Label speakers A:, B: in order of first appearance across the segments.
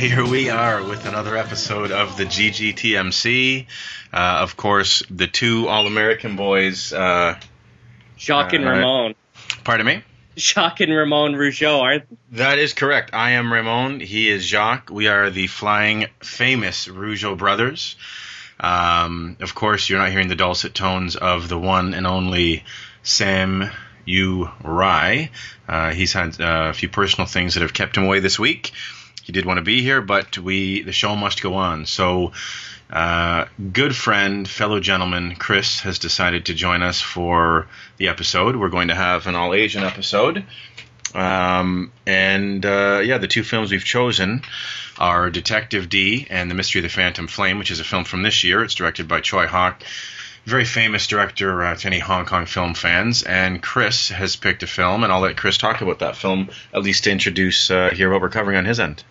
A: Here we are with another episode of the GGTMC. Uh, of course, the two All American boys. Uh,
B: Jacques and
A: Uh,
B: Ramon.
A: pardon me?
B: Jacques and Ramon Rougeau aren't
A: That is correct. I am Ramon. He is Jacques. We are the flying famous Rougeau brothers. Um, of course, you're not hearing the dulcet tones of the one and only Sam U. Rai. Uh, he's had uh, a few personal things that have kept him away this week. He did want to be here, but we the show must go on. So, uh, good friend, fellow gentleman, Chris has decided to join us for the episode. We're going to have an all Asian episode. Um, and uh, yeah, the two films we've chosen are Detective Dee and The Mystery of the Phantom Flame, which is a film from this year. It's directed by Tsui Hark, very famous director uh, to any Hong Kong film fans. And Chris has picked a film, and I'll let Chris talk about that film, at least to introduce uh, here what we're covering on his end.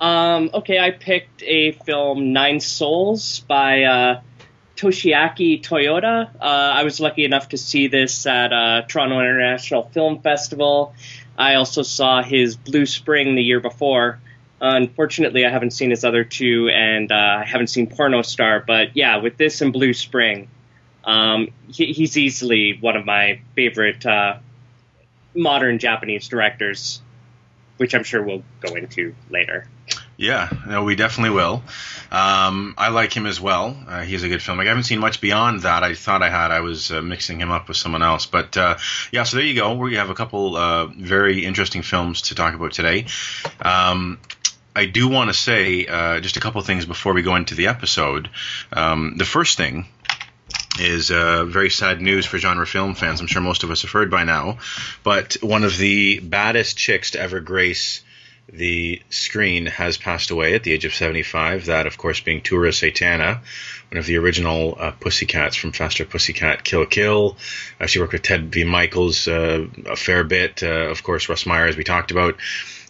B: Um, okay, I picked a film, Nine Souls, by uh, Toshiaki Toyoda. Uh, I was lucky enough to see this at uh, Toronto International Film Festival. I also saw his Blue Spring the year before. unfortunately, I haven't seen his other two, and uh, I haven't seen Porno Star. But yeah, with this and Blue Spring, um, he, he's easily one of my favorite uh, modern Japanese directors, which I'm sure we'll go into later.
A: Yeah, no, we definitely will. Um, I like him as well. Uh, he's a good filmmaker. I haven't seen much beyond that. I thought I had. I was uh, mixing him up with someone else. But uh, yeah, so there you go. We have a couple uh, very interesting films to talk about today. Um, I do want to say uh, just a couple things before we go into the episode. Um, the first thing is uh, very sad news for genre film fans. I'm sure most of us have heard by now. But one of the baddest chicks to ever grace the screen has passed away at the age of 75. That, of course, being Tura Satana, one of the original uh, Pussycats from Faster Pussycat Kill Kill. Uh, she worked with Ted V. Mikels uh, a fair bit. Uh, of course, Russ Meyer, as we talked about,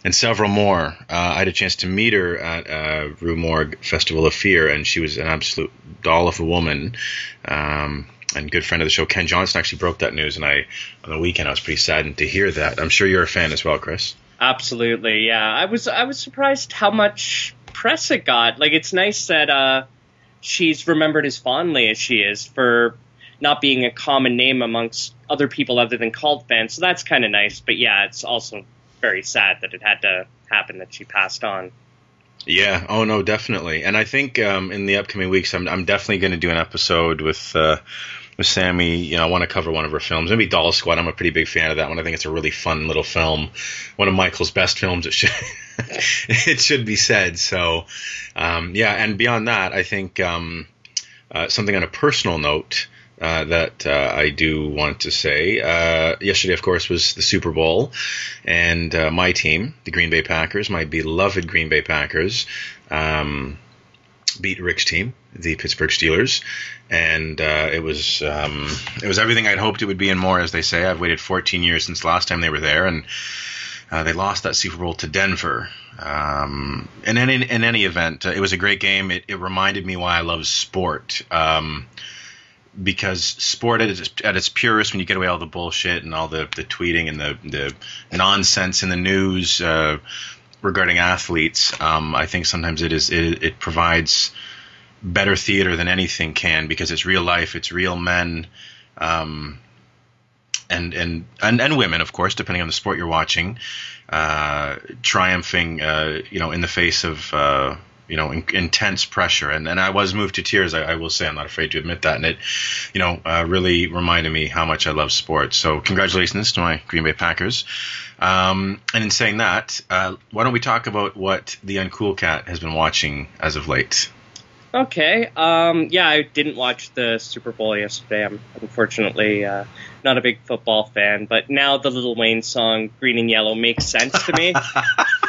A: and several more. Uh, I had a chance to meet her at uh, Rue Morgue Festival of Fear, and she was an absolute doll of a woman. Um, and good friend of the show, Ken Johnson, actually broke that news, and I on the weekend I was pretty saddened to hear that. I'm sure you're a fan as well, Chris.
B: Absolutely, yeah. I was I was surprised how much press it got. Like it's nice that uh, she's remembered as fondly as she is for not being a common name amongst other people other than cult fans. So that's kind of nice. But yeah, it's also very sad that it had to happen that she passed on.
A: Yeah. Oh no, definitely. And I think um, in the upcoming weeks, I'm I'm definitely going to do an episode with uh, with Sammy. You know, I want to cover one of her films. Maybe Doll Squad. I'm a pretty big fan of that one. I think it's a really fun little film. One of Michael's best films. It should it should be said. So um, yeah. And beyond that, I think um, uh, something on a personal note. Uh, that uh, I do want to say. Uh, yesterday, of course, was the Super Bowl, and uh, my team, the Green Bay Packers, my beloved Green Bay Packers, um, beat Rick's team, the Pittsburgh Steelers, and uh, it was um, it was everything I'd hoped it would be and more. As they say, I've waited 14 years since last time they were there, and uh, they lost that Super Bowl to Denver. Um, and in, in, any event, it was a great game. It, it reminded me why I love sport. Um, because sport at its, at its purest, when you get away all the bullshit and all the, the tweeting and the, the nonsense in the news uh, regarding athletes, um, I think sometimes it is it, it provides better theater than anything can because it's real life, it's real men, um, and, and and and women, of course, depending on the sport you're watching, uh, triumphing, uh, you know, in the face of. You know in, intense pressure, and and I was moved to tears. I, I, will say I'm not afraid to admit that, and it, you know, uh, really reminded me how much I love sports. So congratulations to my Green Bay Packers. Um, and in saying that, uh, why don't we talk about what the Uncool Cat has been watching as of late?
B: Okay. Um, yeah, I didn't watch the Super Bowl yesterday. I'm unfortunately uh, not a big football fan, but now the Lil Wayne song "Green and Yellow" makes sense to me.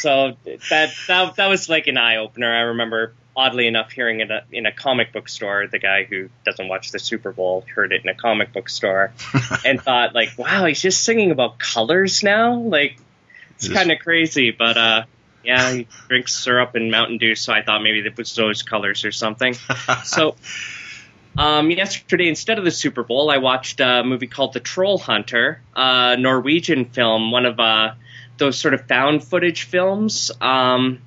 B: so that that that was like an eye opener. I remember oddly enough hearing it in a comic book store. The guy who doesn't watch the Super Bowl heard it in a comic book store and thought like, "Wow, he's just singing about colors now." Like it's kind of crazy, but uh, yeah, he drinks syrup and Mountain Dew, so I thought maybe it was those colors or something. so. Um, yesterday, instead of the Super Bowl, I watched a movie called The Troll Hunter, a Norwegian film, one of uh, those sort of found footage films. Um,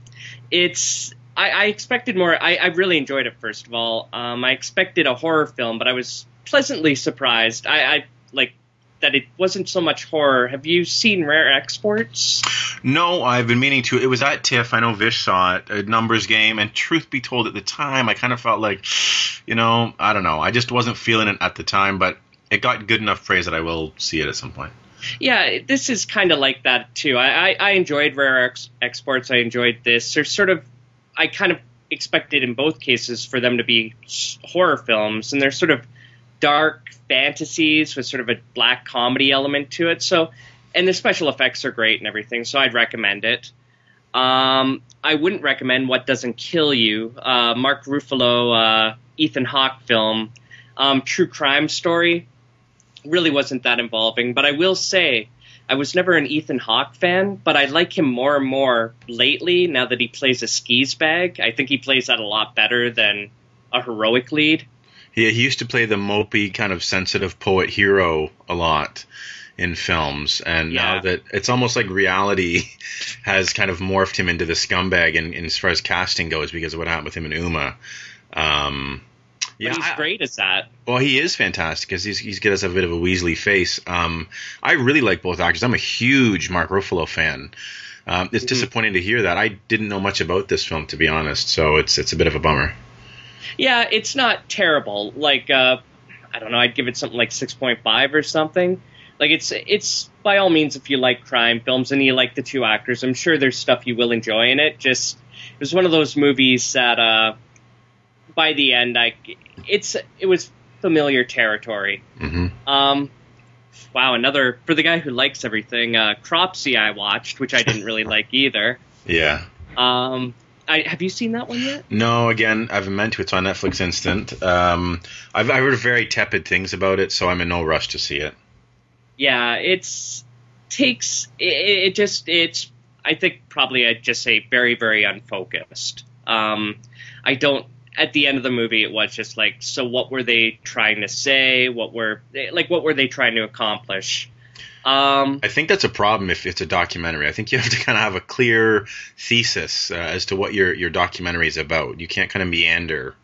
B: it's I, I, expected more. I, I, really enjoyed it. First of all, um, I expected a horror film, but I was pleasantly surprised. I, I like that it wasn't so much horror. Have you seen Rare Exports?
A: No, I've been meaning to. It was at TIFF. I know Vish saw it, a numbers game, and truth be told, at the time, I kind of felt like, you know, I don't know. I just wasn't feeling it at the time, but it got good enough praise that I will see it at some point.
B: Yeah, this is kind of like that too. I, I, I enjoyed Rare Ex- Exports. I enjoyed this. There's sort of, I kind of expected in both cases for them to be horror films, and they're sort of dark fantasies with sort of a black comedy element to it. So, and the special effects are great and everything. So I'd recommend it. Um, I wouldn't recommend What Doesn't Kill You, uh, Mark Ruffalo, uh, Ethan Hawke film, um, true crime story really wasn't that involving. But I will say, I was never an Ethan Hawke fan, but I like him more and more lately now that he plays a skis bag. I think he plays that a lot better than a heroic lead.
A: Yeah, he used to play the mopey kind of sensitive poet hero a lot in films, and yeah. now that it's almost like reality has kind of morphed him into the scumbag, in, in as far as casting goes, because of what happened with him and Uma. Um,
B: yeah, he's I, great as that.
A: Well, he is fantastic because he's he's got us a bit of a Weasley face. Um, I really like both actors. I'm a huge Mark Ruffalo fan. Um, it's mm-hmm. disappointing to hear that. I didn't know much about this film to be honest, so it's it's a bit of a bummer.
B: Yeah, it's not terrible. Like uh, I don't know, I'd give it something like six point five or something. Like it's it's by all means if you like crime films and you like the two actors, I'm sure there's stuff you will enjoy in it. Just it was one of those movies that uh, by the end, I it's it was familiar territory.
A: Mm-hmm.
B: Um, wow, another for the guy who likes everything. Uh, Cropsy, I watched, which I didn't really like either.
A: Yeah.
B: Um, I, have you seen that one yet?
A: No, again, I've meant to. It's on Netflix Instant. Um, I've, I've heard very tepid things about it, so I'm in no rush to see it.
B: Yeah, it's takes it, it just it's I think probably I'd just say very very unfocused. Um, I don't at the end of the movie, it was just like, so what were they trying to say? What were like, what were they trying to accomplish? Um,
A: I think that's a problem if it's a documentary. I think you have to kind of have a clear thesis uh, as to what your your documentary is about. You can't kind of meander.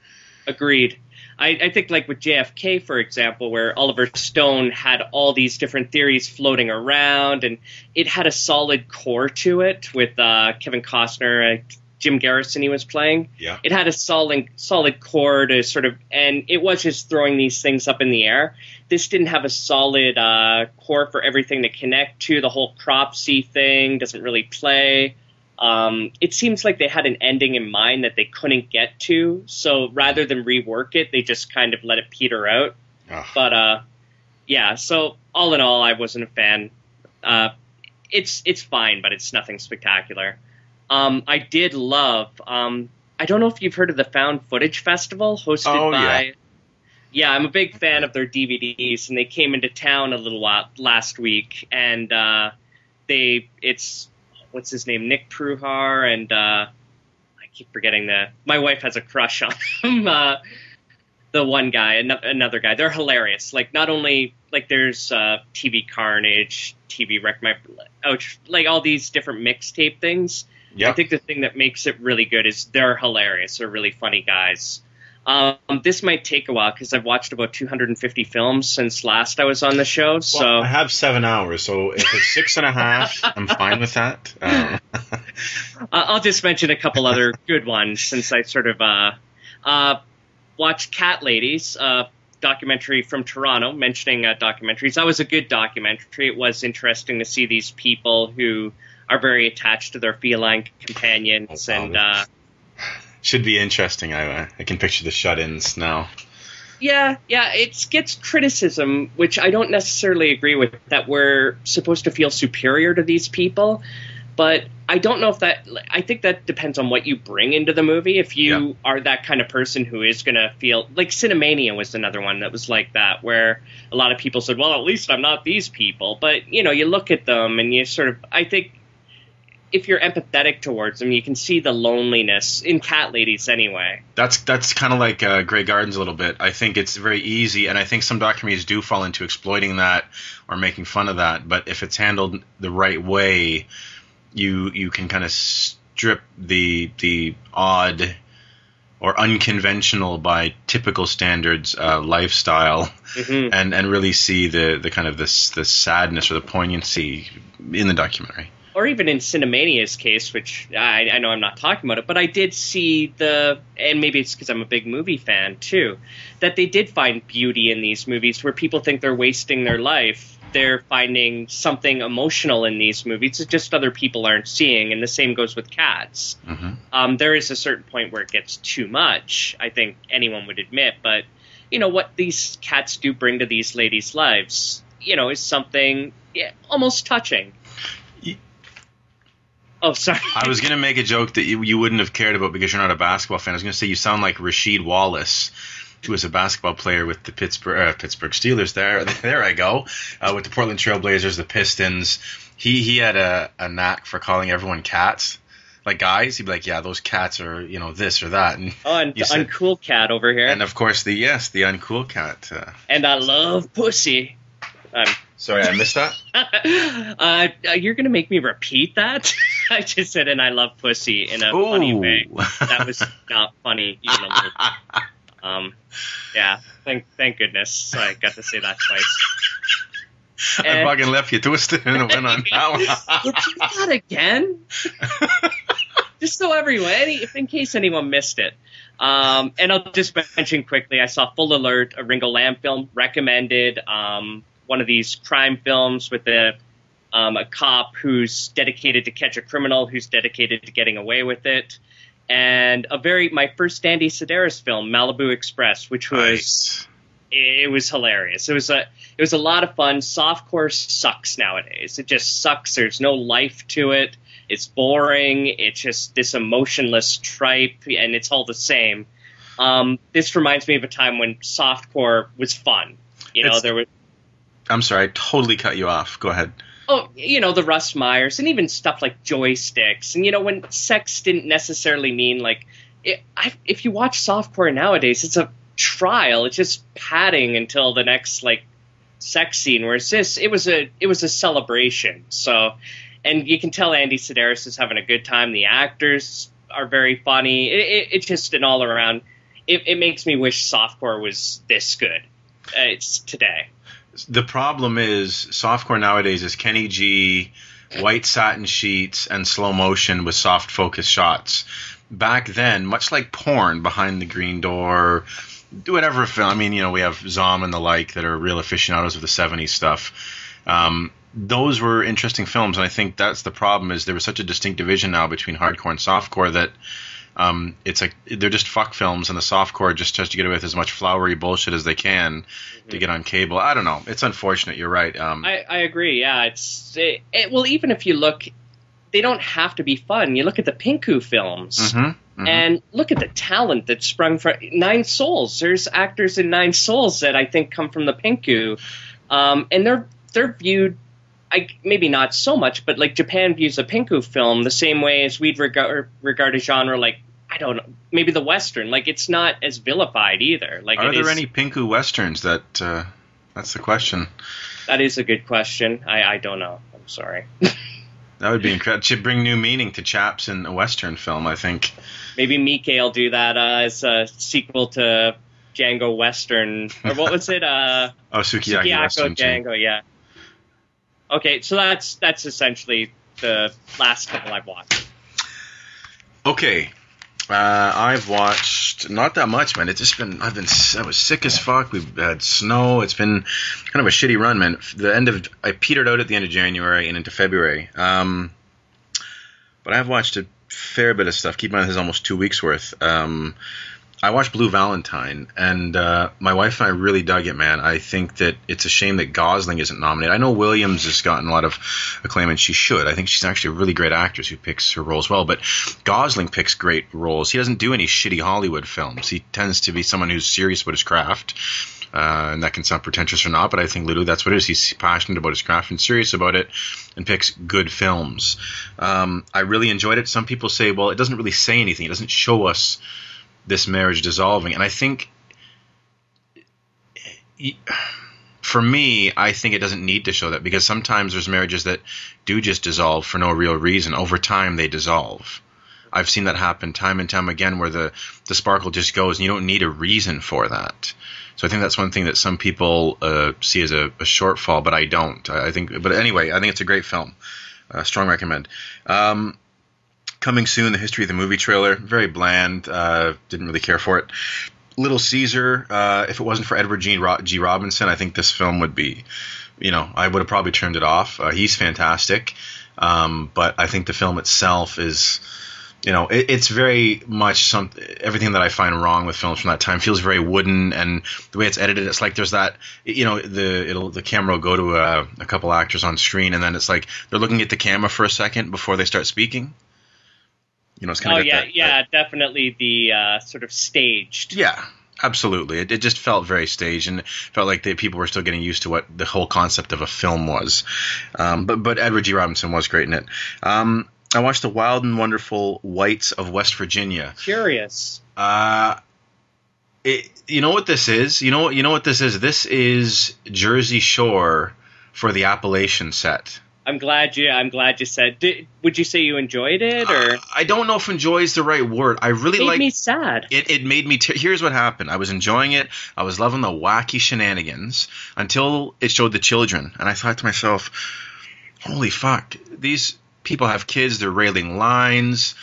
B: Agreed. I, I, think like with JFK, for example, where Oliver Stone had all these different theories floating around, and it had a solid core to it with uh, Kevin Costner, Jim Garrison he was playing.
A: Yeah.
B: It had a solid solid core to sort of, and it was just throwing these things up in the air. This didn't have a solid uh, core for everything to connect to. The whole cropsy thing doesn't really play. Um, it seems like they had an ending in mind that they couldn't get to, so rather than rework it, they just kind of let it peter out. Ugh. But uh, yeah, so all in all, I wasn't a fan. Uh, it's it's fine, but it's nothing spectacular. Um, I did love. Um, I don't know if you've heard of the Found Footage Festival hosted
A: oh,
B: by.
A: Yeah.
B: yeah. I'm a big fan of their DVDs, and they came into town a little while last week, and uh, they it's what's his name Nick Prueher and uh, I keep forgetting the my wife has a crush on him. uh, the one guy, another guy. They're hilarious. Like not only like there's uh, TV Carnage, TV Wreck My, oh, like all these different mixtape things.
A: Yep.
B: I think the thing that makes it really good is they're hilarious. They're really funny guys. Um, this might take a while because I've watched about 250 films since last I was on the show. So
A: well, I have seven hours, so if it's six and a half, I'm fine with that. Um.
B: Uh, I'll just mention a couple other good ones since I sort of uh, uh, watched Cat Ladies, uh, documentary from Toronto, mentioning uh, documentaries. That was a good documentary. It was interesting to see these people who are very attached to their feline companions,
A: Oh,
B: and uh,
A: Should be interesting. I I can picture the shut-ins now.
B: yeah, yeah, it gets criticism, which I don't necessarily agree with. That we're supposed to feel superior to these people, but I don't know if that. I think that depends on what you bring into the movie. If you
A: Yeah.
B: are that kind of person who is going to feel like Cinemania was another one that was like that, where a lot of people said, "Well, at least I'm not these people." But you know, you look at them and you sort of. I think if you're empathetic towards them, you can see the loneliness in cat ladies anyway.
A: That's that's kind of like uh, Grey Gardens a little bit. I think it's very easy, and I think some documentaries do fall into exploiting that or making fun of that. But if it's handled the right way, you you can kind of strip the the odd or unconventional by typical standards uh, lifestyle,
B: hmm
A: and and really see the the kind of this the sadness or the poignancy in the documentary.
B: Or even in Cinemania's case, which I, I know I'm not talking about it, but I did see the, and maybe it's because I'm a big movie fan too, that they did find beauty in these movies where people think they're wasting their life. They're finding something emotional in these movies that just other people aren't seeing, and the same goes with cats.
A: hmm
B: Um, there is a certain point where it gets too much, I think anyone would admit, but you know what these cats do bring to these ladies' lives, you know, is something yeah, almost touching. Oh, sorry.
A: I was going to make a joke that you, you wouldn't have cared about because you're not a basketball fan. I was going to say you sound like Rasheed Wallace, who was a basketball player with the Pittsburgh uh, Pittsburgh Steelers. There, there I go. Uh, with the Portland Trailblazers, the Pistons. He he had a, a knack for calling everyone cats. Like guys, he'd be like, "Yeah, those cats are you know this or that," and
B: Oh, and
A: said-
B: uncool cat over here,
A: and of course the yes, the uncool cat. Uh,
B: and I love pussy. Um,
A: sorry, I missed that.
B: uh, you're gonna make me repeat that? I just said, and I love pussy in a funny way. That was not funny. Even a little. Um, yeah. Thank thank goodness I got to say that twice.
A: I
B: And-
A: fucking left you twisted and went on that one.
B: Repeat that again. just so everyone, any, if in case anyone missed it. Um, and I'll just mention quickly, I saw Full Alert, a Ringo Lam film, recommended. Um, one of these crime films with a um, a cop who's dedicated to catch a criminal, who's dedicated to getting away with it, and a very my first Andy Sidaris film, Malibu Express, which was
A: Nice.
B: it was hilarious. It was a it was a lot of fun. Softcore sucks nowadays. It just sucks. There's no life to it. It's boring. It's just this emotionless tripe, and it's all the same. Um, this reminds me of a time when softcore was fun. You know,
A: It's-
B: there was
A: I'm sorry, I totally cut you off. Go ahead.
B: oh, you know, the Russ Meyers, and even stuff like joysticks, and you know, when sex didn't necessarily mean like, it, I, if you watch softcore nowadays, it's a trial. It's just padding until the next like sex scene. Whereas this, it was a it was a celebration. So, and you can tell Andy Sidaris is having a good time. The actors are very funny. It, it, it's just an all around. It, it makes me wish softcore was this good. Uh, it's today.
A: The problem is softcore nowadays is Kenny G, white satin sheets, and slow motion with soft focus shots. Back then, much like porn, behind the green door, do whatever film. I mean, you know, we have Zom and the like that are real aficionados of the '70s stuff. Um, those were interesting films, and I think that's the problem. Is there was such a distinct division now between hardcore and softcore that um, it's like they're just fuck films, and the softcore just tries to get away with as much flowery bullshit as they can to get on cable. I don't know. It's unfortunate. You're right. Um,
B: I, I agree. Yeah, it's it, it, well. Even if you look, they don't have to be fun. You look at the Pinku films,
A: mhm, mhm.
B: and look at the talent that sprung from Nine Souls. There's actors in Nine Souls that I think come from the Pinku, um, and they're they're viewed. I, maybe not so much, but like Japan views a Pinku film the same way as we'd regard regard a genre like I don't know, maybe the Western. Like it's not as vilified either. Like
A: Are there
B: is-
A: any Pinku westerns that? Uh, that's the question.
B: That is a good question. I, I don't know. I'm sorry.
A: That would be incredible. To bring new meaning to chaps in a western film, I think.
B: Maybe Miike will do that uh, as a sequel to Django Western, or what was it? Uh,
A: Oh, Sukiyaki
B: Sukiyako
A: Western. too.
B: Django, yeah. Okay, so that's that's essentially the last couple I've watched.
A: Okay. Uh, I've watched not that much, man. It's just been I've been I was sick as fuck. We've had snow. It's been kind of a shitty run, man. The end of I petered out at the end of January and into February. Um, but I've watched a fair bit of stuff. Keep in mind, this is almost two weeks worth. Um, I watched Blue Valentine, and uh, my wife and I really dug it, man. I think that it's a shame that Gosling isn't nominated. I know Williams has gotten a lot of acclaim, and she should. I think she's actually a really great actress who picks her roles well. But Gosling picks great roles. He doesn't do any shitty Hollywood films. He tends to be someone who's serious about his craft. Uh, and that can sound pretentious or not, but I think Lulu, that's what it is. He's passionate about his craft and serious about it, and picks good films. Um, I really enjoyed it. Some people say, well, it doesn't really say anything. It doesn't show us this marriage dissolving. And I think, for me, I think it doesn't need to show that because sometimes there's marriages that do just dissolve for no real reason. Over time, they dissolve. I've seen that happen time and time again where the, the sparkle just goes and you don't need a reason for that. So I think that's one thing that some people uh, see as a, a, shortfall, but I don't. I, I, think, but anyway, I think it's a great film. Uh, strong recommend. Um, coming soon, the history of the movie trailer, very bland. Uh, didn't really care for it. Little Caesar. Uh, if it wasn't for Edward G. Ro- G. Robinson, I think this film would be, you know, I would have probably turned it off. Uh, he's fantastic, um, but I think the film itself is you know, it, it's very much some everything that I find wrong with films from that time feels very wooden, and the way it's edited, it's like there's that, you know, the it'll the camera will go to a, a couple actors on screen, and then it's like they're looking at the camera for a second before they start speaking. You know, it's kind
B: oh
A: of
B: yeah,
A: that,
B: yeah,
A: that-
B: definitely the uh, sort of staged.
A: yeah, absolutely. It, it just felt very staged, and felt like the people were still getting used to what the whole concept of a film was. Um, but but Edward G. Robinson was great in it. Um, I watched the Wild and Wonderful Whites of West Virginia.
B: Curious.
A: Uh, it, you know what this is? You know you know what this is? This is Jersey Shore for the Appalachian set.
B: I'm glad you. I'm glad you said. Did, would you say you enjoyed it, or
A: Uh, I don't know if enjoy is the right word. I really
B: made
A: like
B: me sad?
A: it, it made me. T- here's what happened. I was enjoying it. I was loving the wacky shenanigans until it showed the children, and I thought to myself, "Holy fuck! These people have kids. They're railing lines.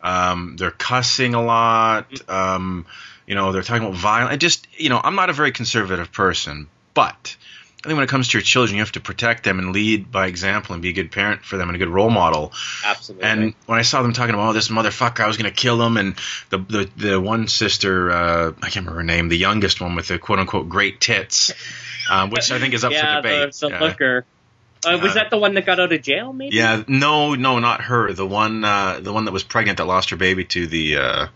A: Um, they're cussing a lot. Um, you know, they're talking about violence. I just, you know, I'm not a very conservative person, but." I think when it comes to your children, you have to protect them and lead by example and be a good parent for them and a good role model.
B: Absolutely.
A: And when I saw them talking about, oh, this motherfucker, I was going to kill him, and the the, the one sister, uh, I can't remember her name, the youngest one with the quote unquote great tits, um, which I think is up
B: yeah,
A: for debate.
B: the, the
A: Yeah.
B: looker. Uh, was
A: Uh,
B: that the one that got out of jail? Maybe.
A: Yeah, no, no, not her. The one, uh, the one that was pregnant that lost her baby to the uh,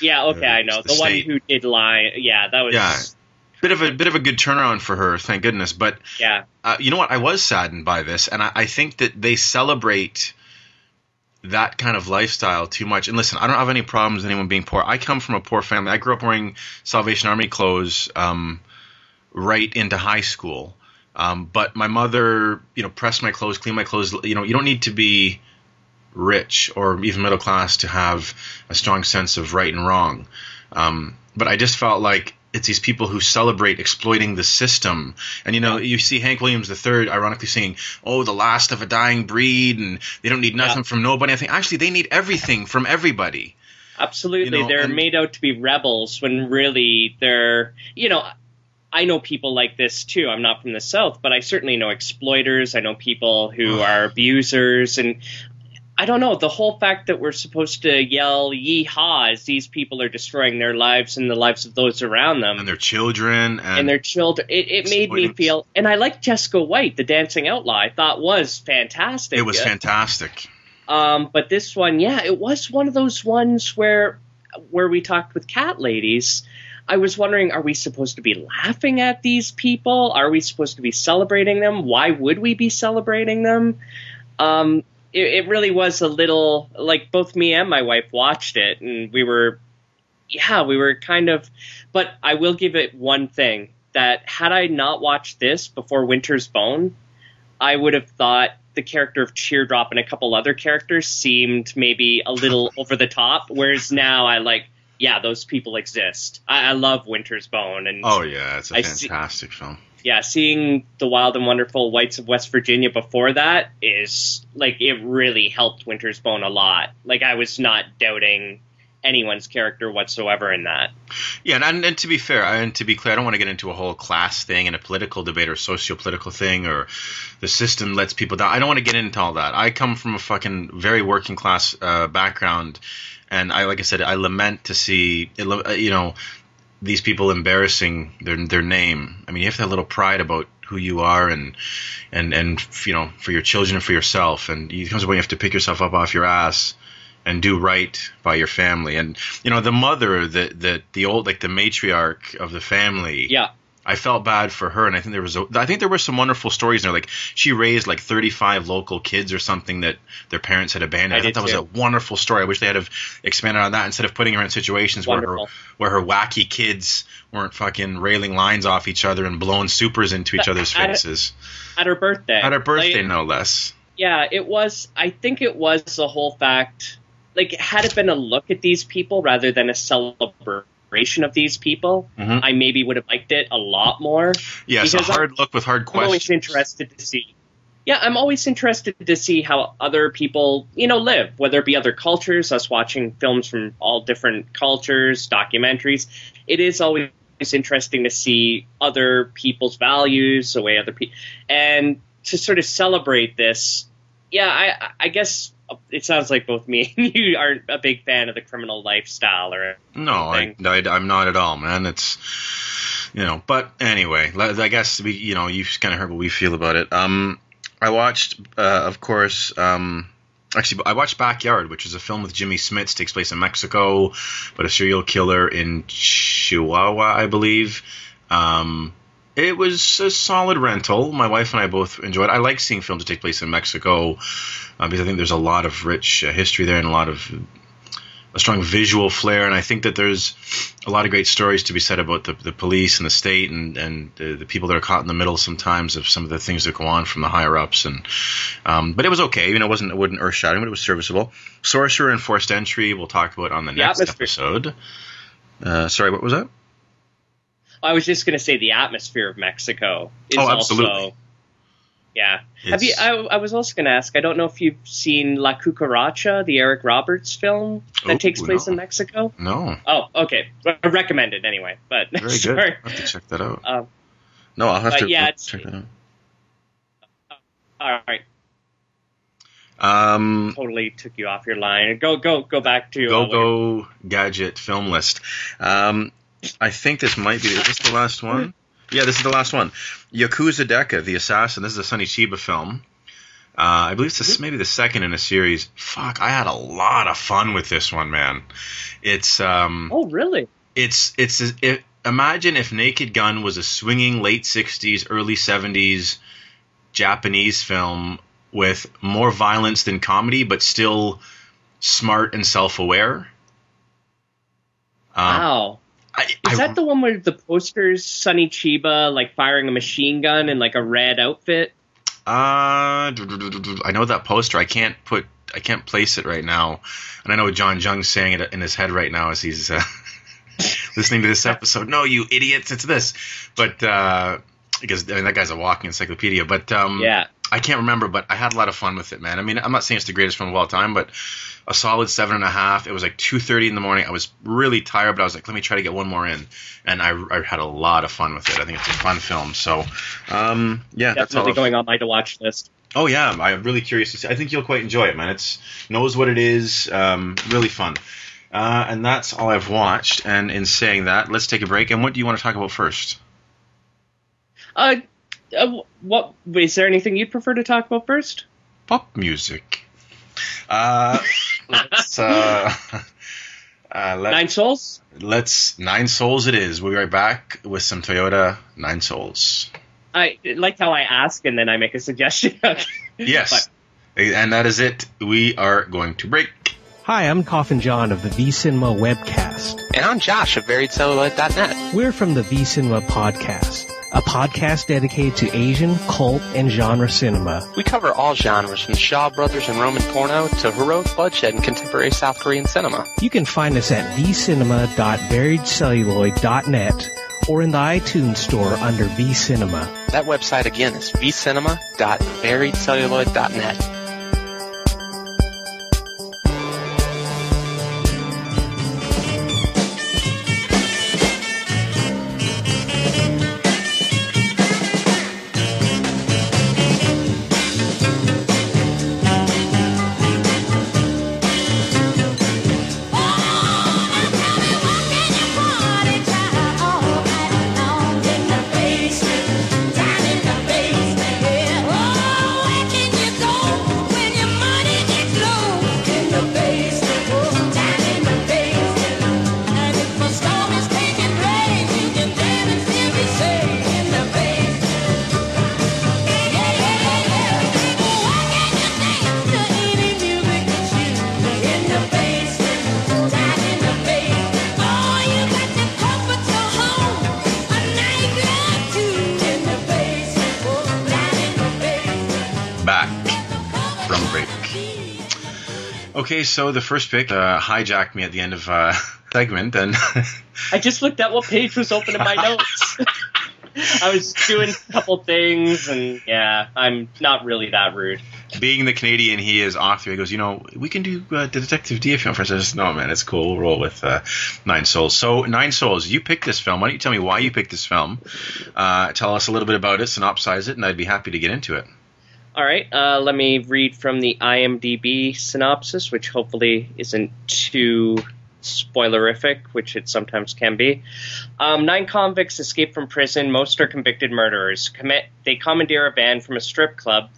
B: Yeah. Okay,
A: Uh,
B: I know
A: the
B: the, one who did lie. Yeah, that was.
A: Yeah. Bit of a bit of a good turnaround for her, thank goodness. But
B: Yeah.
A: uh, you know what? I was saddened by this, and I, I think that they celebrate that kind of lifestyle too much. And listen, I don't have any problems with anyone being poor. I come from a poor family. I grew up wearing Salvation Army clothes um, right into high school. Um, but my mother, you know, pressed my clothes, cleaned my clothes. You know, you don't need to be rich or even middle class to have a strong sense of right and wrong. Um, but I just felt like it's these people who celebrate exploiting the system. And you know, you see Hank Williams III ironically saying, "Oh, the last of a dying breed," and they don't need nothing
B: Yeah.
A: from nobody. I think actually they need everything from everybody.
B: Absolutely.
A: You know,
B: they're
A: and-
B: made out to be rebels when really they're, you know, I know people like this too. I'm not from the South, but I certainly know exploiters. I know people who are abusers. And I don't know, the whole fact that we're supposed to yell yeehaw as these people are destroying their lives and the lives of those around them
A: And their children and,
B: and their children, it, it made me feel. And I like Jesco White, the dancing outlaw. I thought was fantastic.
A: it was fantastic.
B: um, but this one, yeah, it was one of those ones where where we talked with cat ladies. I was wondering, are we supposed to be laughing at these people? Are we supposed to be celebrating them? Why would we be celebrating them? Um, it, it really was a little like both me and my wife watched it, and we were, yeah, we were kind of. But I will give it one thing that had I not watched this before Winter's Bone, I would have thought the character of Teardrop and a couple other characters seemed maybe a little over the top. Whereas now I like yeah, those people exist. I, I love Winter's Bone, and
A: Oh yeah, it's a
B: I see-
A: fantastic film.
B: Yeah, seeing the Wild and Wonderful Whites of West Virginia before that is like it really helped Winter's Bone a lot. Like I was not doubting anyone's character whatsoever in that.
A: Yeah, and, and to be fair, and to be clear, I don't want to get into a whole class thing and a political debate or socio-political thing or the system lets people down. I don't want to get into all that. I come from a fucking very working class uh, background, and I, like I said, I lament to see, uh, you know, these people embarrassing their their name. I mean, you have to have a little pride about who you are and and and you know for your children and for yourself. And it comes when you have to pick yourself up off your ass and do right by your family. And you know, the mother, the the the old like the matriarch of the family.
B: Yeah,
A: I felt bad for her, and I think there was a, I think there were some wonderful stories in there. Like she raised like 35 local kids or something that their parents had abandoned.
B: I
A: I, thought that
B: too.
A: was a wonderful story. I wish they had have expanded on that instead of putting her in situations where her where her wacky kids weren't fucking railing lines off each other and blowing supers into each other's faces
B: at her birthday.
A: at her birthday,
B: Like,
A: no less.
B: yeah, it was. I think it was the whole fact. Like, had it been a look at these people rather than a celebration of these people,
A: Mhm.
B: I maybe would have liked it a lot more.
A: Yes, a
B: because I'm-
A: hard look with hard
B: I'm always interested to see. Yeah, I'm always interested to see how other people, you know, live, whether it be other cultures, us watching films from all different cultures, documentaries. It is always interesting to see other people's values, the way other people, and to sort of celebrate this. Yeah, I, I guess it sounds like both me and you aren't a big fan of the criminal lifestyle, or
A: No, I, I, i'm not at all, man. It's you know, but anyway, I guess we, you know, you've kind of heard what we feel about it. Um, I watched, uh, of course, um, actually, I watched Backyard, which is a film with Jimmy Smits, takes place in Mexico, but a serial killer in Chihuahua, I believe. Um, it was a solid rental. My wife and I both enjoyed. it. I like seeing films that take place in Mexico uh, because I think there's a lot of rich uh, history there and a lot of a strong visual flair, and I think that there's a lot of great stories to be said about the, the police and the state and and the, the people that are caught in the middle sometimes of some of the things that go on from the higher ups. And um, but it was okay. You know, it wasn't it wasn't earth shattering, but it was serviceable. Sorcerer and Forced Entry we'll talk about on the next
B: atmosphere.
A: episode. Uh, sorry, what was that?
B: I was just going to say the atmosphere of Mexico is
A: Oh, absolutely.
B: also. Yeah. Have you? I, I was also going to ask. I don't know if you've seen La Cucaracha, the Eric Roberts film that
A: Ooh,
B: takes place
A: no.
B: in Mexico.
A: No,
B: Oh, okay. I recommend it anyway. But
A: very good. I'll have to check that out.
B: Um,
A: No, I'll have to
B: yeah,
A: check that out.
B: all right.
A: Um,
B: Totally took you off your line. Go, go, go back to
A: Go
B: uh,
A: Go Gadget film list. Um, I think this might be. Is this the last one? Yeah, this is the last one. Yakuza Deka, the assassin. This is a Sonny Chiba film. Uh, I believe it's the, maybe the second in a series. Fuck, I had a lot of fun with this one, man. It's um,
B: Oh, really?
A: it's it's it, imagine if Naked Gun was a swinging late '60s, early '70s Japanese film with more violence than comedy, but still smart and self-aware. Um,
B: wow.
A: I,
B: Is
A: I-
B: that the one where the posters Sonny Chiba like firing a machine gun in like a red outfit?
A: Uh, I know that poster. I can't put. I can't place it right now, and I know John Jung's saying it in his head right now as he's uh, listening to this episode. No, you idiots! It's this. But uh, because I mean, that guy's a walking encyclopedia. But um,
B: Yeah.
A: I can't remember. But I had a lot of fun with it, man. I mean, I'm not saying it's the greatest film of all time, but a solid seven and a half. It was like two thirty in the morning. I was really tired, but I was like, let me try to get one more in, and I, I had a lot of fun with it. I think it's a fun film. So, um, yeah, that's all.
B: Definitely going on my to watch list.
A: Oh yeah, I'm really curious to see. I think you'll quite enjoy it, man. It's knows what it is. Um, really fun. Uh, and that's all I've watched. And in saying that, let's take a break. And what do you want to talk about first?
B: Uh, uh, what is there anything you'd prefer to talk about first?
A: Pop music. Uh, let's uh, uh, let,
B: Nine Souls.
A: let's nine souls. It is. We'll be right back with some Toyoda Nine Souls.
B: I like how I ask and then I make a suggestion.
A: Yes, and that is it. We are going to break.
C: Hi, I'm Coffin John of the V Cinema webcast.
D: And I'm Josh of BuriedCelluloid.net.
C: We're from the V Cinema podcast. A podcast dedicated to Asian, cult, and genre cinema.
D: We cover all genres from Shaw Brothers and Roman porno to heroic bloodshed and contemporary South Korean cinema.
C: You can find us at vcinema.buriedcelluloid.net or in the iTunes store under vcinema.
D: That website again is vcinema.buriedcelluloid.net.
A: Okay, so the first pick uh, hijacked me at the end of uh, segment, and
B: I just looked at what page was open in my notes. I was doing a couple things, and yeah, I'm not really that rude.
A: being the Canadian he is, author, he goes, you know, we can do uh, Detective Dee film first. I just, no, man, it's cool. We'll roll with uh, Nine Souls. So, Nine Souls, you picked this film. Why don't you tell me why you picked this film? Uh, tell us a little bit about it, synopsize it, and I'd be happy to get into it.
B: All right, uh, let me read from the IMDb synopsis, which hopefully isn't too spoilerific, which it sometimes can be. Um, nine convicts escape from prison. Most are convicted murderers. Commit. They commandeer a van from a strip club.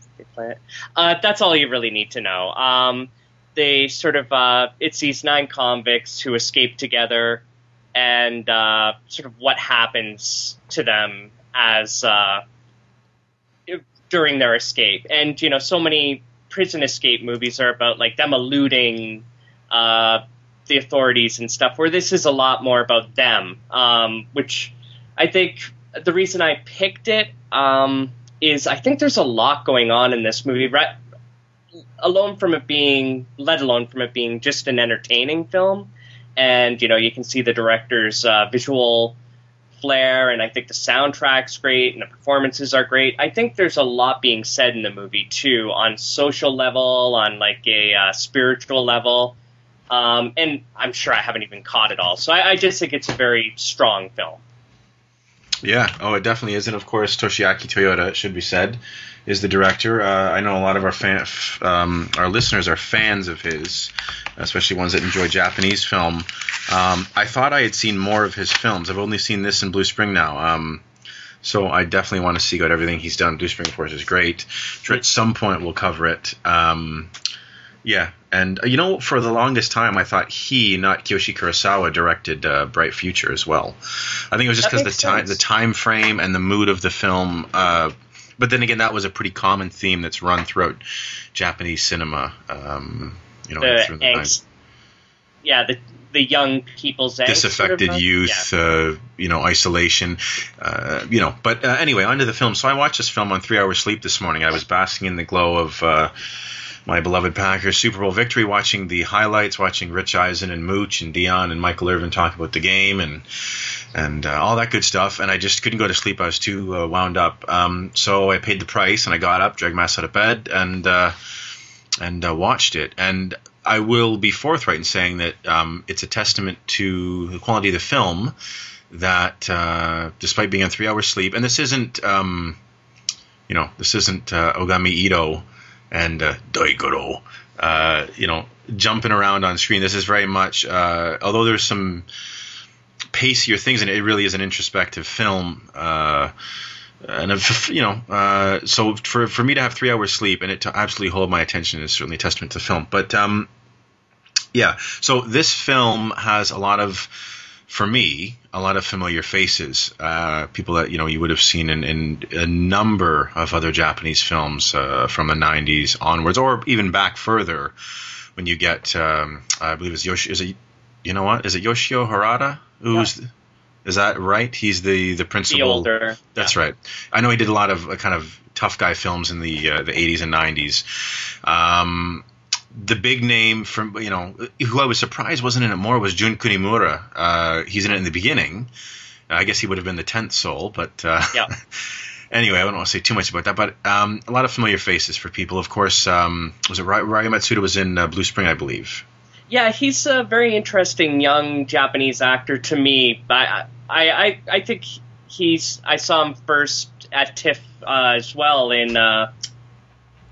B: Uh, that's all you really need to know. Um, they sort of. Uh, it's these nine convicts who escape together, and uh, sort of what happens to them as. During their escape. And you know, so many prison escape movies are about like them eluding uh, the authorities and stuff. Where this is a lot more about them, um, which I think the reason I picked it um, is I think there's a lot going on in this movie. Right, alone from it being, let alone from it being just an entertaining film, and you know, you can see the director's uh, visual flair, and I think the soundtrack's great and the performances are great. I think there's a lot being said in the movie too, on social level, on like a uh, spiritual level, um, and I'm sure I haven't even caught it all. So I, I just think it's a very strong film.
A: Yeah, oh, it definitely is, and of course Toshiaki Toyoda, it should be said, is the director. Uh, I know a lot of our fan, f- um, our listeners are fans of his, especially ones that enjoy Japanese film. Um, I thought I had seen more of his films. I've only seen this in Blue Spring now. Um, so I definitely want to see out everything he's done. Blue Spring, of course, is great. At some point we'll cover it. Um, yeah, and uh, you know, for the longest time, I thought he, not Kiyoshi Kurosawa, directed uh, Bright Future as well. I think it was just because the time, the time frame and the mood of the film. Uh, but then again, that was a pretty common theme that's run throughout Japanese cinema. Um, you know,
B: The
A: through the
B: angst, yeah, the the young people's angst. sort of,
A: disaffected youth,
B: yeah.
A: uh, you know, isolation, uh, you know. But uh, anyway, onto the film. So I watched this film on three hours sleep this morning. I was basking in the glow of uh, my beloved Packers Super Bowl victory, watching the highlights, watching Rich Eisen and Mooch and Deion and Michael Irvin talk about the game and and uh, all that good stuff. And I just couldn't go to sleep. I was too uh, wound up. Um, so I paid the price and I got up, dragged my ass out of bed, and uh, and uh, watched it. And I will be forthright in saying that um, it's a testament to the quality of the film that, uh, despite being on three hours sleep, and this isn't, um, you know, this isn't uh, Ogami Itto and uh, Daigoro, you know, jumping around on screen. This is very much, although there's some pacier things, and it really is an introspective film. Uh, and if, you know, uh, so for for me to have three hours sleep and it to absolutely hold my attention is certainly a testament to the film. But um, yeah, so this film has a lot of, for me, a lot of familiar faces. Uh, people that you know you would have seen in, in a number of other Japanese films uh, from the '90s onwards, or even back further. When you get, um, I believe it's Yoshi. Is it? You know what? Is it Yoshio Harada? Who's Is that right? He's the the principal.
B: The older.
A: That's right. I know he did a lot of uh, kind of tough guy films in the uh, the 80s and 90s. Um, the big name from you know who I was surprised wasn't in it more was Jun Kunimura. Uh, he's in it in the beginning. I guess he would have been the tenth soul, but uh,
B: Yeah.
A: anyway, I don't want to say too much about that. But um, a lot of familiar faces for people. Of course, um, was it Ry- Ryo Matsuda was in uh, Blue Spring, I believe.
B: Yeah, he's a very interesting young Japanese actor to me. I I I, I think he's. I saw him first at TIFF uh, as well in uh,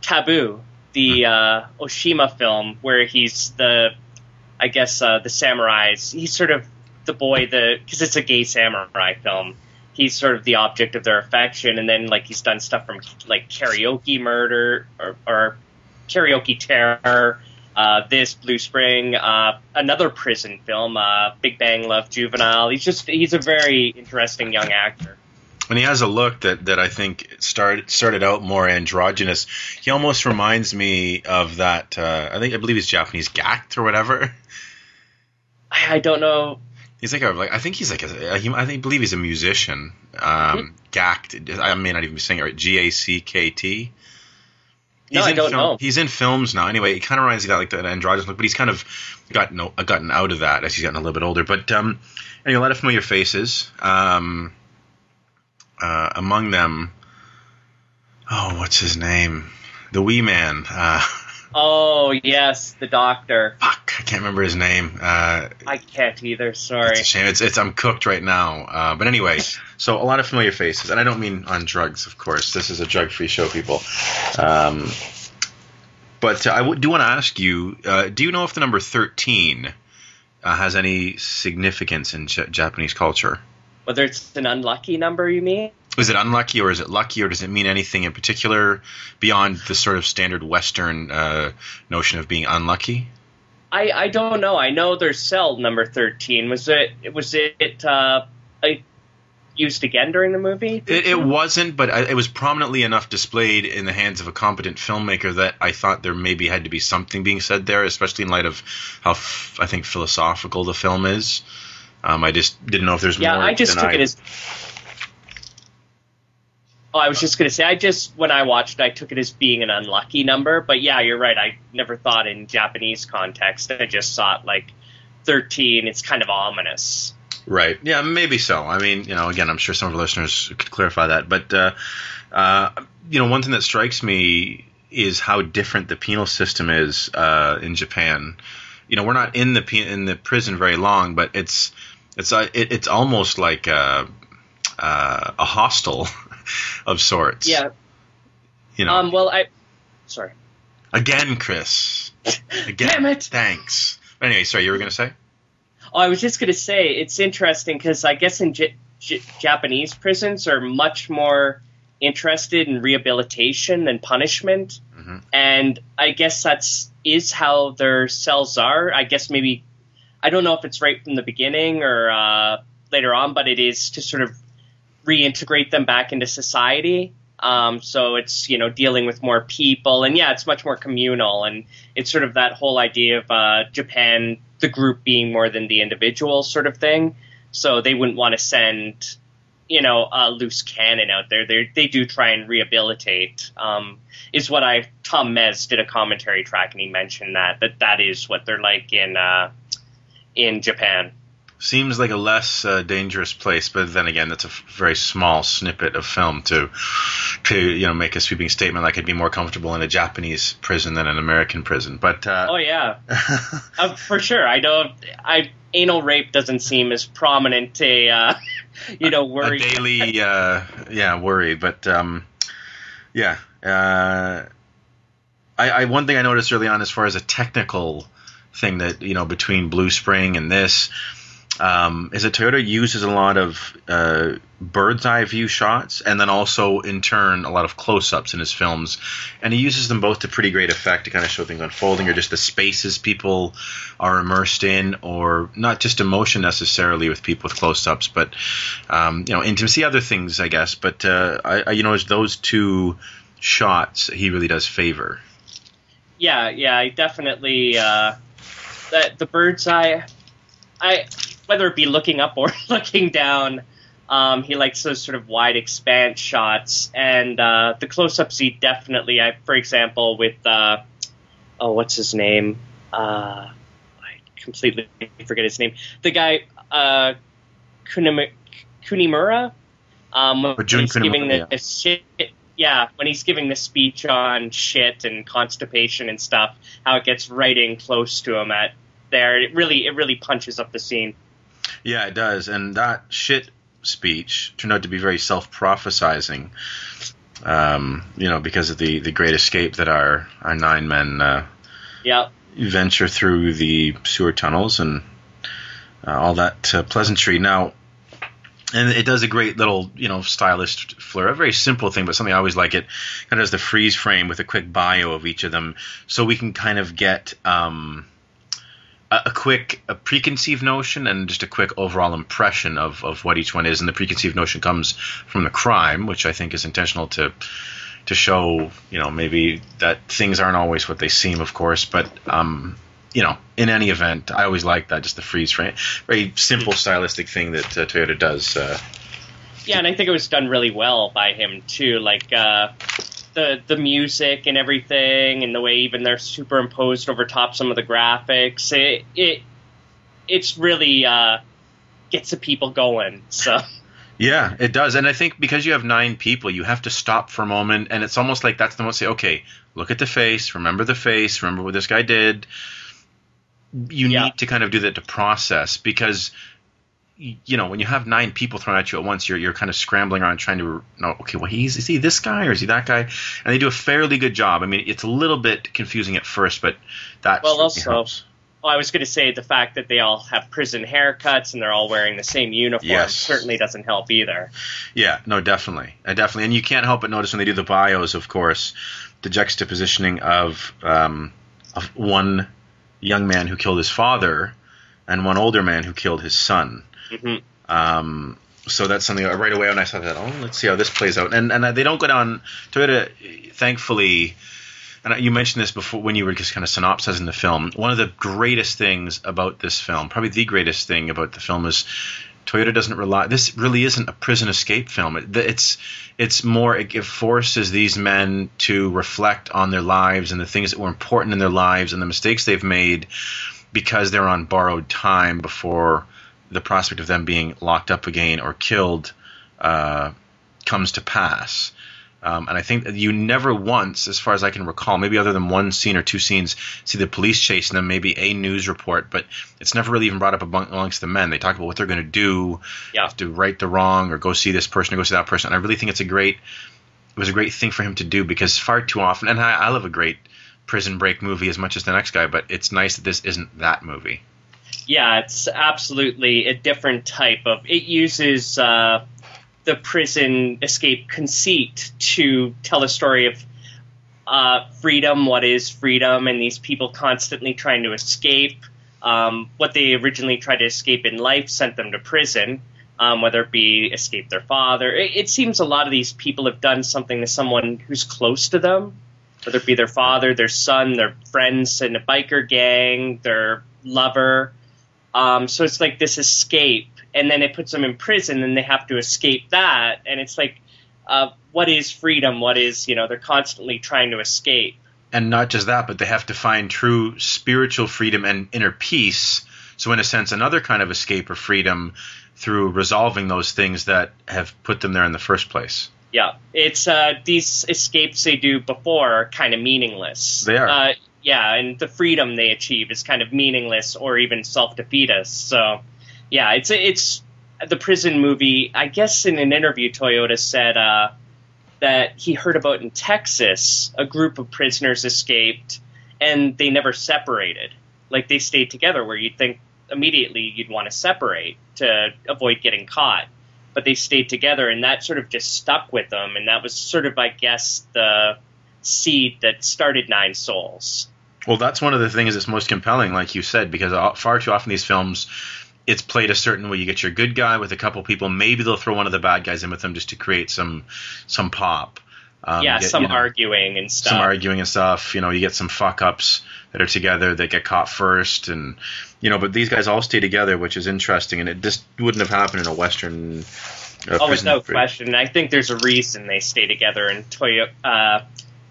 B: Taboo, the uh, Oshima film, where he's the, I guess uh, the samurais. He's sort of the boy, the because it's a gay samurai film. He's sort of the object of their affection, and then like he's done stuff from like Karaoke Murder or, or Karaoke Terror uh, this Blue Spring, uh, another prison film, uh, Big Bang Love Juvenile. He's just he's a very interesting young actor.
A: And he has a look that, that I think started started out more androgynous. He almost reminds me of that. Uh, I think I believe he's Japanese Gackt or whatever.
B: I, I don't know.
A: He's like a like I think he's like a he, I think believe he's a musician. Um, Gackt. I may not even be saying it right. G A C K T.
B: No,
A: He's
B: I
A: in
B: don't
A: film,
B: know.
A: He's in films now. Anyway, it kind of reminds me of that like that androgynous look, but he's kind of gotten gotten out of that as he's gotten a little bit older. But um, anyway, a lot of familiar faces. Um, uh, among them, oh, what's his name? The wee man. Uh,
B: Oh yes, the Doctor.
A: fuck, I can't remember his name. Uh,
B: I can't either. Sorry.
A: It's a shame. It's, it's I'm cooked right now. Uh, but anyway, so a lot of familiar faces, and I don't mean on drugs, of course. This is a drug-free show, people. Um, but uh, I w- do want to ask you: uh, Do you know if the number thirteen uh, has any significance in J- Japanese culture?
B: Whether it's an unlucky number, you mean?
A: Is it unlucky, or is it lucky, or does it mean anything in particular beyond the sort of standard Western uh, notion of being unlucky?
B: I I don't know. I know there's cell number thirteen. Was it was it uh, I- used again during the movie?
A: It, it wasn't, but I, it was prominently enough displayed in the hands of a competent filmmaker that I thought there maybe had to be something being said there, especially in light of how f- I think philosophical the film is. Um, I just didn't know if there's
B: Yeah,
A: more.
B: Yeah, I just
A: than
B: took it as. Oh, I was just gonna say, I just when I watched, I took it as being an unlucky number. But yeah, you're right. I never thought in Japanese context. I just saw it like thirteen. It's kind of ominous.
A: Right. Yeah, maybe so. I mean, you know, again, I'm sure some of our listeners could clarify that. But, uh, uh, you know, one thing that strikes me is how different the penal system is uh, in Japan. You know, we're not in the pe- in the prison very long, but it's it's uh, it, it's almost like a, uh, a hostel of sorts.
B: Yeah.
A: You know.
B: Um. Well, I. Sorry.
A: Again, Chris. Again.
B: Damn it.
A: Thanks. Anyway, sorry, you were going to say?
B: Oh, I was just gonna say it's interesting because I guess in J- J- Japanese prisons are much more interested in rehabilitation than punishment,
A: Mhm.
B: and I guess that's is how their cells are. I guess maybe I don't know if it's right from the beginning or uh, later on, but it is to sort of reintegrate them back into society. Um, so it's you know dealing with more people, and yeah, it's much more communal, and it's sort of that whole idea of uh, Japan, the group being more than the individual sort of thing. So they wouldn't want to send you know a loose cannon out there. They they do try and rehabilitate. Um, is what I Tom Mes did a commentary track, and he mentioned that that that is what they're like in uh, in Japan.
A: Seems like a less uh, dangerous place, but then again, that's a f- very small snippet of film to, to you know, make a sweeping statement like I'd be more comfortable in a Japanese prison than an American prison. But uh,
B: Oh yeah, uh, for sure. I know. I anal rape doesn't seem as prominent a uh, you know worry.
A: a daily, uh, yeah, worry. But um, yeah, uh, I, I one thing I noticed early on, as far as a technical thing that you know between Blue Spring and this, um, is that Toyoda uses a lot of uh, bird's eye view shots, and then also in turn a lot of close-ups in his films, and he uses them both to pretty great effect to kind of show things unfolding, or just the spaces people are immersed in, or not just emotion necessarily with people with close-ups, but um, you know intimacy, other things, I guess. But uh, I, I, you know, those two shots he really does favor.
B: Yeah, yeah, definitely. Uh, that the bird's eye. I whether it be looking up or looking down. Um, he likes those sort of wide expanse shots, and uh, the close-ups he definitely. I, for example, with uh, oh, what's his name? Uh, I completely forget his name. The guy uh, Kunima- Kunimura. Um, when he's giving the, the shit, yeah, when he's giving the speech on shit and constipation and stuff, how it gets right in close to him at there. It really, it really punches up the scene.
A: Yeah, it does. And that shit speech turned out to be very self prophesizing. Um, you know, because of the, the great escape that our, our nine men uh,
B: Yeah,
A: venture through the sewer tunnels and uh, all that uh, pleasantry. Now, and it does a great little, you know, stylist flair. A very simple thing, but something I always like. It kind of does the freeze frame with a quick bio of each of them, so we can kind of get um, a, a quick, a preconceived notion and just a quick overall impression of, of what each one is. And the preconceived notion comes from the crime, which I think is intentional to to show, you know, maybe that things aren't always what they seem, of course, but um, you know, in any event, I always like that, just the freeze frame, very simple stylistic thing that uh, Toyoda does. Uh,
B: yeah, and I think it was done really well by him too. Like uh, the the music and everything, and the way even they're superimposed over top some of the graphics. It it it's really uh, gets the people going. So.
A: yeah, it does, and I think because you have nine people, you have to stop for a moment, and it's almost like that's the most say, okay, look at the face, remember the face, remember what this guy did. You
B: Yeah.
A: need to kind of do that to process because you know when you have nine people thrown at you at once, you're you're kind of scrambling around trying to know, okay, well he's is he this guy or is he that guy? And they do a fairly good job. I mean, it's a little bit confusing at first, but that
B: Well, also,
A: helps.
B: well, I was going to say the fact that they all have prison haircuts and they're all wearing the same uniform
A: Yes.
B: certainly doesn't help either.
A: Yeah, no, definitely, uh, definitely, and you can't help but notice when they do the bios, of course, the juxtapositioning of um, of one young man who killed his father and one older man who killed his son.
B: Hmm
A: Um, so that's something right away when I saw that, oh, let's see how this plays out. And and they don't go down. Toyoda, thankfully, and you mentioned this before when you were just kind of synopsizing the film. One of the greatest things about this film, probably the greatest thing about the film, is Toyoda doesn't rely. This really isn't a prison escape film. It, it's it's more it forces these men to reflect on their lives and the things that were important in their lives and the mistakes they've made because they're on borrowed time before the prospect of them being locked up again or killed uh, comes to pass. Um, and I think that you never once, as far as I can recall, maybe other than one scene or two scenes, see the police chasing them, maybe a news report, but it's never really even brought up amongst the men. They talk about what they're going to do,
B: Yeah.
A: have to right the wrong, or go see this person, or go see that person. And I really think it's a great, it was a great thing for him to do because far too often, and I, I love a great prison break movie as much as the next guy, but it's nice that this isn't that movie.
B: Yeah, it's absolutely a different type of. It uses uh, the prison escape conceit to tell a story of uh, freedom, what is freedom, and these people constantly trying to escape. Um, what they originally tried to escape in life sent them to prison, um, whether it be escape their father. It, it seems a lot of these people have done something to someone who's close to them, whether it be their father, their son, their friends in a biker gang, their lover. Um, so it's like this escape, and then it puts them in prison, and they have to escape that, and it's like, uh, what is freedom? What is you know? They're constantly trying to escape.
A: and not just that, but they have to find true spiritual freedom and inner peace. So, in a sense, another kind of escape or freedom through resolving those things that have put them there in the first place.
B: Yeah, it's uh, these escapes they do before are kind of meaningless.
A: They are.
B: Uh, yeah, and the freedom they achieve is kind of meaningless or even self defeatist. So, yeah, it's it's the prison movie. I guess in an interview, Toyoda said uh, that he heard about in Texas a group of prisoners escaped and they never separated. Like they stayed together, where you'd think immediately you'd want to separate to avoid getting caught but they stayed together, and that sort of just stuck with them, and that was sort of, I guess, the seed that started Nine Souls.
A: Well, that's one of the things that's most compelling, like you said, because far too often these films, it's played a certain way. You get your good guy with a couple people, maybe they'll throw one of the bad guys in with them just to create some some pop. Um,
B: yeah,
A: get,
B: some
A: you know,
B: arguing and stuff.
A: some arguing and stuff. You know, you get some fuck ups that are together that get caught first, and you know, but these guys all stay together, which is interesting, and it just wouldn't have happened in a western. Uh,
B: oh,
A: prison
B: without
A: free-
B: question. I think there's a reason they stay together in Toyo- uh,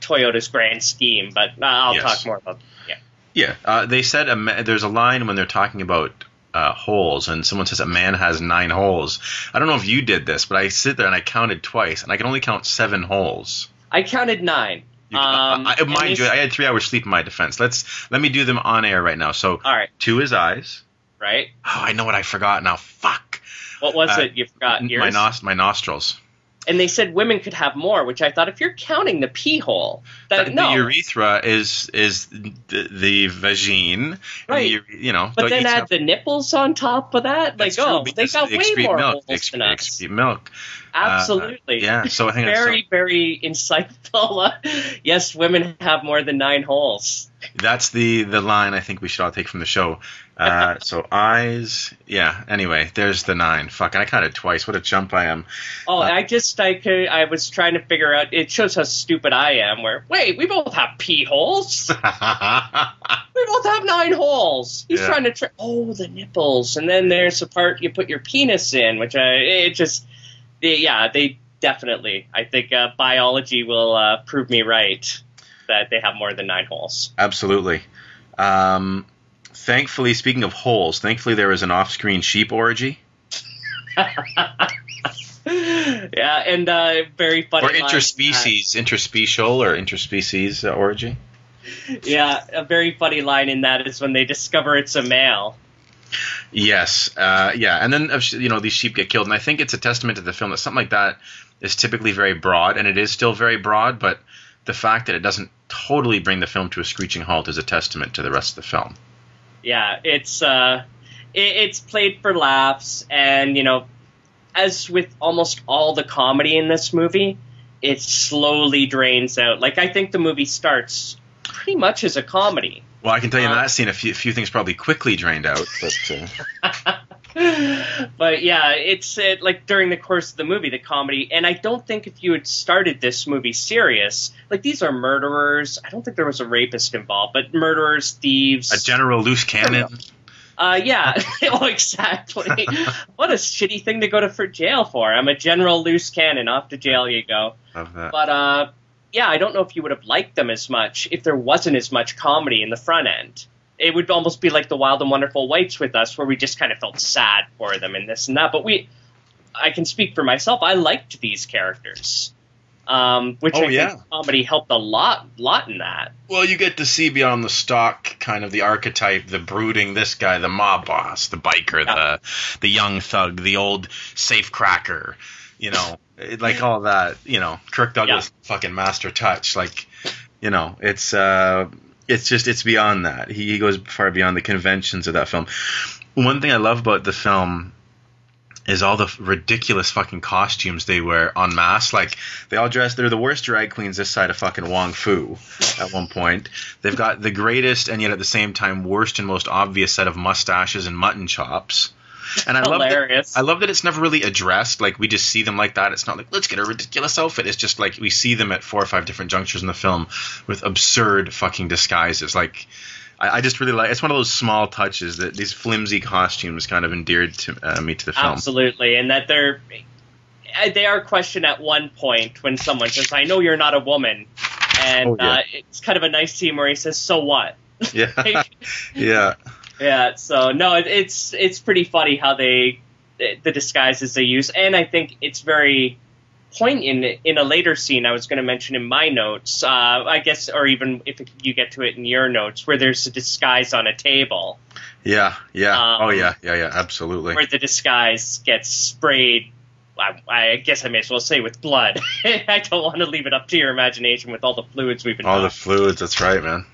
B: Toyoda's grand scheme, but uh, I'll
A: Yes.
B: talk more about. Yeah.
A: Yeah, uh, they said a ma- there's a line when they're talking about uh, holes, and someone says a man has nine holes. I don't know if you did this, but I sit there and I counted twice, and I can only count seven holes.
B: I counted nine.
A: You,
B: Um,
A: I, I, mind you, I had three hours sleep in my defense. Let's let me do them on air right now. So
B: All right,
A: two is eyes.
B: right.
A: Oh, I know what I forgot now. Fuck.
B: What was
A: Uh,
B: it you forgot? Ears?
A: My nos- my nostrils.
B: And they said women could have more, which I thought if you're counting the pee hole, that
A: the,
B: no.
A: the urethra is is the, the vagine.
B: Right.
A: the you know.
B: but then add the nipples on top of that. Like,
A: true,
B: oh, they got
A: they
B: way more
A: milk.
B: holes than us.
A: milk. Uh,
B: Absolutely.
A: yeah. So I think that's-
B: very, very insightful. yes, women have more than nine holes.
A: That's the the line I think we should all take from the show. Uh, so eyes, yeah. Anyway, there's the nine. Fuck, I counted twice. What a jump I am.
B: Oh,
A: Uh,
B: I just I could I was trying to figure out. It shows how stupid I am. Where wait, we both have pee holes. we both have nine holes. He's
A: Yeah.
B: trying to. Tra- oh, the nipples, and then there's the part you put your penis in, which I it just yeah they definitely. I think uh, biology will uh, prove me right that they have more than nine holes.
A: Absolutely. Um, thankfully, speaking of holes, thankfully there is an off-screen sheep orgy
B: yeah, and uh, very funny.
A: or
B: line,
A: interspecies, interspecial or interspecies uh, orgy.
B: uh, yeah, a very funny line in that is when they discover it's a male.
A: Yes, uh, yeah, and then uh, you know these sheep get killed, and I think it's a testament to the film that something like that is typically very broad, and it is still very broad, but the fact that it doesn't totally bring the film to a screeching halt is a testament to the rest of the film.
B: Yeah, it's uh, it, it's played for laughs, and you know, as with almost all the comedy in this movie, it slowly drains out. Like I think the movie starts pretty much as a comedy,
A: Well, I can tell you in
B: Uh,
A: that scene, a few, few things probably quickly drained out, but uh,
B: but yeah, it's uh, like during the course of the movie, the comedy, and I don't think if you had started this movie serious, like these are murderers. I don't think there was a rapist involved, but murderers, thieves.
A: a general loose cannon.
B: Uh, yeah, oh, exactly. what a shitty thing to go to for jail for. I'm a general loose cannon. Off to jail you go.
A: Of that.
B: But uh, yeah, I don't know if you would have liked them as much if there wasn't as much comedy in the front end. It would almost be like the Wild and Wonderful Whites with us, where we just kind of felt sad for them and this and that. But we, I can speak for myself. I liked these characters, um, which
A: Oh,
B: I
A: yeah.
B: think comedy helped a lot, lot in that.
A: Well, you get to see beyond the stock, kind of the archetype, the brooding, this guy, the mob boss, the biker,
B: Yeah.
A: the the young thug, the old safe cracker, you know, like all that, you know, Kirk Douglas, fucking master touch, like, you know, it's uh, it's just it's beyond that. He, he goes far beyond the conventions of that film. One thing I love about the film is all the ridiculous fucking costumes they wear en masse. Like they all dress. They're the worst drag queens this side of fucking Wong Foo. At one point, they've got the greatest and yet at the same time worst and most obvious set of mustaches and mutton chops. And I love that, I love that it's never really addressed. Like we just see them like that. It's not like let's get a ridiculous outfit. It's just like we see them at four or five different junctures in the film with absurd fucking disguises. Like I, I just really like. It's one of those small touches that these flimsy costumes kind of endeared to uh, me to the film.
B: Absolutely, and that they're uh, they are questioned at one point when someone says, "I know you're not a woman," and
A: Oh, yeah.
B: uh, it's kind of a nice scene where he says, "So what?"
A: Yeah, yeah.
B: Yeah, so no, it, it's it's pretty funny how they the disguises they use, and I think it's very poignant in a later scene I was going to mention in my notes. Uh, I guess, or even if you get to it in your notes, where there's a disguise on a table.
A: Yeah, yeah.
B: Um,
A: oh, yeah, yeah, yeah. Absolutely.
B: where the disguise gets sprayed. I, I guess I may as well say with blood. I don't want to leave it up to your imagination with all the fluids we've been.
A: All the fluids. That's right, man.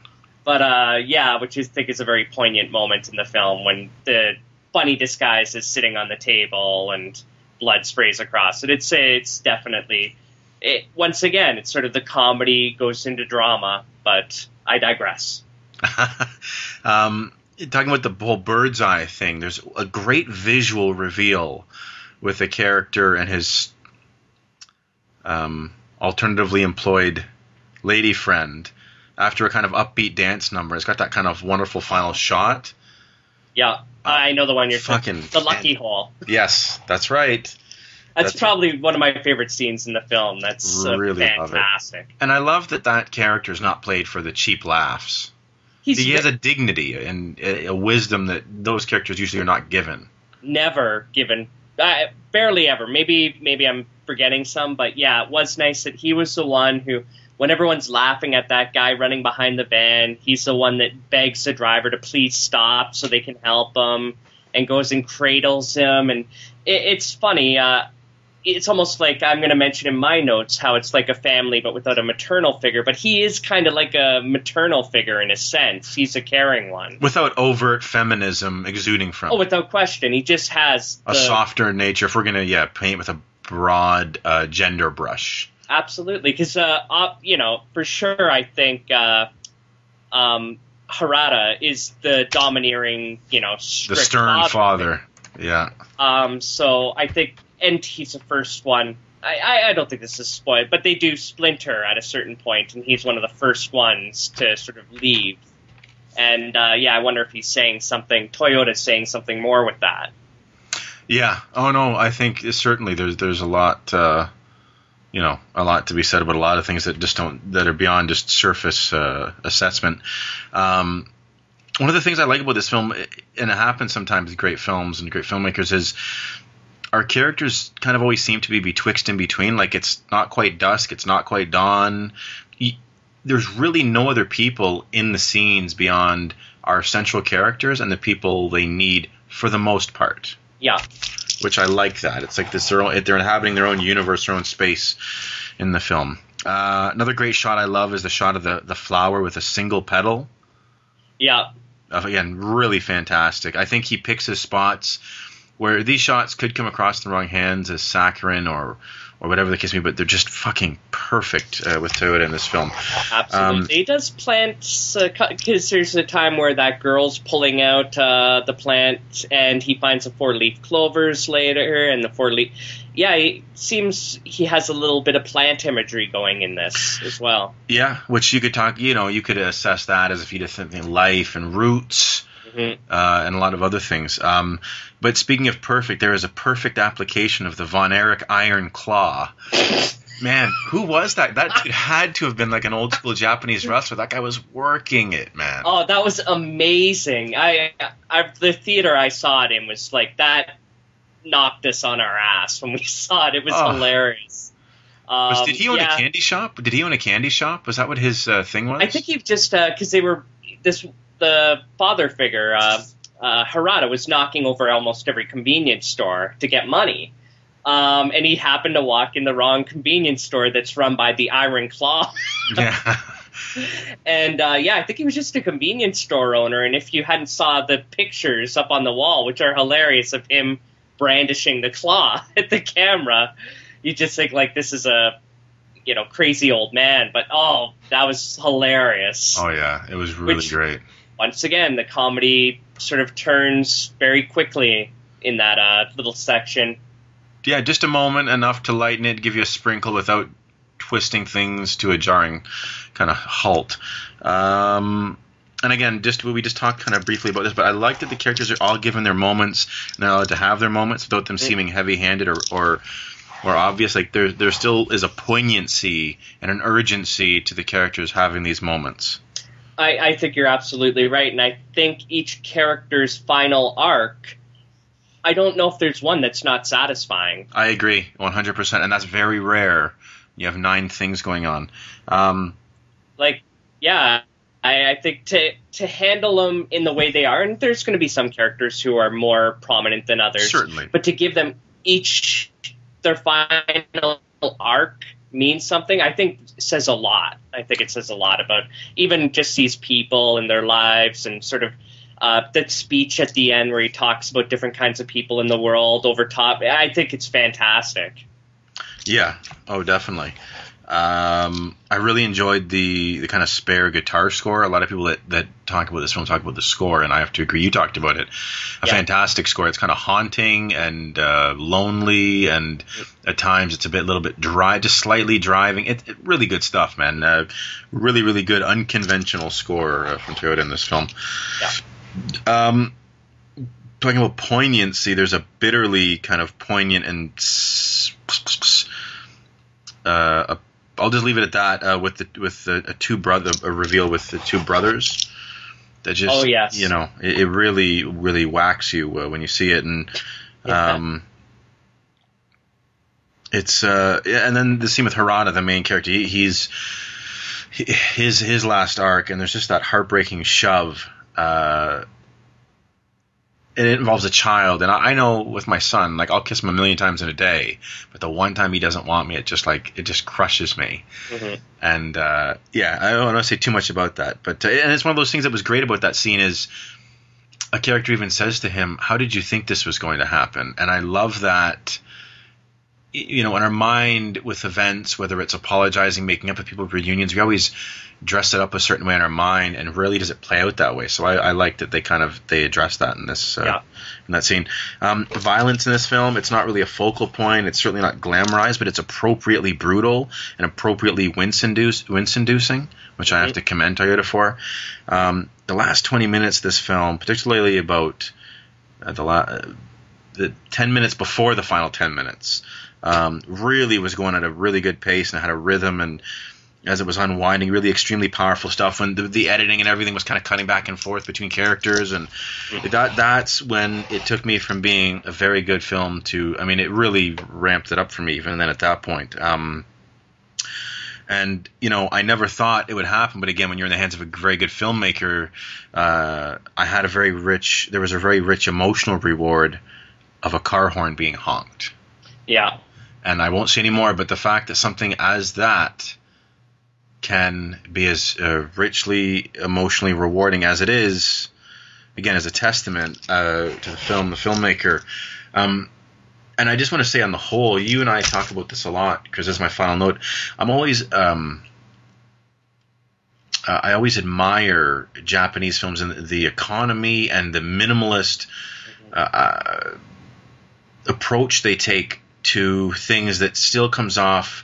B: But uh, yeah, which I think is a very poignant moment in the film when the bunny disguise is sitting on the table and blood sprays across it. It's it's definitely. It, once again, it's sort of the comedy goes into drama, but I digress.
A: um, talking about the whole bird's eye thing, there's a great visual reveal with the character and his um, alternatively employed lady friend after a kind of upbeat dance number. It's got that kind of wonderful final shot.
B: Yeah, I know the one you're talking.
A: fucking-
B: The Lucky Hole.
A: Yes, that's right.
B: That's,
A: That's-
B: probably one of my favorite scenes in the film. That's uh,
A: Really it.
B: fantastic.
A: And I love that that character is not played for the cheap laughs.
B: He's
A: he has a dignity and a a wisdom that those characters usually are not given.
B: never given, uh, barely ever. Maybe maybe I'm forgetting some, but yeah, it was nice that he was the one who, when everyone's laughing at that guy running behind the van, he's the one that begs the driver to please stop so they can help him, and goes and cradles him, and it, it's funny. Uh, it's almost like I'm going to mention in my notes how it's like a family but without a maternal figure. But he is kind of like a maternal figure in a sense. He's a caring one.
A: Without overt feminism exuding from
B: Oh, without question, he just has
A: a softer nature. If we're gonna yeah paint with a broad uh, gender brush.
B: Absolutely, because uh, uh, you know, for sure, I think uh, um, Harada is the domineering, you know,
A: The stern father. Yeah.
B: Um, so I think, and he's the first one. I, I, I don't think this is spoiled, but they do splinter at a certain point, and he's one of the first ones to sort of leave. And uh, yeah, I wonder if he's saying something. Toyoda's saying something more with that.
A: Yeah. Oh no, I think certainly there's there's a lot uh, you know, a lot to be said about a lot of things that just don't that are beyond just surface uh, assessment. Um, one of the things I like about this film, and it happens sometimes with great films and great filmmakers, is our characters kind of always seem to be betwixt in between. Like it's not quite dusk, it's not quite dawn. There's really no other people in the scenes beyond our central characters and the people they need for the most part
B: Yeah,
A: which I like that. It's like this they're, they're inhabiting their own universe, their own space in the film. Uh, another great shot I love is the shot of the, the flower with a single petal.
B: yeah,
A: again, really fantastic. I think he picks his spots where these shots could come across in the wrong hands as saccharine or or whatever the case may be, but they're just fucking perfect uh, with Toyoda in this film.
B: absolutely.
A: Um,
B: he does plants because there's a time where that girl's pulling out uh, the plant, and he finds the four leaf clovers later, and the four leaf. Yeah, it seems he has a little bit of plant imagery going in this as well.
A: Yeah, which you could talk, you know, you could assess that as if he did something life and roots.
B: Mhm.
A: uh, and a lot of other things. Um, but speaking of perfect, there is a perfect application of the Von Erich Iron Claw. Man, who was that? That had to have been like an old school Japanese wrestler. That guy was working it, man.
B: Oh, that was amazing! I, I the theater I saw it in was like that knocked us on our ass when we saw it. It was
A: Oh.
B: hilarious.
A: Was,
B: Um,
A: did he own
B: yeah.
A: a candy shop? Did he own a candy shop? Was that what his uh, thing was?
B: I think he just because they were this the father figure uh, uh, Harada was knocking over almost every convenience store to get money, um, and he happened to walk in the wrong convenience store that's run by the Iron Claw.
A: yeah.
B: and uh, yeah, I think he was just a convenience store owner. And if you hadn't saw the pictures up on the wall, which are hilarious of him brandishing the claw at the camera, you just think like this is a you know crazy old man. But oh, that was hilarious.
A: oh yeah, it was really
B: Which-
A: great.
B: Once again, the comedy sort of turns very quickly in that uh, little section.
A: Yeah, just a moment enough to lighten it, give you a sprinkle without twisting things to a jarring kind of halt. Um, and again, just we just talked kind of briefly about this, but I like that the characters are all given their moments and they're allowed to have their moments without them seeming heavy-handed or or, or obvious. Like there there still is a poignancy and an urgency to the characters having these moments.
B: I, I think you're absolutely right, and I think each character's final arc. I don't know if there's one that's not satisfying.
A: I agree, 100%, and that's very rare. You have nine things going on. Um,
B: like yeah I, I think to to handle them in the way they are and there's going to be some characters who are more prominent than others
A: Certainly.
B: but to give them each their final arc means something i think says a lot i think it says a lot about even just these people and their lives and sort of uh, that speech at the end where he talks about different kinds of people in the world over top i think it's fantastic
A: Yeah. Oh, definitely. Um, I really enjoyed the, the kind of spare guitar score. A lot of people that, that talk about this film talk about the score, and I have to agree. You talked about it. A
B: Yeah.
A: fantastic score. It's kind of haunting and uh, lonely, and at times it's a bit, little bit dry, just slightly driving. It, it really good stuff, man. Uh, really, really good, unconventional score uh, from Toyoda in this film. Um, talking about poignancy, there's a bitterly kind of poignant and uh, a, I'll just leave it at that uh, with the with the a two brother a reveal with the two brothers. That just
B: Oh, yes.
A: you know it, it really really whacks you uh, when you see it and
B: Yeah.
A: um. It's uh, yeah, and then the scene with Harada, the main character, he, he's his his last arc, and there's just that heartbreaking shove. Uh, and it involves a child, and I, I know with my son, like I'll kiss him a million times in a day, but the one time he doesn't want me, it just like it just crushes me.
B: Mhm.
A: And uh, yeah, I don't want to say too much about that, but uh, and it's one of those things that was great about that scene is a character even says to him, "How did you think this was going to happen?" And I love that. You know, in our mind with events, whether it's apologizing, making up with people, reunions, we always dress it up a certain way in our mind, and rarely does it play out that way. So I, I like that they kind of they address that in this uh,
B: Yeah.
A: in that scene. Um, violence in this film, it's not really a focal point. It's certainly not glamorized, but it's appropriately brutal and appropriately wince-induce, wince-inducing, which I have to commend Toyoda for. Um, the last 20 minutes of this film, particularly about uh, the, la- uh, the 10 minutes before the final 10 minutes, um, really was going at a really good pace and had a rhythm and as it was unwinding, really extremely powerful stuff. When the, the editing and everything was kind of cutting back and forth between characters, and that that's when it took me from being a very good film to, I mean, it really ramped it up for me. Even then, at that point, um, and you know, I never thought it would happen. But again, when you're in the hands of a very good filmmaker, uh, I had a very rich. There was a very rich emotional reward of a car horn being honked
B: Yeah.
A: And I won't say any more, but the fact that something as that can be as uh, richly emotionally rewarding as it is, again, is a testament uh, to the film, the filmmaker. Um, and I just want to say, on the whole, you and I talk about this a lot because this is my final note. I'm always. Um, uh, I always admire Japanese films and the economy and the minimalist uh, uh, approach they take to things that still comes off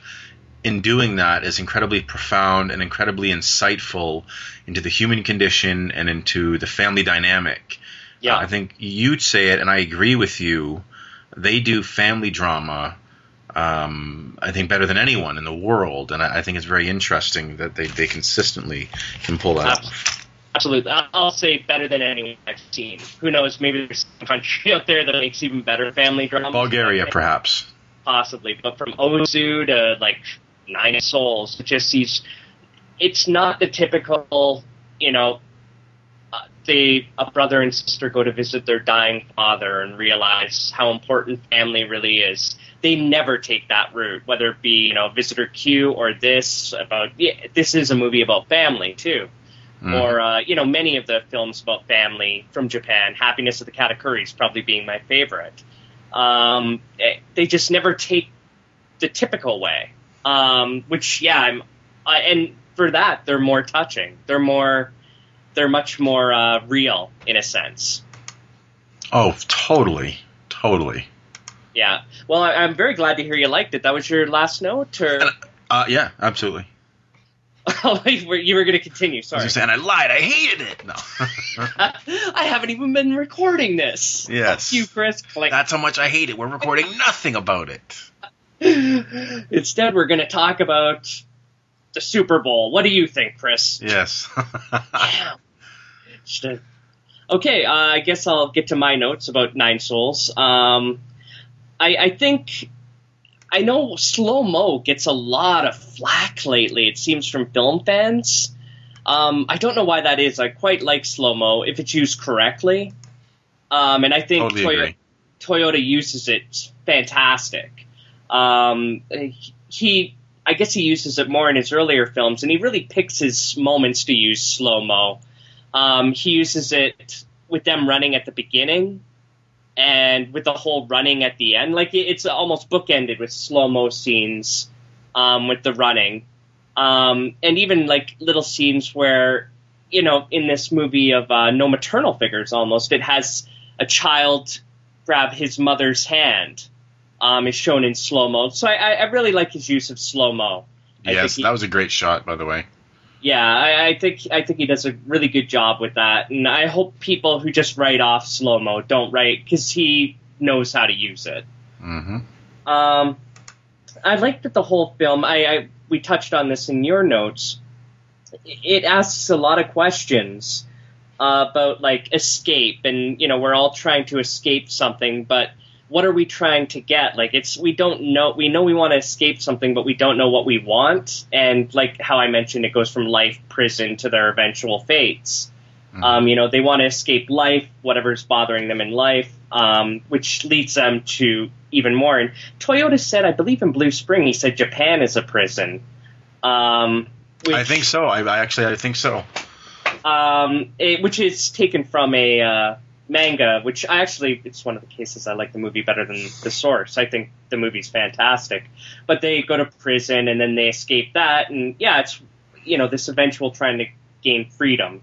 A: in doing that as incredibly profound and incredibly insightful into the human condition and into the family dynamic.
B: Yeah.
A: Uh, I think you'd say it, and I agree with you. They do family drama, um, I think, better than anyone in the world, and I, I think it's very interesting that they, they consistently can pull that off.
B: Absolutely. I'll say better than anyone I've seen. Who knows? Maybe there's some country out there that makes even better family dramas.
A: Bulgaria, perhaps.
B: possibly, but from Ozu to like Nine Souls, it just sees. It's not the typical, you know, uh, they a brother and sister go to visit their dying father and realize how important family really is. They never take that route, whether it be you know Visitor Q or this about. Yeah, this is a movie about family too.
A: Mhm.
B: Or uh, you know, many of the films about family from Japan, Happiness of the Katakuris probably being my favorite um, eh, they just never take the typical way. Um, which, yeah, I'm, uh, and for that, they're more touching. They're more, they're much more uh, real in a sense.
A: Oh, totally, totally.
B: Yeah. Well, I, I'm very glad to hear you liked it. That was your last note, or
A: Uh, yeah, absolutely.
B: oh, you were, going to continue?
A: I was
B: Sorry,
A: just saying I lied. I hated it. No.
B: I haven't even been recording this.
A: Yes.
B: Fuck you, Chris. Click.
A: That's how much I hate it. We're recording nothing about it.
B: Instead, we're going to talk about the Super Bowl. What do you think, Chris?
A: Yes.
B: A- Okay, uh, I guess I'll get to my notes about Nine Souls. Um, I, I think I know slow mo gets a lot of flack lately. It seems from film fans. Um, I don't know why that is. I quite like slow mo if it's used correctly. Um, and I think
A: Totally
B: Toyo- Toyoda uses it fantastic. Um, he, I guess he uses it more in his earlier films, and he really picks his moments to use slow mo. Um, he uses it with them running at the beginning, and with the whole running at the end. Like it's almost bookended with slow mo scenes um, with the running, um, and even like little scenes where, you know, in this movie of uh, no maternal figures, almost it has a child grab his mother's hand, um, is shown in slow mo. So I, I really like his use of slow mo.
A: Yes,
B: he-
A: that was a great shot, by the way.
B: Yeah, I, I think I think he does a really good job with that, and I hope people who just write off slow mo don't write because he knows how to use it.
A: hmm
B: Um, I like that the whole film. I, I we touched on this in your notes. It asks a lot of questions uh, about like escape, and you know we're all trying to escape something, but what are we trying to get? Like it's we don't know. We know we want to escape something, but we don't know what we want. And like how I mentioned, it goes from life, prison to their eventual fates. Um, you know, they want to escape life, whatever's bothering them in life, um, which leads them to even more. And Toyoda said, I believe in Blue Spring, he said Japan is a prison. Um, which,
A: I think so. I, I actually I think so.
B: um, it, which is taken from a uh, manga, which I actually it's one of the cases I like the movie better than the source. I think the movie's fantastic, but they go to prison and then they escape that, and yeah, it's you know this eventual trying to gain freedom,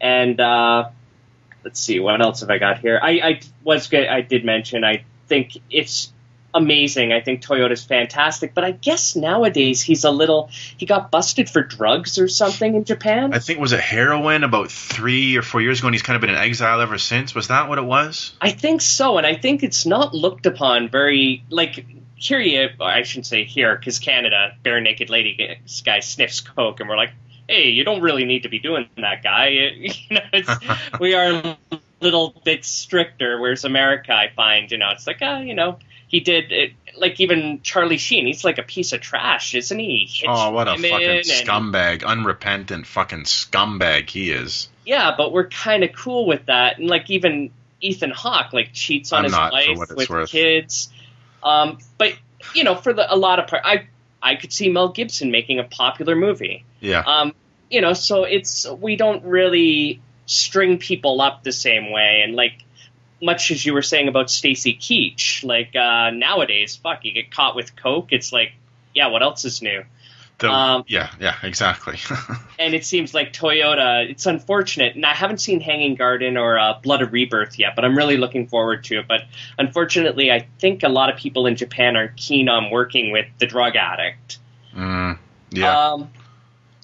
B: and uh, let's see what else have I got here. I, I was good. I did mention I think it's amazing. I think Toyoda's fantastic, but I guess nowadays he's a little he got busted for drugs or something in Japan.
A: I think was it heroin about three or four years ago, and he's kind of been in exile ever since. Was that what it was?
B: I think so, and I think it's not looked upon very like here. You, I shouldn't say here because Canada, bare naked lady this guy sniffs coke, and we're like, hey, you don't really need to be doing that, guy. You know, it's, we are a little bit stricter, whereas America, I find, you know, it's like, ah, you know, he did it, like even Charlie Sheen, he's like a piece of trash, isn't he? Hits
A: Oh, what a fucking scumbag, unrepentant fucking scumbag he is.
B: yeah, but we're kind of cool with that. And like even Ethan Hawke like cheats on
A: I'm
B: his
A: not,
B: wife with
A: worth.
B: kids. Um, but you know, for the a lot of part, I I could see Mel Gibson making a popular movie.
A: Yeah.
B: Um, you know, so it's we don't really string people up the same way, and like much as you were saying about Stacy Keach, like uh, nowadays, fuck, you get caught with coke, it's like, yeah, what else is new?
A: The-
B: um,
A: yeah, yeah, exactly.
B: and it seems like Toyoda. It's unfortunate, and I haven't seen Hanging Garden or uh, Blood of Rebirth yet, but I'm really looking forward to it. But unfortunately, I think a lot of people in Japan are keen on working with the drug addict.
A: mm, yeah.
B: Um,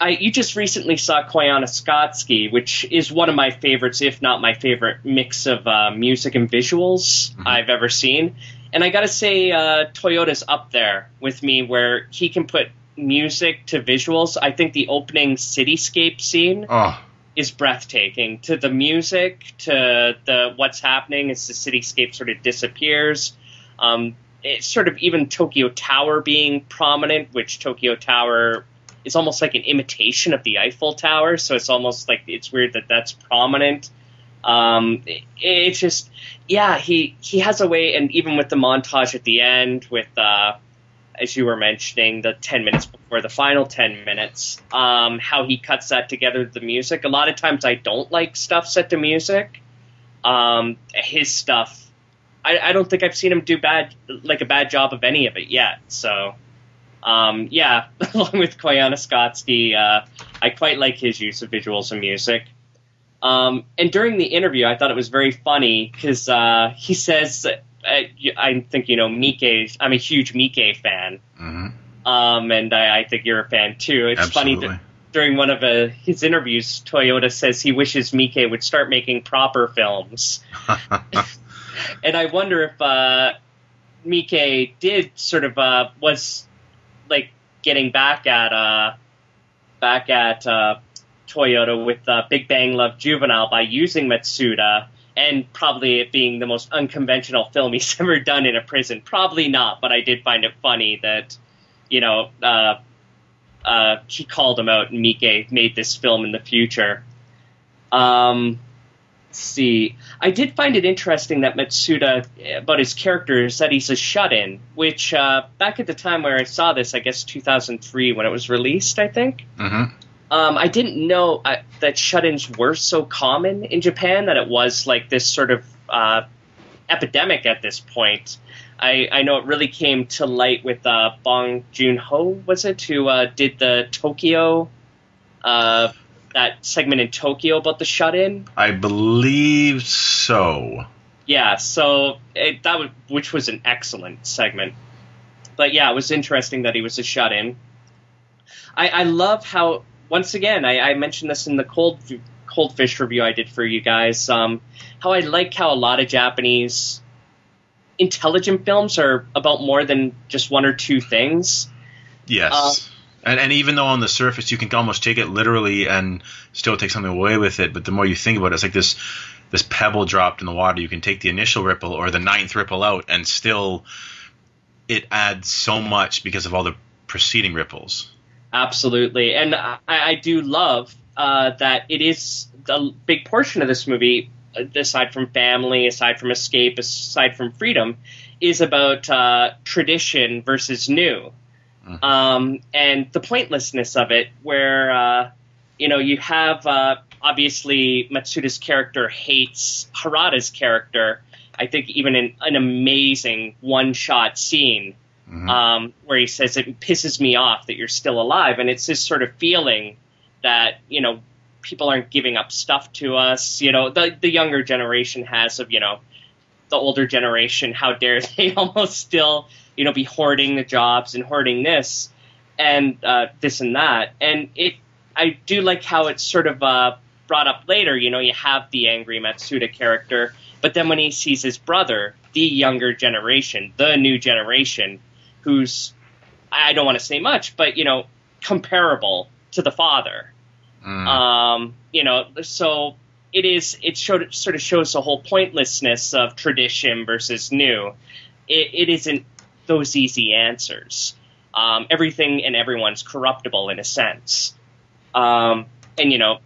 B: I you just recently saw Koyana Koyaanisqatsi, which is one of my favorites, if not my favorite mix of uh, music and visuals I've ever seen. And I gotta say, uh, Toyoda's up there with me, where he can put music to visuals. I think the opening cityscape scene
A: oh,
B: is breathtaking. To the music, to the what's happening as the cityscape sort of disappears. Um, it's sort of even Tokyo Tower being prominent, which Tokyo Tower is almost like an imitation of the Eiffel Tower. So it's almost like it's weird that that's prominent. Um, it, it's just, yeah, he he has a way, and even with the montage at the end, with uh, as you were mentioning, the 10 minutes before the final 10 minutes, um, how he cuts that together the music. A lot of times I don't like stuff set to music. Um, his stuff, I, I don't think I've seen him do bad, like a bad job of any of it yet. So, um, yeah, along with Koyaanisqatsi, uh, I quite like his use of visuals and music. Um, and during the interview, I thought it was very funny because uh, he says, that, uh, I think you know Miike. I'm a huge Miike fan,
A: hmm
B: um, and I, I think you're a fan too. It's funny that during one of uh, his interviews, Toyoda says he wishes Miike would start making proper films, and I wonder if uh, Miike did sort of uh, was like getting back at uh, back at uh, Toyoda with uh, Big Bang Love Juvenile by using Matsuda. And probably it being the most unconventional film he's ever done in a prison. Probably not, but I did find it funny that, you know, uh, uh, he called him out and Miike made this film in the future. Um, see. I did find it interesting that Matsuda, about his character, is that he's a shut in, which uh, back at the time where I saw this, I guess 2003 when it was released, I think.
A: hmm
B: Um, I didn't know uh, that shut-ins were so common in Japan that it was like this sort of uh, epidemic at this point. I, I know it really came to light with uh, Bong Joon Ho, was it, who uh, did the Tokyo, uh, that segment in Tokyo about the shut in?
A: I believe so.
B: Yeah, so it, that was, which was an excellent segment. But yeah, it was interesting that he was a shut in. I, I love how once again I, I mentioned this in the cold cold fish review I did for you guys. Um, how I like how a lot of Japanese intelligent films are about more than just one or two things.
A: Yes.
B: Uh,
A: and, and even though on the surface you can almost take it literally and still take something away with it, but the more you think about it, it's like this this pebble dropped in the water. You can take the initial ripple or the ninth ripple out, and still it adds so much because of all the preceding ripples.
B: Absolutely, and I, I do love uh, that it is a big portion of this movie, uh, aside from family, aside from escape, aside from freedom, is about uh, tradition versus new, um, and the pointlessness of it. Where uh, you know you have uh, obviously Matsuda's character hates Harada's character. I think even in an amazing one-shot scene um, where he says it pisses me off that you're still alive, and it's this sort of feeling that you know people aren't giving up stuff to us. You know, the the younger generation has of you know the older generation. How dare they almost still you know be hoarding the jobs and hoarding this and uh, this and that. And it, I do like how it's sort of uh, brought up later. You know, you have the angry Matsuda character, but then when he sees his brother, the younger generation, the new generation, who's I don't want to say much, but you know, comparable to the father. Um, you know, so it is. It showed, sort of shows the whole pointlessness of tradition versus new. It, it isn't those easy answers. Um, everything and everyone's corruptible in a sense. Um, and you know,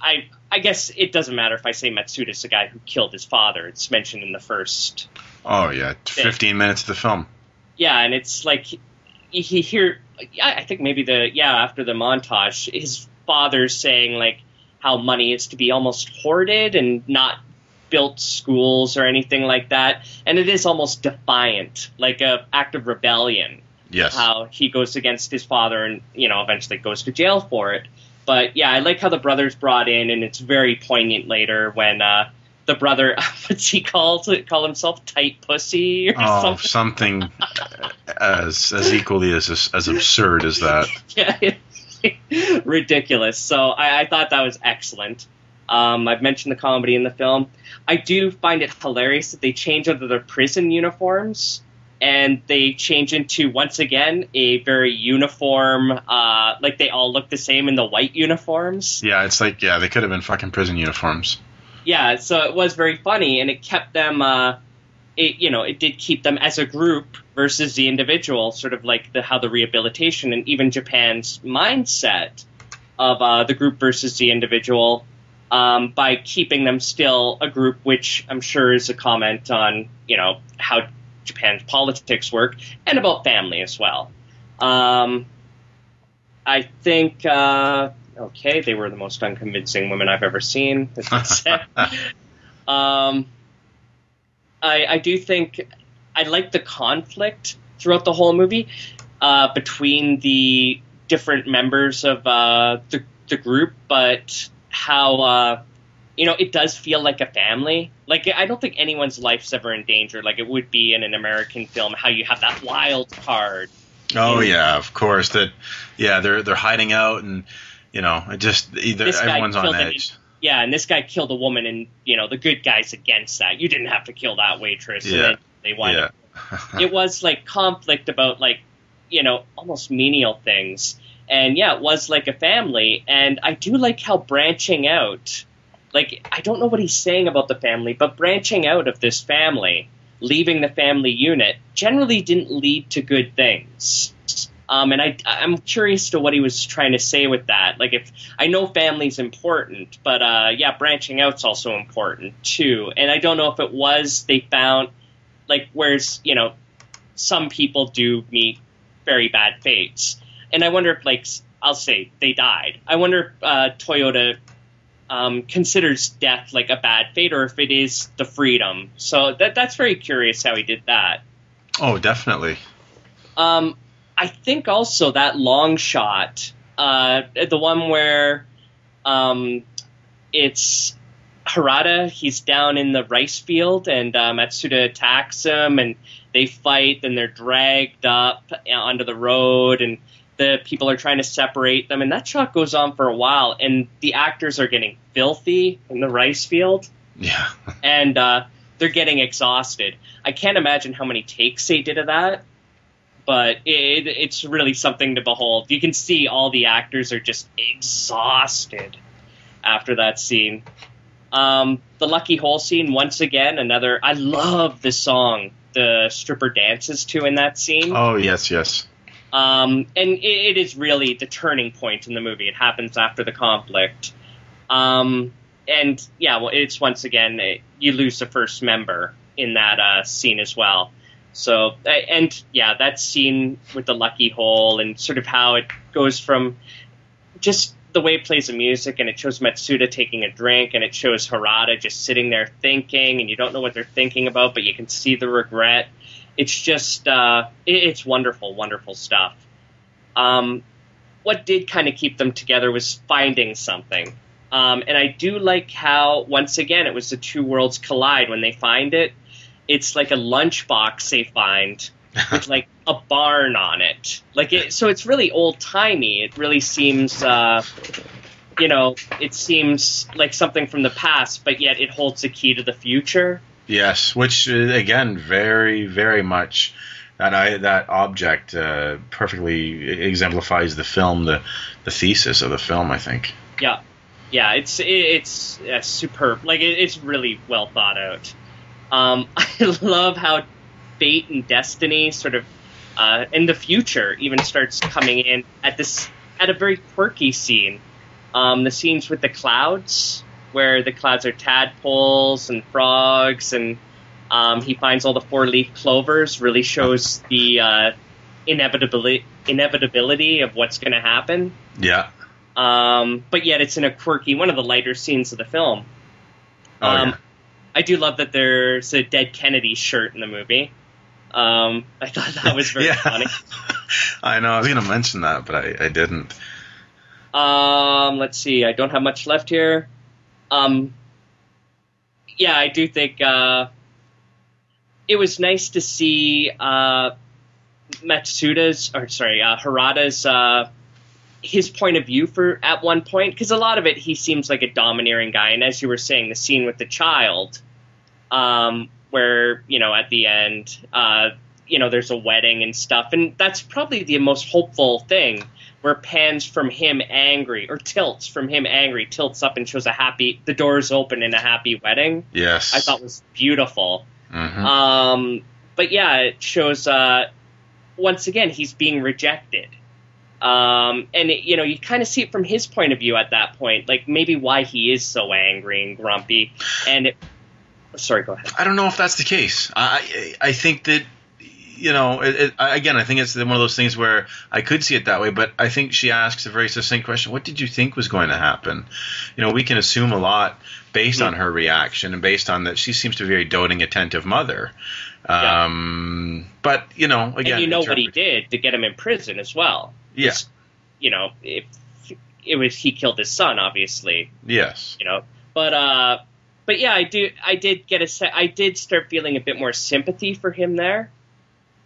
B: I I guess it doesn't matter if I say Matsuda's the guy who killed his father. It's mentioned in the first
A: Oh yeah, 15 minutes of the film.
B: yeah, and it's like he, he hear. I think maybe the yeah after the montage, his father's saying like how money is to be almost hoarded and not built schools or anything like that, and it is almost defiant, like a act of rebellion.
A: Yes.
B: How he goes against his father and you know eventually goes to jail for it. But yeah, I like how the brother's brought in, and it's very poignant later when uh, the brother, what's he called? Call himself tight pussy or
A: Oh,
B: something.
A: something as as equally as as absurd as that.
B: yeah, ridiculous. So I, I thought that was excellent. Um, I've mentioned the comedy in the film. I do find it hilarious that they change into their prison uniforms and they change into once again a very uniform, uh, like they all look the same in the white uniforms.
A: Yeah, it's like yeah, they could have been fucking prison uniforms.
B: Yeah, so it was very funny, and it kept them. Uh, it you know it did keep them as a group versus the individual, sort of like the how the rehabilitation and even Japan's mindset of uh, the group versus the individual um, by keeping them still a group, which I'm sure is a comment on you know how Japan's politics work and about family as well. Um, I think. Uh, okay, they were the most unconvincing women I've ever seen. I um, I, I do think I like the conflict throughout the whole movie uh, between the different members of uh, the, the group, but how uh, you know it does feel like a family. Like I don't think anyone's life's ever in danger, like it would be in an American film. How you have that wild card.
A: Oh
B: Yeah.
A: yeah, of course. That yeah, they're they're hiding out and you know, it just either everyone's on
B: killed an
A: edge.
B: Yeah, and this guy killed a woman, and you know the good guys against that. You didn't have to kill that waitress.
A: Yeah.
B: they won.
A: Yeah.
B: it was like conflict about like you know almost menial things and yeah it was like a family and i do like how branching out like i don't know what he's saying about the family but branching out of this family leaving the family unit generally didn't lead to good things um, and I, I'm curious to what he was trying to say with that. Like, if I know family's important, but uh, yeah, branching out's also important too. And I don't know if it was they found like whereas you know some people do meet very bad fates and i wonder if like i'll say they died. I wonder if uh, Toyoda um, considers death like a bad fate or if it is the freedom. So that that's very curious how he did that.
A: Oh, definitely.
B: Um, I think also that long shot, uh, the one where um, it's Harada, he's down in the rice field, and uh, Matsuda attacks him, and they fight, and they're dragged up onto the road, and the people are trying to separate them, and that shot goes on for a while, and the actors are getting filthy in the rice field,
A: Yeah.
B: and uh, they're getting exhausted. I can't imagine how many takes they did of that, but it, it's really something to behold. You can see all the actors are just exhausted after that scene. Um, the Lucky Hole scene, once again, another. I love the song the stripper dances to in that scene.
A: Oh, yes, yes.
B: Um, and it, it is really the turning point in the movie. It happens after the conflict. Um, and yeah, well, it's once again, it, you lose the first member in that uh, scene as well. So, and yeah, that scene with the lucky hole and sort of how it goes from just the way it plays the music and it shows Matsuda taking a drink and it shows Harada just sitting there thinking and you don't know what they're thinking about, but you can see the regret. It's just, uh, it, it's wonderful, wonderful stuff. Um, what did kind of keep them together was finding something. Um, and I do like how, once again, it was the two worlds collide when they find it. It's like a lunchbox they find with like a barn on it. Like it, so it's really old timey. It really seems, uh, you know, it seems like something from the past, but yet it holds the key to the future.
A: Yes, which uh, again, very, very much that I that object uh, perfectly exemplifies the film, the the thesis of the film. I think.
B: Yeah, yeah, it's it's uh, superb. Like it, it's really well thought out. Um, I love how fate and destiny sort of uh, in the future even starts coming in at this at a very quirky scene. Um, the scenes with the clouds, where the clouds are tadpoles and frogs, and um, he finds all the four leaf clovers, really shows the uh, inevitability inevitability of what's going to happen.
A: Yeah.
B: Um, but yet it's in a quirky one of the lighter scenes of the film.
A: Oh
B: Um,
A: yeah.
B: I do love that there's a dead Kennedy shirt in the movie. Um, I thought that was very
A: yeah.
B: funny.
A: I know. I was going to mention that, but I, I didn't.
B: Um, let's see. I don't have much left here. Um, yeah, I do think uh, it was nice to see uh, Matsuda's, or sorry, uh, Harada's uh, his point of view for at one point because a lot of it he seems like a domineering guy, and as you were saying, the scene with the child, um, where you know at the end, uh, you know, there's a wedding and stuff, and that's probably the most hopeful thing where pans from him angry or tilts from him angry, tilts up and shows a happy, the doors open in a happy wedding.
A: Yes.
B: I thought was beautiful.
A: Mhm.
B: Um, but yeah, it shows uh, once again he's being rejected. Um, and it, you know you kind of see it from his point of view at that point, like maybe why he is so angry and grumpy. And it, sorry, go ahead.
A: I don't know if that's the case. I I I think that you know it, it, again I think it's one of those things where I could see it that way, but I think she asks a very succinct question. What did you think was going to happen? You know, we can assume a lot based on her reaction and based on that she seems to be a very doting, attentive mother.
B: Yeah.
A: Um, but you know, again,
B: and you know what he did to get him in prison as well.
A: Yeah.
B: You know, if it was he killed his son, obviously.
A: Yes.
B: you know. But uh, but yeah, I do. I did get a. I did start feeling a bit more sympathy for him there.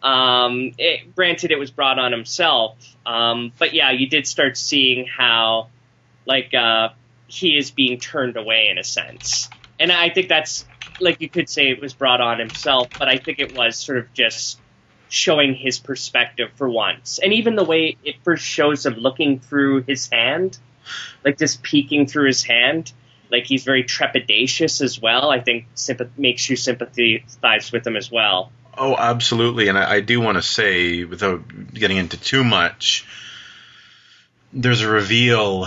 B: Um, it, granted, it was brought on himself. Um, but yeah, you did start seeing how, like, uh, he is being turned away in a sense, and I think that's like you could say it was brought on himself, but I think it was sort of just showing his perspective for once, and even the way it first shows him looking through his hand like just peeking through his hand. Like he's very trepidatious as well. I think sympath- makes you sympathize with him as well.
A: Oh, absolutely. And I, I do want to say, without getting into too much, there's a reveal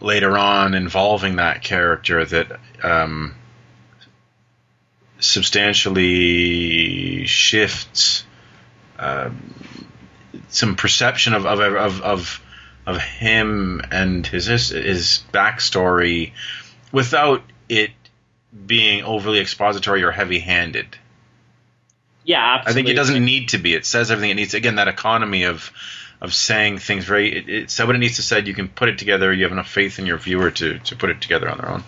A: later on involving that character that um, substantially shifts um some perception of of, of of of him and his his, his backstory without it being overly expository or heavy-handed.
B: Yeah,
A: I think it doesn't need to be. It says everything it needs. Again, that economy of of saying things very. It, it said what it needs to said. You can put it together. You have enough faith in your viewer to to put it together on their own.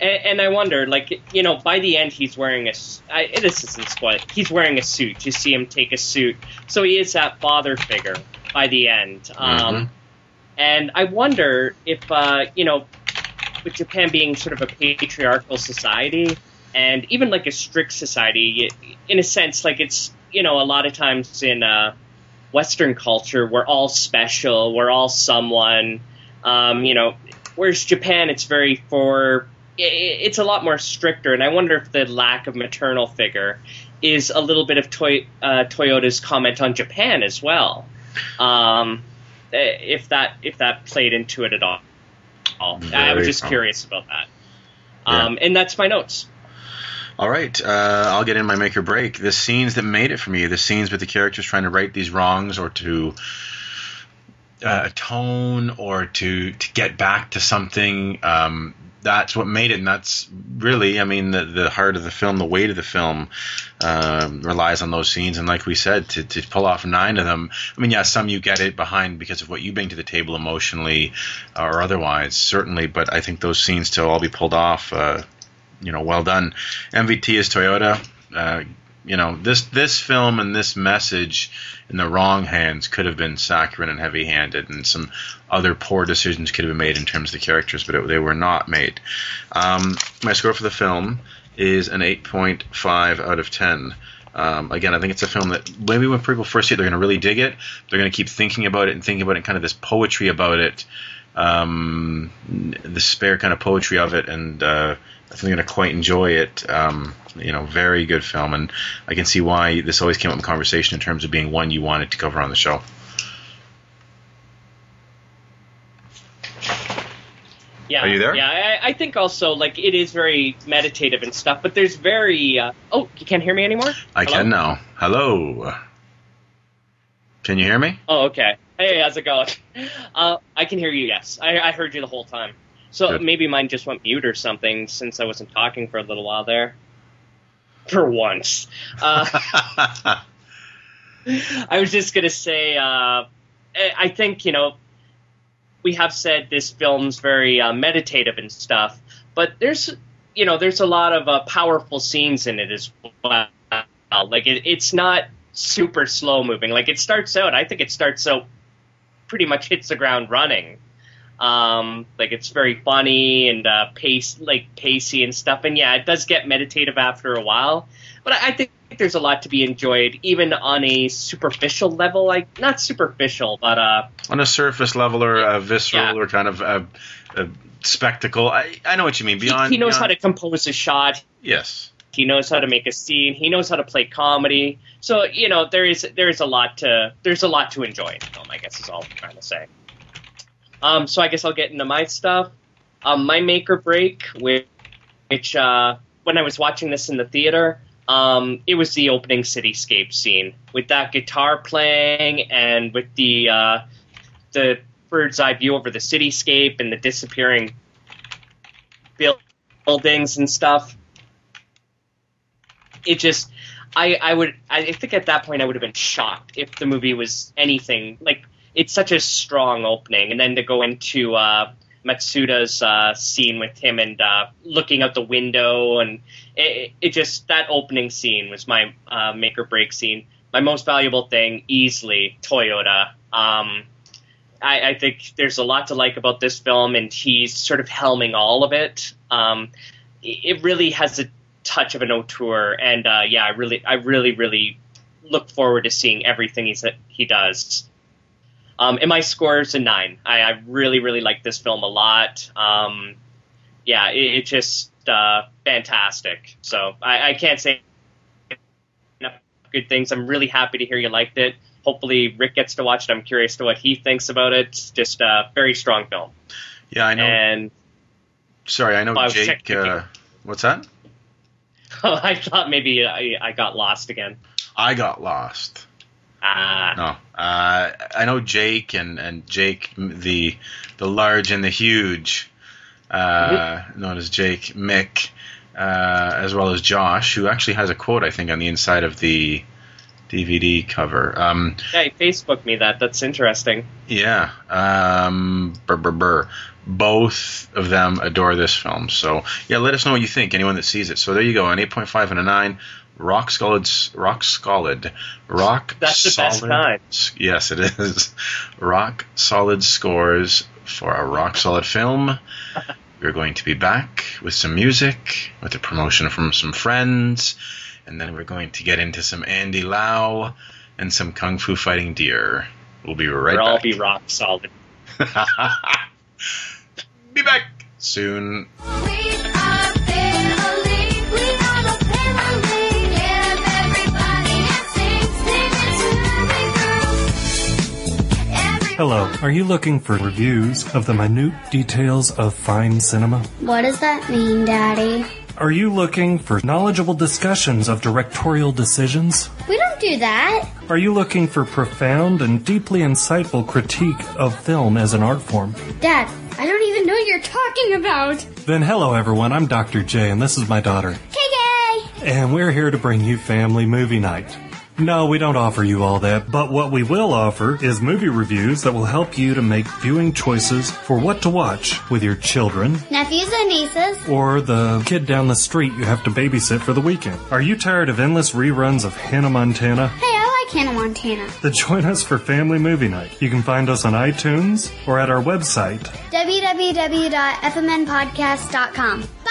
B: And, and I wonder, like, you know, by the end, he's wearing a. I, this isn't spoiled. He's wearing a suit. You see him take a suit, so he is that father figure by the end. Um,
A: Mhm.
B: And I wonder if, uh, you know, with Japan being sort of a patriarchal society, and even like a strict society, in a sense, like it's, you know, a lot of times in uh, Western culture, we're all special, we're all someone. Um, you know, whereas Japan, it's very for it's a lot more stricter, and I wonder if the lack of maternal figure is a little bit of Toy, uh, Toyoda's comment on Japan as well. Um, if that if that played into it at all, I was just curious about that.
A: Yeah.
B: Um, and that's my notes.
A: All right, uh, I'll get in my make or break. The scenes that made it for me, the scenes with the characters trying to right these wrongs or to uh, atone or to to get back to something. Um, that's what made it, and that's really, I mean, the the heart of the film, the weight of the film um, relies on those scenes. And like we said, to to pull off nine of them, I mean, yeah, some you get it behind because of what you bring to the table emotionally or otherwise, certainly. But I think those scenes to all be pulled off. Uh, you know, well done. MVT is Toyoda. Uh, you know, this this film and this message in the wrong hands could have been saccharine and heavy-handed, and some other poor decisions could have been made in terms of the characters, but it, they were not made. Um, my score for the film is an 8.5 out of 10. Um, again, I think it's a film that maybe when people first see it, they're going to really dig it. They're going to keep thinking about it and thinking about it, kind of this poetry about it, um, the spare kind of poetry of it, and uh, I think they're going to quite enjoy it. Um, you know, very good film, and I can see why this always came up in conversation in terms of being one you wanted to cover on the show.
B: Yeah,
A: Are you there?
B: Yeah, I, I think also like it is very meditative and stuff, but there's very. Uh, oh, you can't hear me anymore.
A: I
B: Hello?
A: can now. Hello. Can you hear me?
B: Oh, okay. Hey, how's it going? Uh, I can hear you. Yes, I, I heard you the whole time. So
A: Good.
B: maybe mine just went mute or something since I wasn't talking for a little while there. For once, uh, I was just gonna say. Uh, I I think you know we have said this film's very uh, meditative and stuff, but there's you know there's a lot of uh, powerful scenes in it as well. Like it, it's not super slow moving. Like it starts out, I think it starts out pretty much hits the ground running. Um, like it's very funny and uh, pace like pacey and stuff. And yeah, it does get meditative after a while. But I, I think there's a lot to be enjoyed, even on a superficial level. Like not superficial, but uh,
A: on a surface level or a visceral
B: Yeah.
A: or kind of a, a spectacle. I, I know what you mean.
B: he,
A: Beyond,
B: he knows how to compose a shot.
A: Yes.
B: He knows how to make a scene. He knows how to play comedy. So you know there is there is a lot to there's a lot to enjoy in the film. I guess is all I'm trying to say. Um, so I guess I'll get into my stuff. Um, my make or break, which, which uh, when I was watching this in the theater, um, it was the opening cityscape scene with that guitar playing and with the uh, the bird's eye view over the cityscape and the disappearing buildings and stuff it just I I would I think at that point I would have been shocked if the movie was anything like it's such a strong opening and then to go into uh Matsuda's uh, scene with him and uh, looking out the window and it, it just that opening scene was my uh, make or break scene. My most valuable thing, easily Toyoda. Um, I, I think there's a lot to like about this film, and he's sort of helming all of it. Um, it really has a touch of an auteur, and uh, yeah, I really, I really, really look forward to seeing everything he's, he does. Um, and my score is a nine. I, I really, really like this film a lot. Um, yeah, it, it's just uh, fantastic. So I, I can't say enough good things. I'm really happy to hear you liked it. Hopefully, Rick gets to watch it. I'm curious to what he thinks about it. It's just a very strong film.
A: Yeah, I know.
B: And
A: Sorry, I know
B: I
A: Jake. Uh, what's that?
B: Oh, I thought maybe I, I got lost again.
A: I got lost.
B: Ah,
A: No, uh, I know Jake and, and Jake the the large and the huge, uh, known as Jake Mick. uh, as well as Josh, who actually has a quote, I think, on the inside of the DVD cover. Um,
B: Yeah, he Facebooked me that. That's interesting.
A: yeah, um, both of them adore this film. So yeah, let us know what you think. Anyone that sees it. So there you go, an eight point five and a nine. Rock solid, rock solid, rock.
B: That's the best
A: solid,
B: kind.
A: Yes, it is. Rock solid scores for a rock solid film. We're going to be back with some music, with a promotion from some friends, and then we're going to get into some Andy Lau and some Kung Fu Fighting Deer. We'll be right back.
B: We'll all be rock solid.
A: be back soon.
C: Hello, are you looking for reviews of the minute details of fine cinema?
E: What does that mean, Daddy?
C: Are you looking for knowledgeable discussions of directorial decisions?
E: We don't do that.
C: Are you looking for profound and deeply insightful critique of film as an art form?
E: Dad, I don't even know what you're talking about.
C: Then hello everyone, I'm Dr. J and this is my daughter.
E: KK!
C: And we're here to bring you family movie night. No, we don't offer you all that, but what we will offer is movie reviews that will help you to make viewing choices for what to watch with your children
E: Nephews and nieces.
C: or the kid down the street you have to babysit for the weekend. Are you tired of endless reruns of Hannah Montana?
E: Hey, I like Hannah Montana.
C: Then join us for Family Movie Night. You can find us on iTunes or at our website.
E: www.fmnpodcast.com. Bye!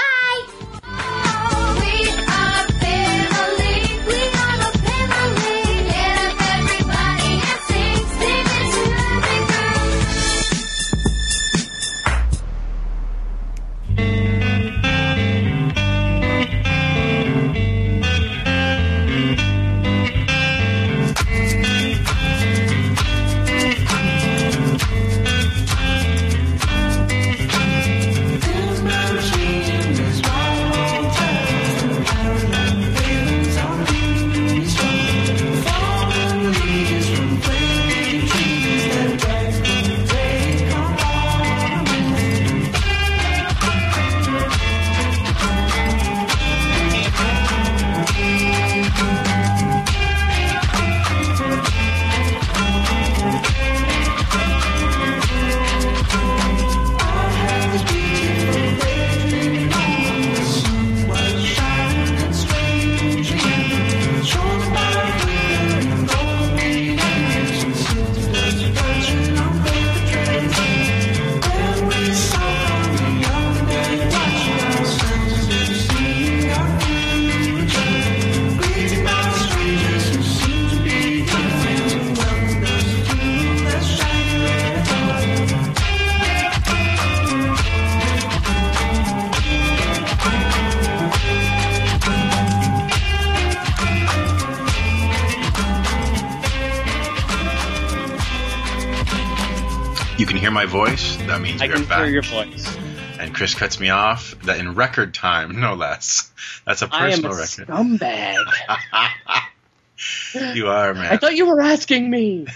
A: My voice. That means
B: I
A: we
B: can
A: back.
B: hear your voice.
A: And Chris cuts me off. That in record time, no less. That's a
B: I am a
A: personal record.
B: I am a scumbag.
A: You are, man.
B: I thought you were asking me.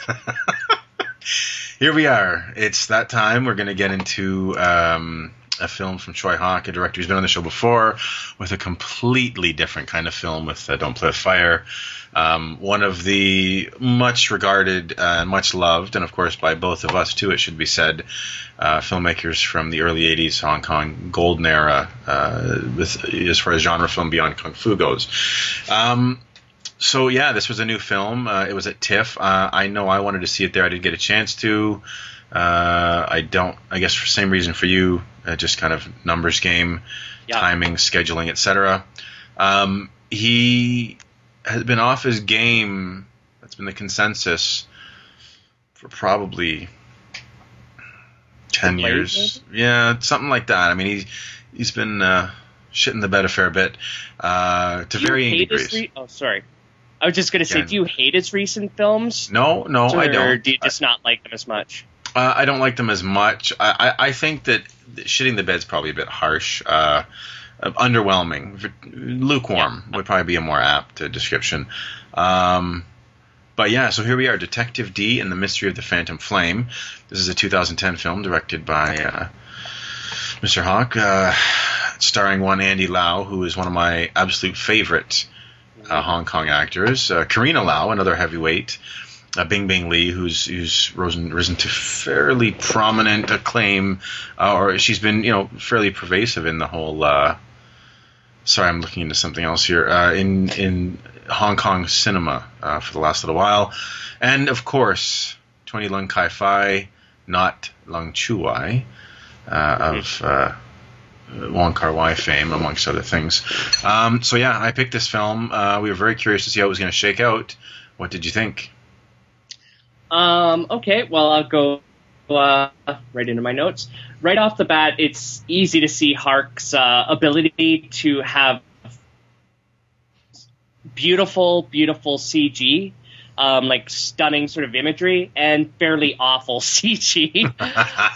A: Here we are. It's that time. We're going to get into um, a film from Tsui Hark, a director who's been on the show before, with a completely different kind of film with uh, Don't Play with Fire. Um, one of the much regarded uh, and much loved, and of course by both of us too, it should be said, uh, filmmakers from the early 80s Hong Kong golden era, uh, with, as far as genre film beyond Kung Fu goes. Um, so yeah, this was a new film. Uh, it was at TIFF. Uh, I know I wanted to see it there. I didn't get a chance to. Uh, I don't. I guess for the same reason for you, uh, just kind of numbers game,
B: Yeah.
A: timing, scheduling, etc. Um, he has been off his game. That's been the consensus for probably ten years. Yeah, something like that. I mean, he's he's been uh, shitting the bed a fair bit uh, to
B: you
A: varying degrees.
B: re- oh, sorry. I was just gonna say, do you hate his recent films?
A: No, no,
B: or
A: I don't.
B: do you just not like them as much?
A: Uh, I don't like them as much. I, I, I think that shitting the bed's probably a bit harsh. Uh, uh, underwhelming, lukewarm would probably be a more apt uh, description. Um, but yeah, so here we are, Detective Dee and the Mystery of the Phantom Flame. This is a 2010 film directed by uh, Mr. Hark. Uh, starring one Andy Lau, who is one of my absolute favorite uh, Hong Kong actors. Uh, Karina Lau, another heavyweight. Uh, Bing Bing Lee, who's who's risen risen to fairly prominent acclaim, uh, or she's been you know fairly pervasive in the whole. Uh, sorry, I'm looking into something else here. Uh, in in Hong Kong cinema uh, for the last little while, and of course, Tony Leung Ka Fai, not Leung Chiu Wai, uh, of uh, Wong Kar Wai fame, amongst other things. Um, so yeah, I picked this film. Uh, we were very curious to see how it was going to shake out. What did you think?
B: Um, okay, well, I'll go uh, right into my notes. Right off the bat, it's easy to see Hark's uh, ability to have beautiful, beautiful CG, um, like stunning sort of imagery, and fairly awful CG.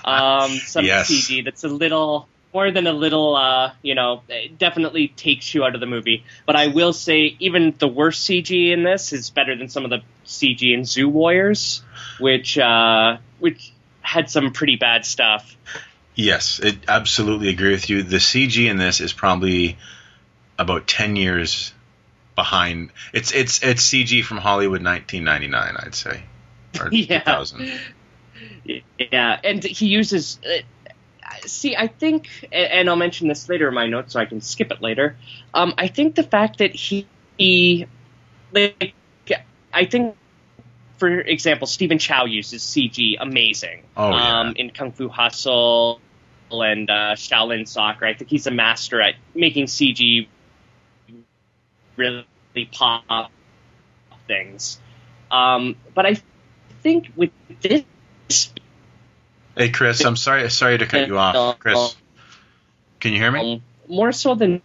B: um, some
A: Yes.
B: CG that's a little more than a little, uh, you know, it definitely takes you out of the movie. But I will say, even the worst CG in this is better than some of the CG in Zu Warriors, which uh, which had some pretty bad stuff.
A: Yes, it absolutely agree with you. The CG in this is probably about ten years behind. It's it's it's CG from Hollywood 1999, I'd say, or
B: Yeah.
A: 2000.
B: Yeah, and he uses. Uh, see, I think, and I'll mention this later in my notes, so I can skip it later. Um, I think the fact that he, he, like, I think, for example, Stephen Chow uses CG amazing.
A: Oh, yeah.
B: um, in Kung Fu Hustle and uh, Shaolin Soccer. I think he's a master at making CG really pop things. Um, but I think with this
A: Hey, Chris, I'm sorry sorry to cut you off, Chris. Can you hear me?
B: um, more so than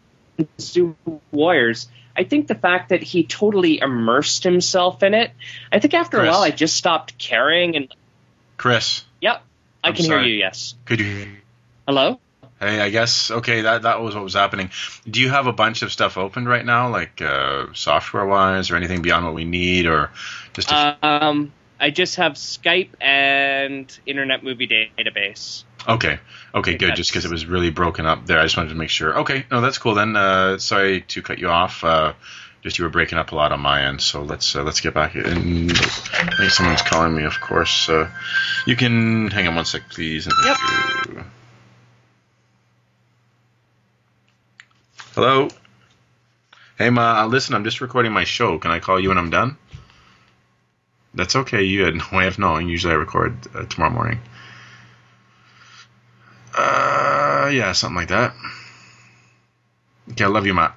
B: Zu Warriors. I think the fact that he totally immersed himself in it. I think after
A: Chris.
B: a while, I just stopped caring. And
A: Chris,
B: yep, I
A: I'm
B: can
A: sorry.
B: hear you. Yes.
A: could you?
B: Hello.
A: Hey, I guess okay. That that was what was happening. Do you have a bunch of stuff open right now, like uh, software wise, or anything beyond what we need, or just a
B: Um, I just have Skype and Internet Movie Database.
A: Okay. Okay, good. Just because it was really broken up there, I just wanted to make sure. Okay, no, that's cool then. Uh, sorry to cut you off. Uh, just you were breaking up a lot on my end, so let's uh, let's get back. And I think someone's calling me. Of course, uh, you can hang on one sec, please. Thank you. Hello. Hey, ma. uh, Listen, I'm just recording my show. Can I call you when I'm done? That's okay. You had no way of knowing. Usually, I record uh, tomorrow morning. Uh, yeah, something like that. Okay, I love you, Matt.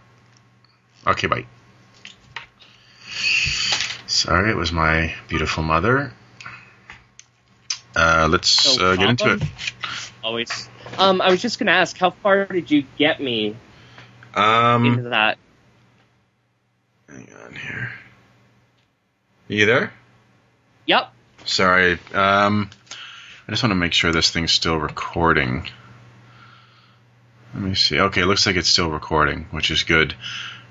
A: Okay, bye. Sorry, it was my beautiful mother. Uh, let's
B: No
A: uh, get into it.
B: Always. Um, I was just gonna ask, how far did you get me into
A: Um,
B: that?
A: hang on here. You there?
B: Yep.
A: Sorry. Um, I just want to make sure this thing's still recording. Let me see. Okay, it looks like it's still recording, which is good.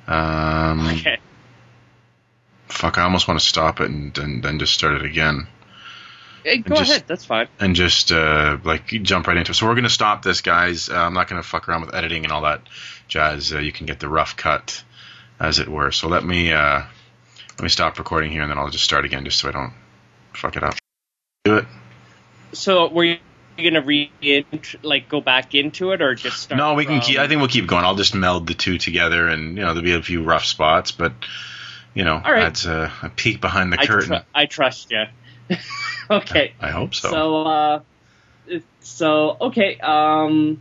A: Um,
B: Okay.
A: fuck, I almost want to stop it and and then just start it again.
B: Hey, go
A: just-
B: ahead. That's fine.
A: and just uh, like jump right into it. So we're gonna stop this, guys. Uh, I'm not gonna fuck around with editing and all that jazz. Uh, you can get the rough cut, as it were. So let me uh, let me stop recording here, and then I'll just start again, just so I don't fuck it up. Do it.
B: So, were you gonna re like go back into it, or just start?
A: No, we can
B: from-
A: keep. I think we'll keep going. I'll just meld the two together, and you know there'll be a few rough spots, but you know
B: All right.
A: that's a, a peek behind the
B: I,
A: curtain.
B: tr- I trust you. okay.
A: I hope so.
B: So, uh, so okay. Um,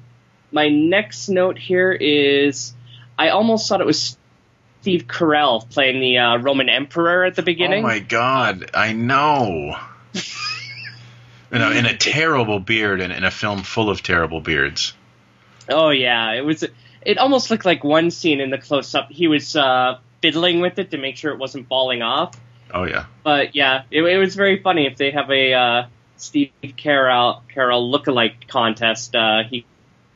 B: my next note here is, I almost thought it was Steve Carell playing the uh, Roman Emperor at the beginning.
A: Oh my god, I know. in, a, in a terrible beard and in a film full of terrible beards.
B: Oh yeah, it was. It almost looked like one scene in the close up. He was uh, fiddling with it to make sure it wasn't falling off.
A: Oh yeah.
B: But yeah, it, it was very funny. If they have a uh, Steve Carell Carell lookalike contest, uh, he,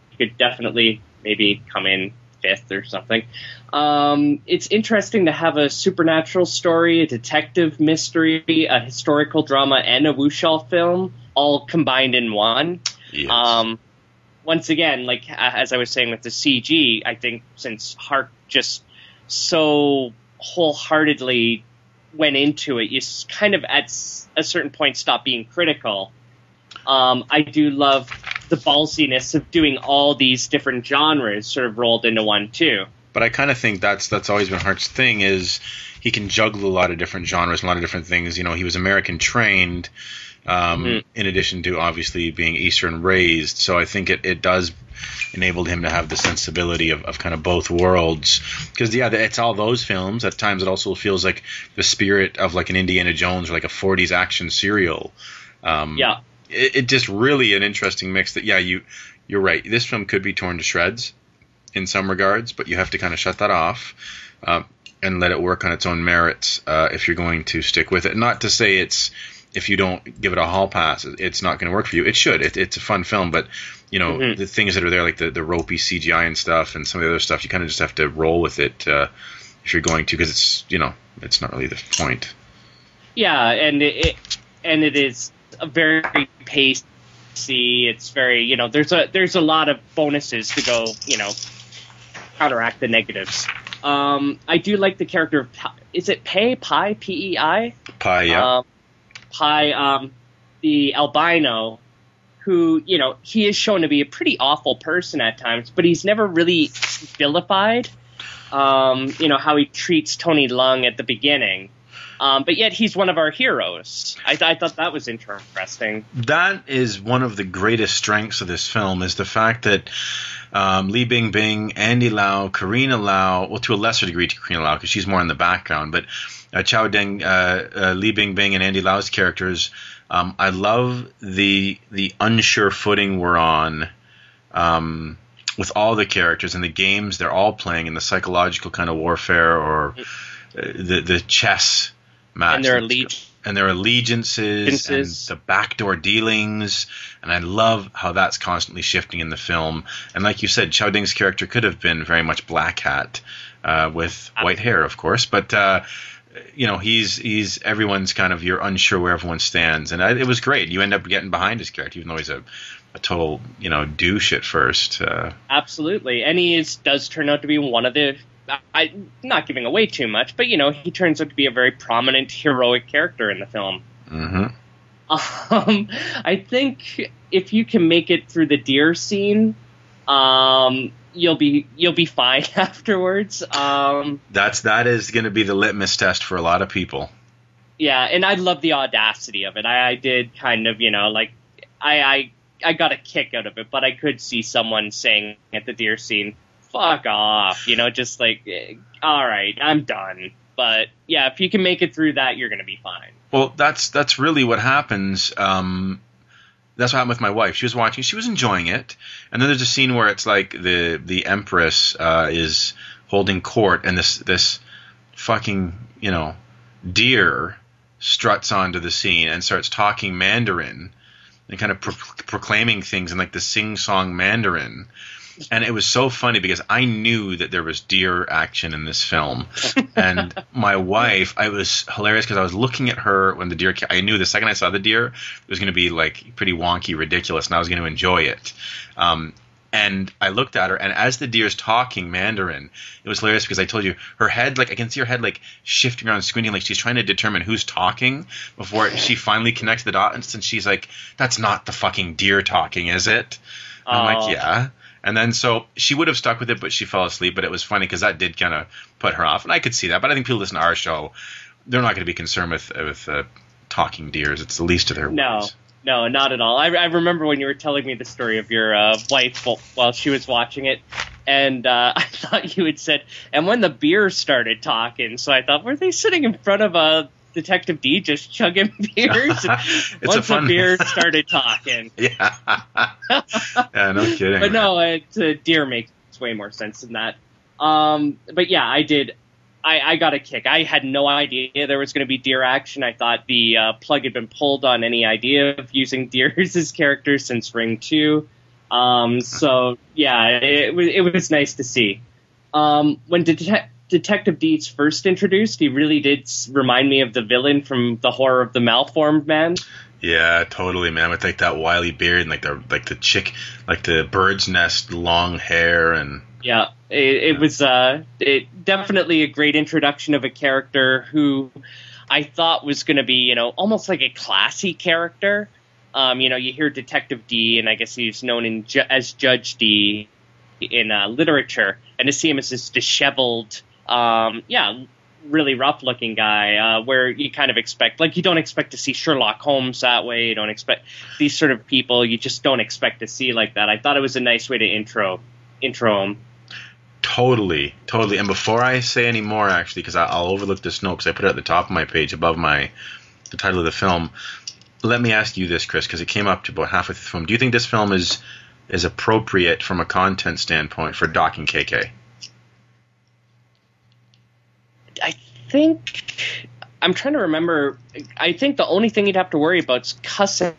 B: he could definitely maybe come in fifth or something. Um, it's interesting to have a supernatural story, a detective mystery, a historical drama, and a wuxia film all combined in one.
A: Yes.
B: Um, once again, like as I was saying with the CG, I think since Hark just so wholeheartedly went into it, you kind of at a certain point stop being critical. Um, I do love the ballsiness of doing all these different genres sort of rolled into one too.
A: But I kind of think that's that's always been Hark's thing is he can juggle a lot of different genres, a lot of different things. You know, he was American trained, um,
B: Mhm.
A: in addition to obviously being Eastern raised. So I think it, it does enabled him to have the sensibility of, of kind of both worlds. Because yeah, it's all those films. At times, it also feels like the spirit of like an Indiana Jones or like a '40s action serial. Um,
B: Yeah.
A: it, it just really an interesting mix. That yeah, you you're right. This film could be torn to shreds in some regards, but you have to kind of shut that off uh, and let it work on its own merits uh, if you're going to stick with it. Not to say it's if you don't give it a hall pass, it's not going to work for you. It should. It, it's a fun film, but you know
B: Mhm.
A: the things that are there, like the the ropey CGI and stuff, and some of the other stuff, you kind of just have to roll with it uh, if you're going to, because it's you know it's not really the point.
B: Yeah, and it, it and it is a very pacey. It's very you know there's a there's a lot of bonuses to go you know counteract the negatives. Um, I do like the character of is it Pei Pi P E I
A: Pie, yeah.
B: um, Pi um, the albino who you know he is shown to be a pretty awful person at times, but he's never really vilified. Um, you know how he treats Tony Leung at the beginning. Um, but yet he's one of our heroes. I, th- I thought that was interesting.
A: that is one of the greatest strengths of this film is the fact that um, Li Bingbing, Andy Lau, Karina Lau, well, to a lesser degree to Karina Lau because she's more in the background, but uh, Chao Deng, uh, uh, Bingbing, and Andy Lau's characters, um, I love the the unsure footing we're on um, with all the characters and the games they're all playing and the psychological kind of warfare or uh, the the chess match.
B: And their allegiance.
A: and their allegiances and the backdoor dealings. And I love how that's constantly shifting in the film. And like you said Chao Deng's character could have been very much Black Hat uh, with white hair of course. But uh, you know he's he's everyone's kind of you're unsure where everyone stands and I, it was great you end up getting behind his character even though he's a, a total you know douche at first uh,
B: Absolutely, and he is does turn out to be one of the. I not giving away too much, but you know he turns out to be a very prominent heroic character in the film.
A: hmm
B: Um, I think if you can make it through the deer scene, um, you'll be you'll be fine afterwards. Um,
A: that's that is going to be the litmus test for a lot of people
B: yeah, and I love the audacity of it. I, I did kind of, you know, like I, I I got a kick out of it, but I could see someone saying at the deer scene, "Fuck off," you know, just like, eh, all right, I'm done. But yeah, if you can make it through that, you're gonna be fine.
A: Well, that's that's really what happens. Um, that's what happened with my wife. She was watching, she was enjoying it, and then there's a scene where it's like the the empress uh, is holding court, and this this fucking you know deer struts onto the scene and starts talking Mandarin and kind of pro- proclaiming things in like the sing song Mandarin. And it was so funny because I knew that there was deer action in this film, and my wife, I was hilarious because I was looking at her when the deer. I knew the second I saw the deer, it was going to be like pretty wonky, ridiculous, and I was going to enjoy it. Um, and I looked at her, and as the deer's talking Mandarin, it was hilarious because I told you her head, like I can see her head like shifting around, squinting, like she's trying to determine who's talking before she finally connects the dots, and she's like, "That's not the fucking deer talking, is it?" And I'm
B: Oh.
A: like, "Yeah." And then so she would have stuck with it, but she fell asleep. But it was funny because that did kind of put her off, and I could see that. But I think people listen to our show, they're not going to be concerned with with uh, talking deers. It's the least of their
B: No,
A: worries.
B: no, no not at all. I, I remember when you were telling me the story of your uh, wife while, while she was watching it, and uh, I thought you had said, and when the beer started talking, so I thought, were they sitting in front of a Detective Dee just chugging beers?
A: It's a
B: Once the beer started talking,
A: Yeah, yeah, no kidding.
B: but no, it, uh, deer makes way more sense than that. Um, but yeah, I did. I, I got a kick. I had no idea there was going to be deer action. I thought the uh, plug had been pulled on any idea of using deers as characters since Ring Two. Um, so yeah, it, was it was nice to see. Um, when Det- Detective Dee's first introduced, he really did remind me of the villain from the horror of the Malformed Man.
A: Yeah, totally, man. With like that wily beard and like the like the chick, like the bird's nest long hair and
B: Yeah, it, it was uh, it definitely a great introduction of a character who I thought was going to be, you know, almost like a classy character. Um, you know, you hear Detective Dee, and I guess he's known in ju- as Judge Dee in uh, literature, and to see him as this disheveled, um, yeah, really rough-looking guy, uh, where you kind of expect, like, you don't expect to see Sherlock Holmes that way. You don't expect these sort of people. You just don't expect to see like that. I thought it was a nice way to intro intro him.
A: Totally, totally. And before I say any more, actually, because I'll overlook this note because I put it at the top of my page above my the title of the film. Let me ask you this, Chris, because it came up to about halfway through the film. Do you think this film is is appropriate from a content standpoint for Doc and KK?
B: I think I'm trying to remember. I think the only thing you'd have to worry about is cussing,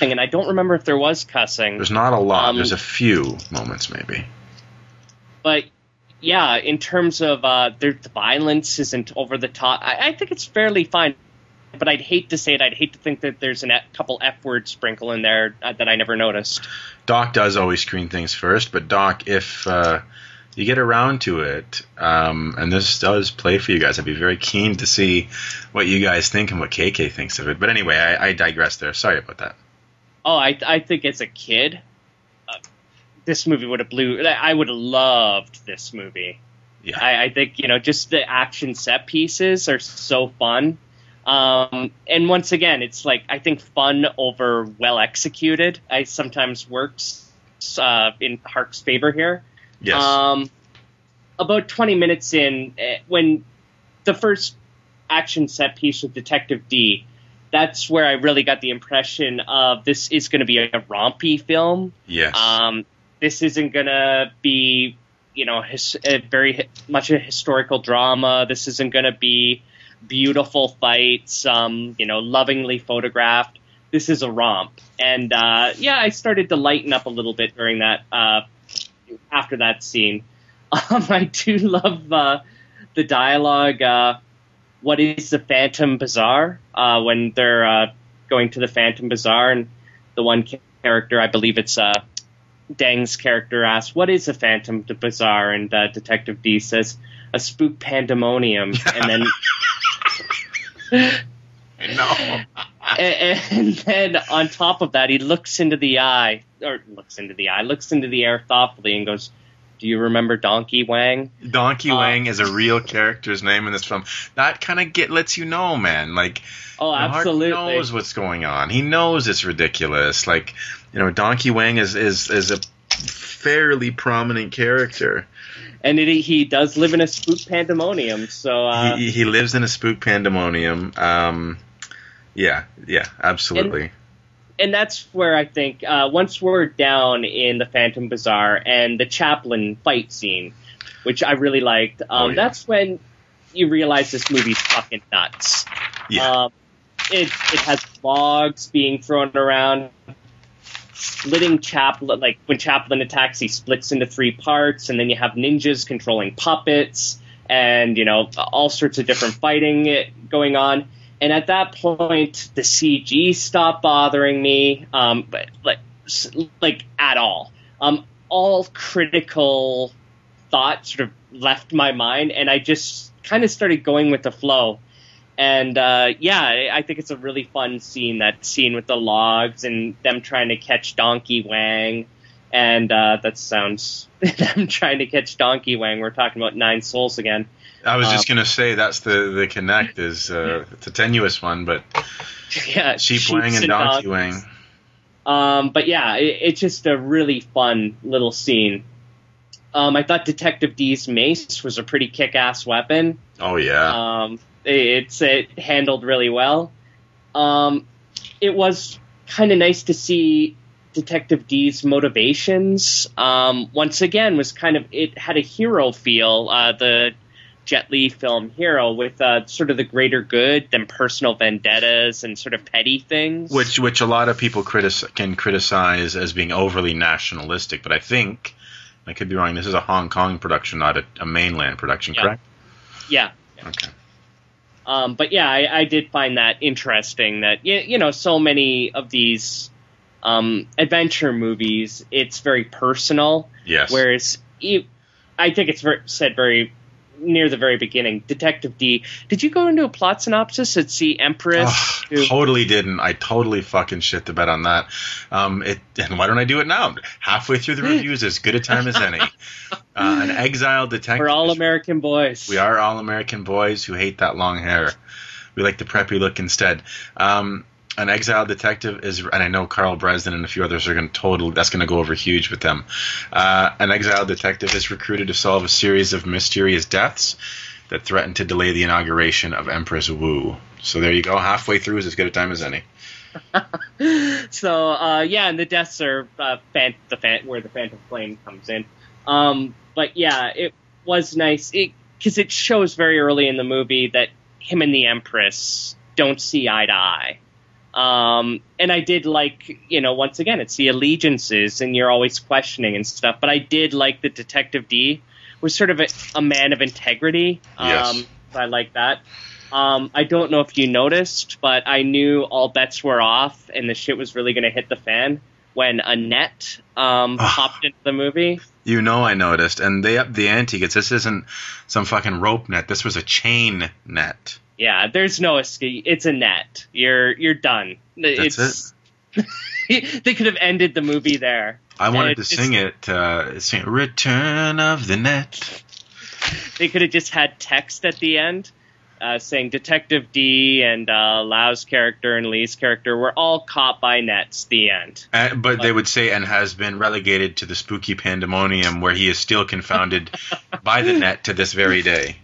B: and I don't remember if there was cussing.
A: There's not a lot.
B: Um,
A: There's a few moments, maybe.
B: But yeah, in terms of uh, there, the violence isn't over the top. I, I think it's fairly fine. But I'd hate to say it. I'd hate to think that there's a couple F word sprinkle in there uh, that I never noticed.
A: Doc does always screen things first, but Doc, if uh, you get around to it, um, and this does play for you guys, I'd be very keen to see what you guys think and what KK thinks of it. But anyway, I, I digress there. Sorry about that.
B: Oh, I I think as a kid, uh, this movie would have blew. I would have loved this movie.
A: Yeah.
B: I, I think you know just the action set pieces are so fun. Um, and once again, it's like I think fun over well executed. I sometimes works uh, in Hark's favor here.
A: Yes.
B: Um, about 20 minutes in, eh, when the first action set piece with Detective Dee, that's where I really got the impression of this is going to be a rompy film.
A: yes.
B: Um, this isn't going to be, you know, his, a very much a historical drama. This isn't going to be beautiful fights, um, you know, lovingly photographed. This is a romp. And uh, yeah, I started to lighten up a little bit during that, uh, after that scene. Um, I do love uh, the dialogue. Uh, what is the Phantom Bazaar? Uh, when they're uh, going to the Phantom Bazaar, and the one character, I believe it's uh, Deng's character, asks, "What is a Phantom Bazaar?" And uh, Detective Dee says, "A spook pandemonium." and then
A: no.
B: and, and then on top of that, he looks into the eye, or looks into the eye, looks into the air thoughtfully, and goes, "Do you remember Donkey Wang?"
A: Donkey
B: Uh,
A: Wang is a real character's name in this film. That kind of get lets you know, man. Like,
B: Oh, absolutely.
A: knows what's going on. He knows it's ridiculous. Like, you know, Donkey Wang is is is a fairly prominent character.
B: And it, he does live in a spook pandemonium, so uh,
A: he, he lives in a spook pandemonium. Um, yeah, yeah, absolutely.
B: and that's where I think uh, once we're down in the Phantom Bazaar and the Chaplin fight scene, which I really liked, um,
A: Oh, yeah.
B: that's when you realize this movie's fucking nuts.
A: yeah,
B: Um, it it has logs being thrown around, splitting Chaplin. Like when Chaplin attacks, he splits into three parts, and then you have ninjas controlling puppets, and you know all sorts of different fighting eh, going on. And at that point, the CG stopped bothering me, um, but like like at all. Um, all critical thought sort of left my mind, and I just kind of started going with the flow. And uh, yeah, I I think it's a really fun scene. That scene with the logs and them trying to catch Donkey Wang, and uh, that sounds them trying to catch Donkey Wang. We're talking about Nine Souls again.
A: I was
B: um,
A: just gonna say that's the the connect is uh, it's a tenuous one, but
B: yeah,
A: Sheep Wang and Donkey. Wang.
B: Um, but yeah, it, it's just a really fun little scene. Um, I thought Detective Dee's mace was a pretty kick-ass weapon.
A: Oh yeah,
B: Um, it- it's it handled really well. Um, it was kind of nice to see Detective Dee's motivations. Um, once again, was kind of it had a hero feel. Uh, the Jet Li film Hero with uh, sort of the greater good than personal vendettas and sort of petty things.
A: which which a lot of people critis- can criticize as being overly nationalistic, but I think I could be wrong. This is a Hong Kong production, not a, a mainland production,
B: Yeah.
A: correct?
B: yeah,
A: Okay.
B: Um, but yeah, I, I did find that interesting. That you, you know, so many of these um, adventure movies, it's very personal.
A: Yes.
B: Whereas, I think it's ver- said very near the very beginning. Detective Dee. Did you go into a plot synopsis at see Empress? Who-
A: totally didn't. I totally fucking shit the bed on that. Um, it and why don't I do it now? Halfway through the reviews, as good a time as any. Uh, an exiled detective.
B: We're all American boys.
A: We are all American boys who hate that long hair. We like the preppy look instead. Um, an exiled detective is, and I know Carl Bresden and a few others are going to total. That's going to go over huge with them. Uh, an exiled detective is recruited to solve a series of mysterious deaths that threaten to delay the inauguration of Empress Wu. So there you go. Halfway through is as good a time as any.
B: so uh, yeah, and the deaths are uh, fan- the fan- where the Phantom Flame comes in. Um, but yeah, it was nice because it, shows very early in the movie that him and the Empress don't see eye to eye. Um, and I did like, you know, once again, it's the allegiances, and you're always questioning and stuff. But I did like that Detective Dee was sort of a, a man of integrity.
A: Yes.
B: Um, so I like that. Um, I don't know if you noticed, but I knew all bets were off and the shit was really going to hit the fan when Annette um,
A: Ah.
B: popped into the movie.
A: You know, I noticed, and they upped the ante. Because this isn't some fucking rope net. This was a chain net.
B: Yeah, there's no escape. It's a net. You're you're done.
A: That's
B: it's, they could have ended the movie there.
A: I wanted to sing it. Uh, sing "Return of the Net."
B: They could have just had text at the end uh, saying Detective Dee and uh, Lau's character and Lee's character were all caught by nets. The end.
A: Uh, but they would say, and has been relegated to the spooky pandemonium where he is still confounded by the net to this very day.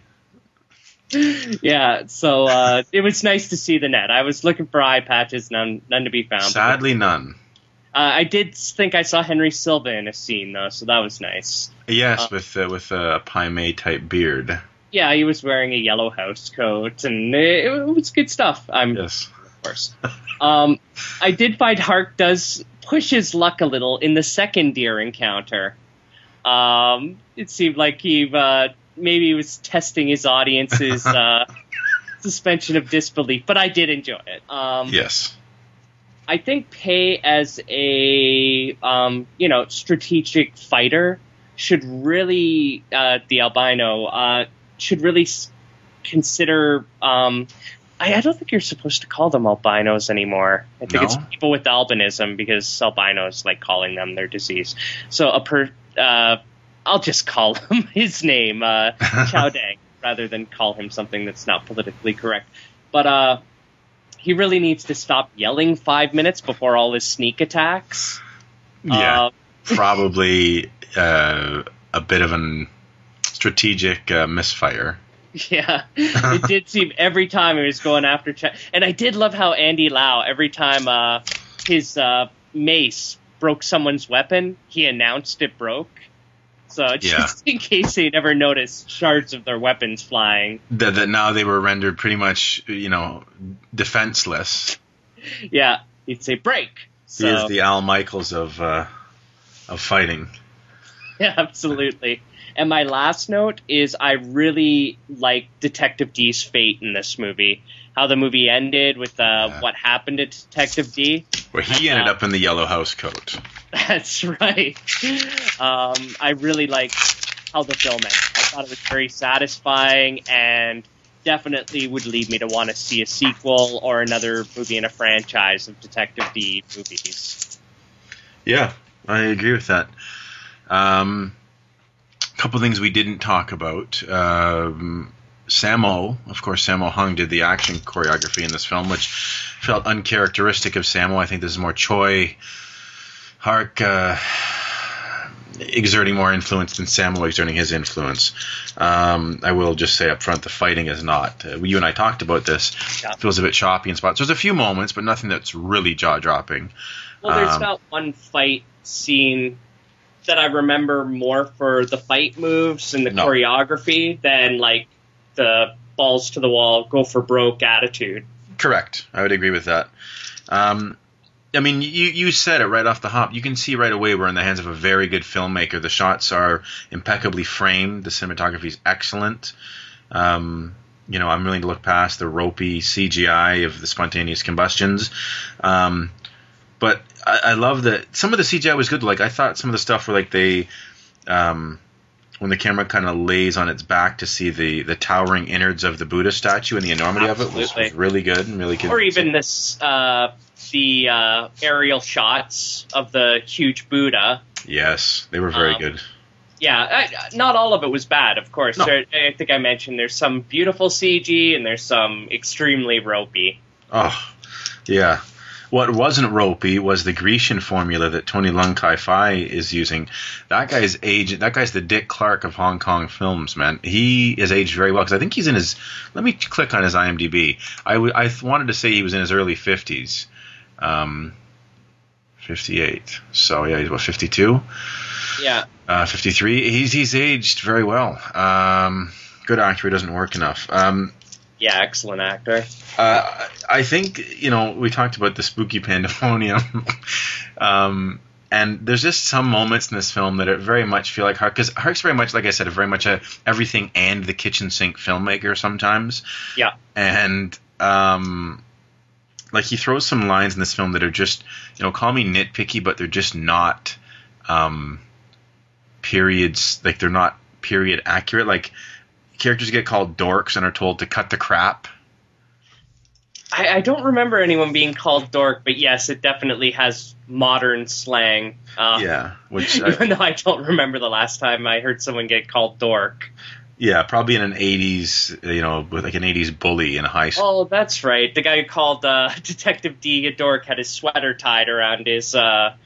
B: Yeah, so uh, it was nice to see the net. I was looking for eye patches, none none to be found.
A: Sadly, none.
B: Uh, I did think I saw Henry Silva in a scene though, so that was nice.
A: Yes,
B: Uh,
A: with uh, with a Pai Mei type beard.
B: Yeah, he was wearing a yellow house coat, and it, it was good stuff. I'm
A: Yes.
B: of course. um, I did find Hark does push his luck a little in the second deer encounter. Um, it seemed like he uh, maybe he was testing his audience's uh, suspension of disbelief, but I did enjoy it. Um,
A: Yes.
B: I think Pei as a um, you know strategic fighter should really uh, the albino uh, should really s- consider. Um, I, I don't think you're supposed to call them albinos anymore. I think
A: No?
B: it's people with albinism because albinos like calling them their disease. So a per uh, I'll just call him his name uh, Chao Deng rather than call him something that's not politically correct. But uh, he really needs to stop yelling five minutes before all his sneak attacks.
A: Yeah.
B: Uh,
A: Probably uh, a bit of an strategic uh, misfire.
B: yeah, it did seem every time he was going after Ch- and I did love how Andy Lau every time uh, his uh, mace broke someone's weapon, he announced it broke. So just in case they never noticed shards of their weapons flying.
A: That, that now they were rendered pretty much, you know, defenseless.
B: Yeah, he'd say break. So
A: He is the Al Michaels of uh, of fighting.
B: Yeah, absolutely. And my last note is I really like Detective Dee's fate in this movie. How the movie ended with uh,
A: Yeah.
B: what happened to Detective Dee.
A: Where he ended up in the yellow house coat.
B: That's right. Um, I really liked how the film ended. I thought it was very satisfying and definitely would lead me to want to see a sequel or another movie in a franchise of Detective Dee movies.
A: Yeah, I agree with that. Um, a couple things we didn't talk about. Um, Sammo, of course, Sammo Hung did the action choreography in this film, which felt uncharacteristic of Sammo. I think this is more Tsui Hark uh, exerting more influence than Sammo exerting his influence. Um, I will just say up front, the fighting is not. Uh, you and I talked about this.
B: Yeah.
A: It feels a bit choppy in spots. There's a few moments, but nothing that's really jaw dropping.
B: Well, there's
A: Um,
B: not one fight scene that I remember more for the fight moves and the
A: No.
B: choreography than like the balls to the wall, go for broke attitude.
A: Correct. I would agree with that. Um, I mean, you you said it right off the hop. You can see right away we're in the hands of a very good filmmaker. The shots are impeccably framed. The cinematography is excellent. Um, you know, I'm willing to look past the ropey CGI of the spontaneous combustions. Um, but I, I love that some of the CGI was good. Like I thought some of the stuff where like they, um, when the camera kind of lays on its back to see the the towering innards of the Buddha statue and the enormity of it was, was really good and really good.
B: or even this uh, the uh, aerial shots of the huge Buddha.
A: yes, they were very
B: Um,
A: good.
B: Yeah, I, not all of it was bad, of course.
A: No.
B: There, I think I mentioned there's some beautiful CG and there's some extremely ropey.
A: Oh, yeah. What wasn't ropey was the Grecian formula that Tony Leung Ka Fai is using. That guy's age. That guy's the Dick Clark of Hong Kong films, man. He is aged very well because I think he's in his. Let me click on his IMDb. I, w- I th- wanted to say he was in his early fifties, um, fifty-eight. So yeah, he's what fifty-two,
B: Yeah,
A: uh, fifty-three. He's he's aged very well. Um, good actor. He doesn't work enough. Um,
B: yeah, excellent actor.
A: uh, I think you know we talked about the spooky pandemonium, um, and there's just some moments in this film that are very much feel like Hark because Hark's very much like I said, a very much a everything and the kitchen sink filmmaker sometimes,
B: Yeah,
A: and um, like he throws some lines in this film that are just you know call me nitpicky, but they're just not um, periods like they're not period accurate like. Characters get called dorks and are told to cut the crap.
B: I, I don't remember anyone being called dork, but yes, it definitely has modern slang. Uh,
A: Yeah, which
B: Even
A: uh,
B: though I don't remember the last time I heard someone get called dork.
A: yeah, probably in an '80s, you know, with like an '80s bully in high school.
B: Oh, that's right. The guy who called uh, Detective Dee a dork had his sweater tied around his uh,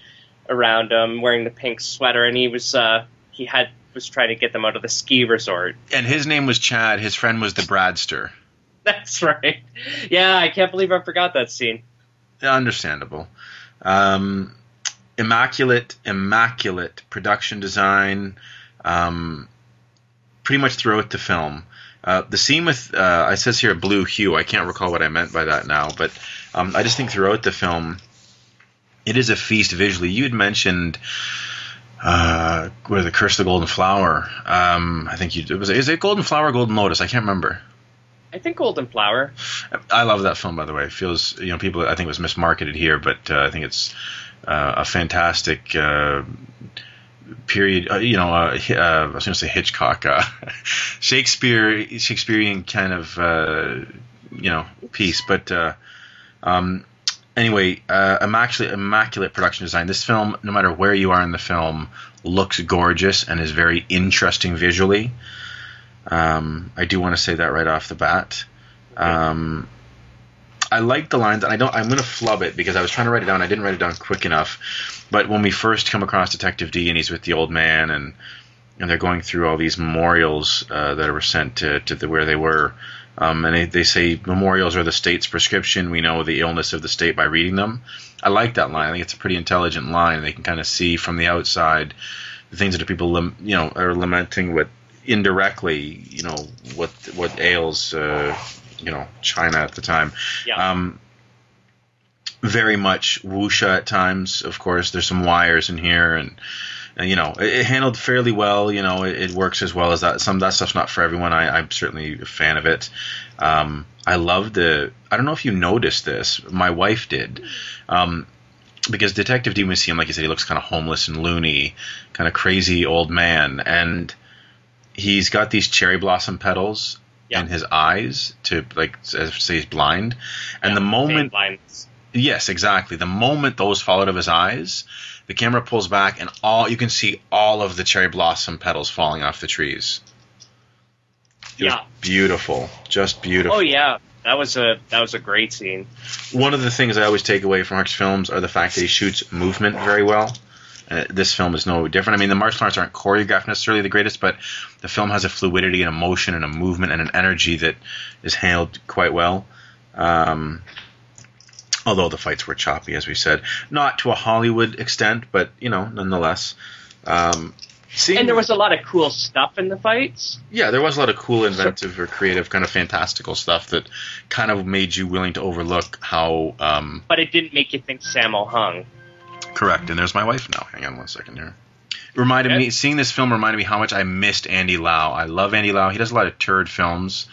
B: around him, wearing the pink sweater, and he was uh, he had was trying to get them out of the ski resort.
A: And his name was Chad. His friend was the Bradster.
B: That's right. Yeah, I can't believe I forgot that scene.
A: Understandable. Um, immaculate, immaculate production design. Um, pretty much throughout the film. Uh, the scene with uh, it says here blue hue. I can't recall what I meant by that now, but um, I just think throughout the film, it is a feast visually. You had mentioned uh, the Curse of the Golden Flower? Um, I think you it was is it Golden Flower, or Golden Lotus? I can't remember.
B: I think Golden Flower.
A: I love that film, by the way. It feels, you know, people, I think it was mismarketed here, but uh, I think it's uh, a fantastic uh, period, uh, you know, uh, uh, I was going to say Hitchcock, uh, Shakespeare, Shakespearean kind of, uh, you know, piece. But uh, um, anyway, uh, immaculate, immaculate production design. This film, no matter where you are in the film, looks gorgeous and is very interesting visually. Um, I do want to say that right off the bat. Um, I like the lines, and I don't. I'm going to flub it because I was trying to write it down. I didn't write it down quick enough. But when we first come across Detective Dee, and he's with the old man, and and they're going through all these memorials uh, that were sent to, to the, where they were, um, and they, they say memorials are the state's prescription. We know the illness of the state by reading them. I like that line. I think it's a pretty intelligent line. They can kind of see from the outside the things that the people, you know, are lamenting with indirectly, you know, what what ails, uh, you know, China at the time.
B: Yeah.
A: Um, very much wuxia at times. Of course, there's some wires in here, and, and you know, it, it handled fairly well. You know, it, it works as well as that. Some of that stuff's not for everyone. I, I'm certainly a fan of it. Um, I love the. I don't know if you noticed this. My wife did. Um, because Detective Dee, we see him, like you said, he looks kind of homeless and loony, kind of crazy old man, and he's got these cherry blossom petals
B: Yeah.
A: in his eyes to like as if to say he's blind. And
B: Yeah,
A: the moment. Yes, exactly. The moment those fall out of his eyes, the camera pulls back and all you can see all of the cherry blossom petals falling off the trees. It
B: Yeah.
A: beautiful, just beautiful.
B: Oh yeah, that was a that was a great scene.
A: One of the things I always take away from Hark's films are the fact that he shoots movement very well. Uh, this film is no different. I mean, the martial arts aren't choreographed necessarily the greatest, but the film has a fluidity and a motion and a movement and an energy that is handled quite well. Um, although the fights were choppy, as we said, not to a Hollywood extent, but you know, nonetheless. Um, seeing,
B: And there was a lot of cool stuff in the fights.
A: yeah, there was a lot of cool, inventive, or creative, kind of fantastical stuff that kind of made you willing to overlook how um,
B: but it didn't make you think Sammo Hung.
A: Correct. And there's my wife now. Hang on one second here. Reminded
B: Okay.
A: me, seeing this film reminded me how much I missed Andy Lau. I love Andy Lau. He does a lot of turd films.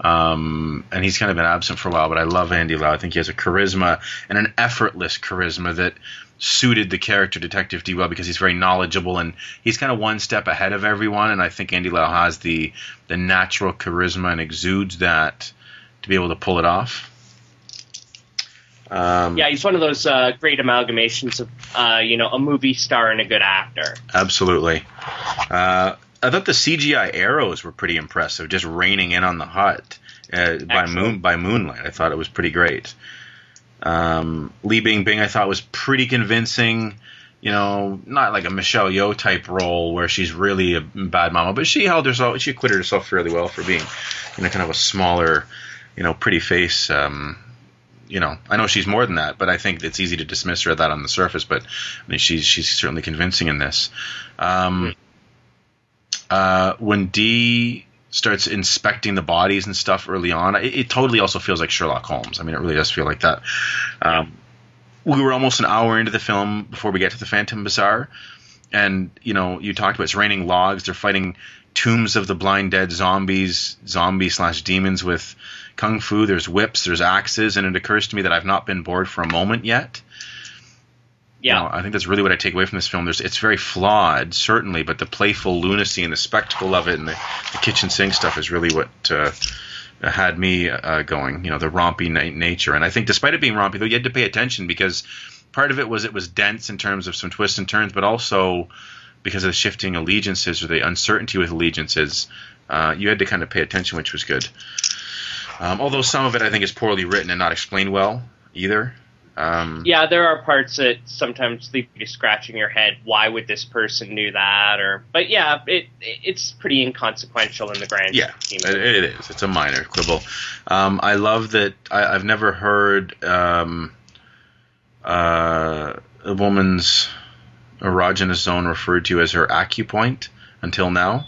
A: Um, and he's kind of been absent for a while, but I love Andy Lau. I think he has a charisma and an effortless charisma that suited the character Detective Dee well because he's very knowledgeable and he's kind of one step ahead of everyone. And I think Andy Lau has the the natural charisma and exudes that to be able to pull it off. Um,
B: Yeah, he's one of those uh, great amalgamations of, uh, you know, a movie star and a good actor.
A: Absolutely. Uh, I thought the CGI arrows were pretty impressive, just raining in on the hut uh, by moon by moonlight. I thought it was pretty great. Um, Bing Bing, I thought was pretty convincing. You know, not like a Michelle Yeoh type role where she's really a bad mama, but she held herself, she acquitted herself fairly well for being, you know, kind of a smaller, you know, pretty face. Um, you know, I know she's more than that, but I think it's easy to dismiss her at that on the surface. But I mean, she's she's certainly convincing in this. Um, uh, when Dee starts inspecting the bodies and stuff early on, it, it totally also feels like Sherlock Holmes. I mean, it really does feel like that. Um, we were almost an hour into the film before we get to the Phantom Bazaar, and you know, you talked about it's raining logs. They're fighting tombs of the blind dead zombies, zombie slash demons with kung fu. There's whips, there's axes, and it occurs to me that I've not been bored for a moment yet. You
B: Yeah.
A: know, I think that's really what I take away from this film. There's, it's very flawed, certainly, but the playful lunacy and the spectacle of it and the, the kitchen sink stuff is really what uh, had me uh, going. You know, the rompy na- nature, and I think despite it being rompy, though, you had to pay attention because part of it was it was dense in terms of some twists and turns, but also because of the shifting allegiances or the uncertainty with allegiances, uh, you had to kind of pay attention, which was good. Um, although some of it I think is poorly written and not explained well either. Um,
B: Yeah, there are parts that sometimes leave you scratching your head. Why would this person do that? Or, but yeah, it it's pretty inconsequential in the grand
A: Yeah,
B: scheme.
A: it, it is. It's a minor quibble. Um, I love that. I, I've never heard um, uh, a woman's erogenous zone referred to as her acupoint until now.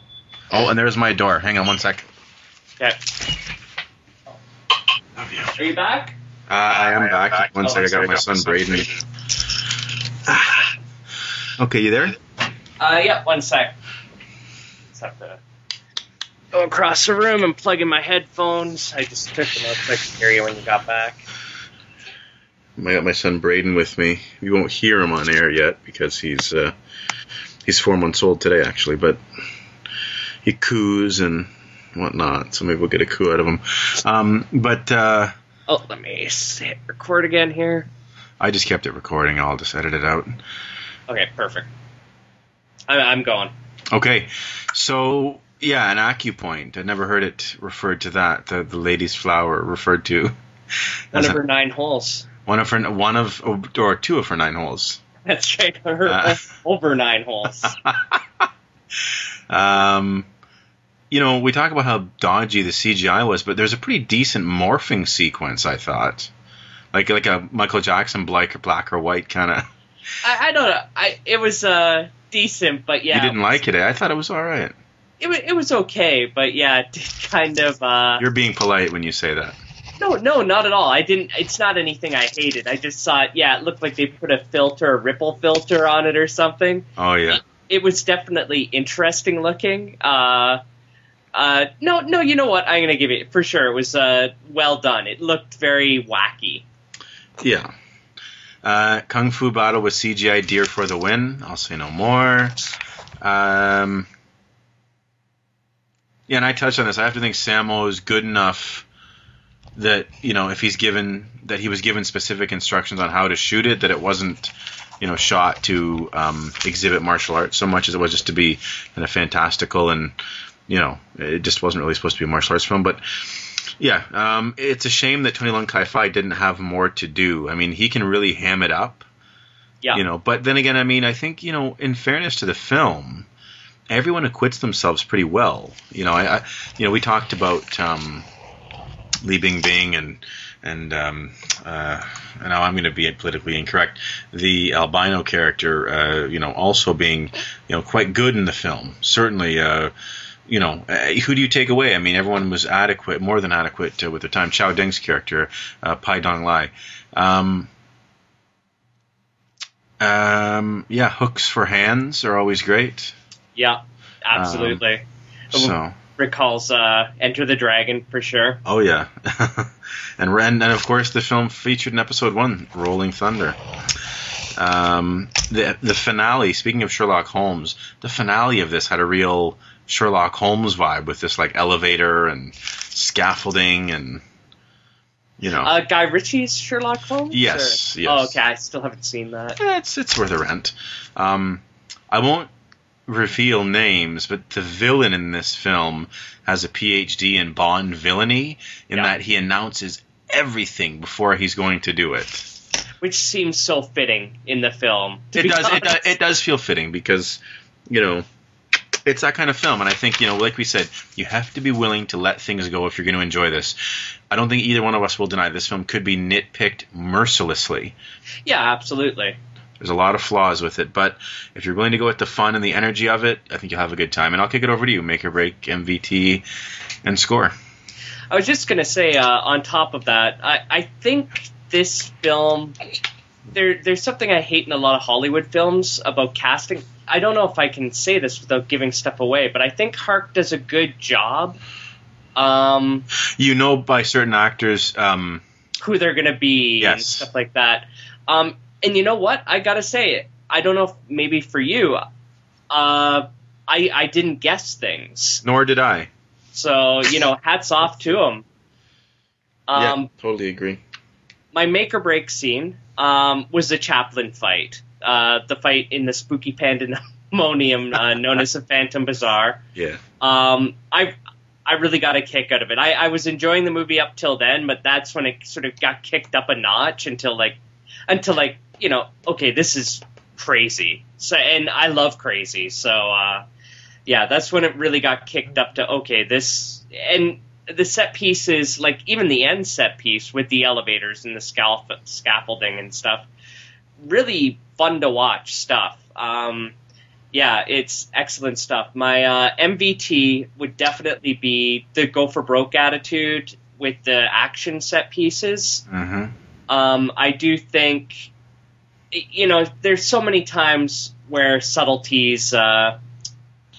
A: Oh, and there's my door. Hang on one sec.
B: Okay. Are you back?
A: Uh, I am back. One
B: Oh,
A: sec. I got my son Braden. Okay, you there?
B: Uh, yeah, one sec. Just have to go across the room and plug in my headphones. I just took them out so I could hear you when you got back.
A: I got my son Braden with me. You won't hear him on air yet because he's uh, he's four months old today, actually. But he coos and whatnot, so maybe we'll get a coo out of him. Um, but uh,
B: Oh, let me hit record again here.
A: I just kept it recording. I'll just edit it out.
B: Okay, perfect. I, I'm going.
A: Okay, so yeah, an acupoint. I never heard it referred to that. The, the lady's flower referred to
B: One of her nine holes.
A: one of her one of or two of her nine holes.
B: That's right. Her
A: Uh.
B: over nine holes.
A: Um, you know, we talk about how dodgy the CGI was, but there's a pretty decent morphing sequence. I thought, like like a Michael Jackson black or black or white kind of.
B: I, I don't know. I it was uh decent, but yeah,
A: you didn't like it? eh? I thought it was all right.
B: it. wa- It was okay, but yeah, it did kind of. uh
A: You're being polite when you say that.
B: No, no, not at all. I didn't. It's not anything I hated. I just thought, yeah, it looked like they put a filter, a ripple filter on it or something.
A: Oh yeah.
B: It was definitely interesting looking. Uh, uh, no, no, you know what? I'm gonna give it for sure. It was uh, well done. It looked very wacky.
A: Yeah. Uh, Kung Fu battle with CGI deer for the win. I'll say no more. Um, yeah, and I touched on this. I have to think Sammo is good enough that you know if he's given that he was given specific instructions on how to shoot it, that it wasn't you know shot to um, exhibit martial arts so much as it was just to be kind of fantastical and you know it just wasn't really supposed to be a martial arts film, but. Yeah, um, it's a shame that Tony Leung Ka Fai didn't have more to do. I mean, he can really ham it up,
B: Yeah.
A: you know. But then again, I mean, I think you know, in fairness to the film, everyone acquits themselves pretty well. You know, I, I you know, we talked about um, Li Bingbing and and um, uh, now I'm going to be politically incorrect. The albino character, uh, you know, also being you know quite good in the film. Certainly. Uh, you know, uh, who do you take away? I mean, everyone was adequate, more than adequate uh, with the time. Chao Deng's character, uh, Pai Dong Lai. Um, um, yeah, hooks for hands are always great.
B: Yeah, absolutely.
A: So,
B: recalls uh, Enter the Dragon for sure.
A: Oh yeah, and Ren, and of course the film featured in episode one, Rolling Thunder. Um, the the finale. Speaking of Sherlock Holmes, the finale of this had a real Sherlock Holmes vibe with this like elevator and scaffolding and you know.
B: Uh, Guy Ritchie's Sherlock Holmes.
A: Yes,
B: or-
A: yes.
B: Oh, okay. I still haven't seen that.
A: Eh, it's it's worth a rent. Um, I won't reveal names, but the villain in this film has a PhD in Bond villainy, in
B: Yeah.
A: that he announces everything before he's going to do it.
B: Which seems so fitting in the film.
A: It does, it does. It does feel fitting because, you know, it's that kind of film, and I think you know, like we said, you have to be willing to let things go if you're going to enjoy this. I don't think either one of us will deny this film could be nitpicked mercilessly.
B: Yeah, absolutely.
A: There's a lot of flaws with it, but if you're willing to go with the fun and the energy of it, I think you'll have a good time. And I'll kick it over to you, make or break, MVT, and score.
B: I was just gonna say, uh, on top of that, I, I think this film there there's something I hate in a lot of Hollywood films about casting. I don't know if I can say this without giving stuff away, but I think Hark does a good job. Um,
A: You know by certain actors, um,
B: who they're gonna be and stuff like that. Um, and you know what? I gotta say, I don't know if maybe for you, uh, I I didn't guess things.
A: nor did I.
B: So you know, hats off to them. Um,
A: yeah, totally agree.
B: my make or break scene um, was the Chaplin fight, uh, the fight in the spooky pandemonium uh, known as the Phantom Bazaar.
A: Yeah.
B: Um, I I really got a kick out of it. I, I was enjoying the movie up till then, but that's when it sort of got kicked up a notch until like until like you know okay this is crazy. So and I love crazy. So uh, yeah, that's when it really got kicked up to okay this and the set pieces like even the end set piece with the elevators and the scaffolding and stuff really fun to watch stuff. Um, yeah, it's excellent stuff. My uh, MVT would definitely be the go for broke attitude with the action set pieces.
A: hmm
B: Um, I do think, you know, there's so many times where subtleties uh,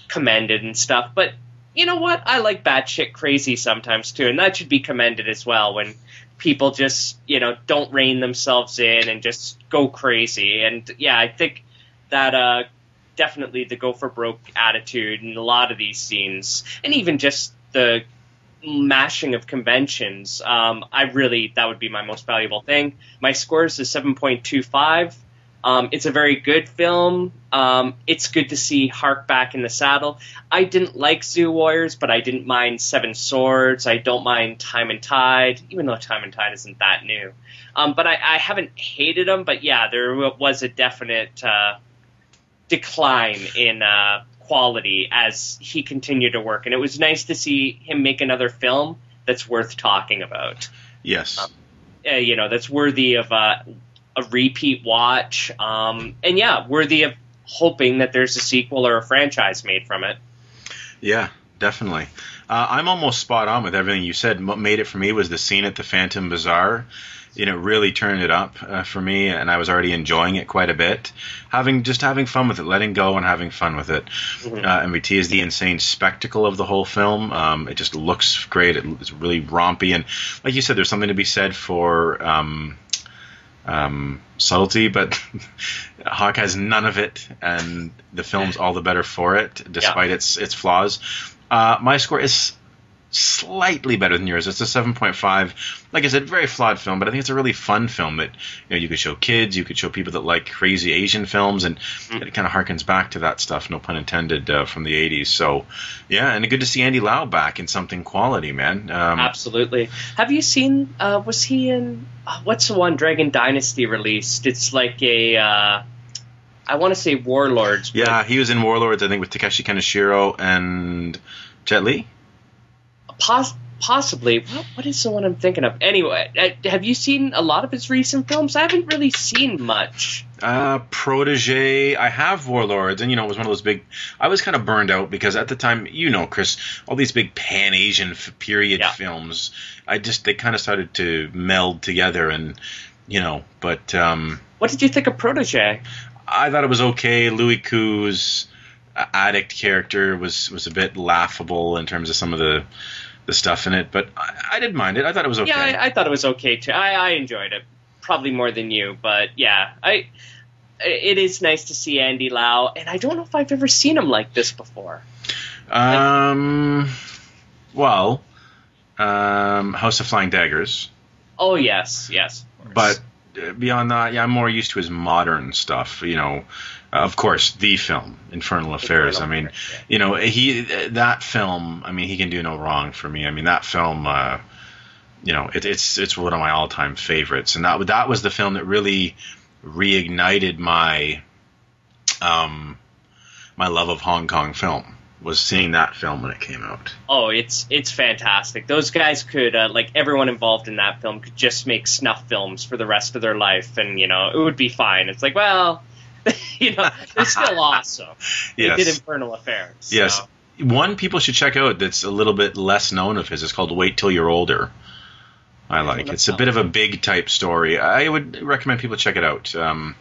B: commended and stuff, but you know what? I like batshit crazy sometimes too, and that should be commended as well when people just, you know, don't rein themselves in and just go crazy. And yeah, I think that uh, definitely the go for broke attitude in a lot of these scenes, and even just the mashing of conventions. Um, I really that would be my most valuable thing. My score is seven point two five. Um, it's a very good film. Um, it's good to see Hark back in the saddle. I didn't like Zu Warriors, but I didn't mind Seven Swords. I don't mind Time and Tide, even though Time and Tide isn't that new. Um, but I, I haven't hated them. But yeah, there was a definite uh, decline in uh, quality as he continued to work, and it was nice to see him make another film that's worth talking about.
A: Yes.
B: Uh, you know, that's worthy of uh, a repeat watch, um, and yeah, worthy of hoping that there's a sequel or a franchise made from it.
A: Yeah, definitely. Uh, I'm almost spot on with everything you said. What made it for me was the scene at the Phantom Bazaar. You know, really turned it up uh, for me, and I was already enjoying it quite a bit. Having just having fun with it, letting go and having fun with it.
B: Mhm.
A: Uh, MVT is the insane spectacle of the whole film. Um, it just looks great. It, it's really rompy, and like you said, there's something to be said for um, um, subtlety, but Hark has none of it, and the film's all the better for it, despite its its flaws. Uh, my score is slightly better than yours. It's a 7.5. Like I said, very flawed film, but I think it's a really fun film that you know you could show kids, you could show people that like crazy Asian films, and it kind of harkens back to that stuff. No pun intended uh, from the 80s. So yeah, and good to see Andy Lau back in something quality, man. Um,
B: Absolutely. Have you seen? Uh, was he in? Uh, what's the one Dragon Dynasty released? It's like a. Uh, I want to say Warlords.
A: yeah, he was in Warlords, I think, with Takeshi Kaneshiro and Jet Li.
B: Pos- possibly. What, what is the one I'm thinking of? Anyway, uh, have you seen a lot of his recent films? I haven't really seen much.
A: Uh, Protege. I have Warlords, and you know, it was one of those big. I was kind of burned out because at the time, you know, Chris, all these big Pan Asian period
B: Yeah.
A: films, I just they kind of started to meld together, and you know, but um,
B: What did you think of Protege?
A: I thought it was okay. Louis Koo's addict character was was a bit laughable in terms of some of the the stuff in it, but I, I didn't mind it. I thought it was okay.
B: Yeah, I, I thought it was okay too. I, I enjoyed it probably more than you, but yeah, I. It is nice to see Andy Lau, and I don't know if I've ever seen him like this before.
A: um, well, um, House of Flying Daggers,
B: Oh yes, yes.
A: but uh, beyond that, yeah, I'm more used to his modern stuff. You know, of course, the film Infernal Affairs.
B: Infernal
A: I mean,
B: Affairs, yeah.
A: you know, he that film. I mean, he can do no wrong for me. I mean, that film. Uh, you know, it, it's it's one of my all time favorites, and that that was the film that really reignited my um my love of Hong Kong film. Was seeing that film when it came out.
B: Oh, it's it's fantastic. Those guys could uh, like everyone involved in that film could just make snuff films for the rest of their life, and you know it would be fine. It's like, well, you know, they're still awesome. They did Infernal Affairs.
A: Yes. One people should check out that's a little bit less known of his is called Wait Till You're Older. I like it's a bit of a big type story. I would recommend people check it out. Um,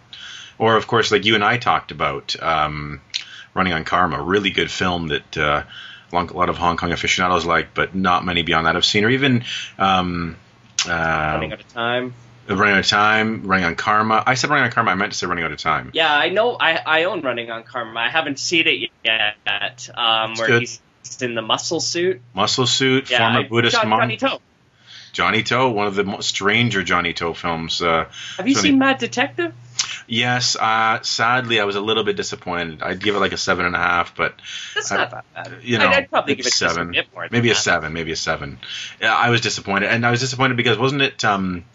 A: or of course, like you and I talked about, um, Running on Karma, really good film that uh, a lot of Hong Kong aficionados like, but not many beyond that have seen. Or even um, uh,
B: running out of time.
A: Running Out of Time, Running on Karma. I said Running on Karma. I meant to say Running Out of Time.
B: Yeah, I know. I, I own Running on Karma. I haven't seen it yet. Um, where
A: good.
B: he's in the muscle suit.
A: Muscle Suit,
B: Yeah,
A: former
B: I-
A: Buddhist
B: John,
A: monk.
B: Johnnie To.
A: Johnnie To, one of the stranger Johnnie To films. Uh,
B: Have you seen Mad Detective?
A: yes, uh, sadly, I was a little bit disappointed. I'd give it like a seven and a half, but
B: That's
A: I-
B: not that bad.
A: you know,
B: I'd, I'd probably give it a
A: seven,
B: more.
A: maybe a
B: that.
A: seven, maybe a seven. Yeah, I was disappointed, and I was disappointed because wasn't it? Um,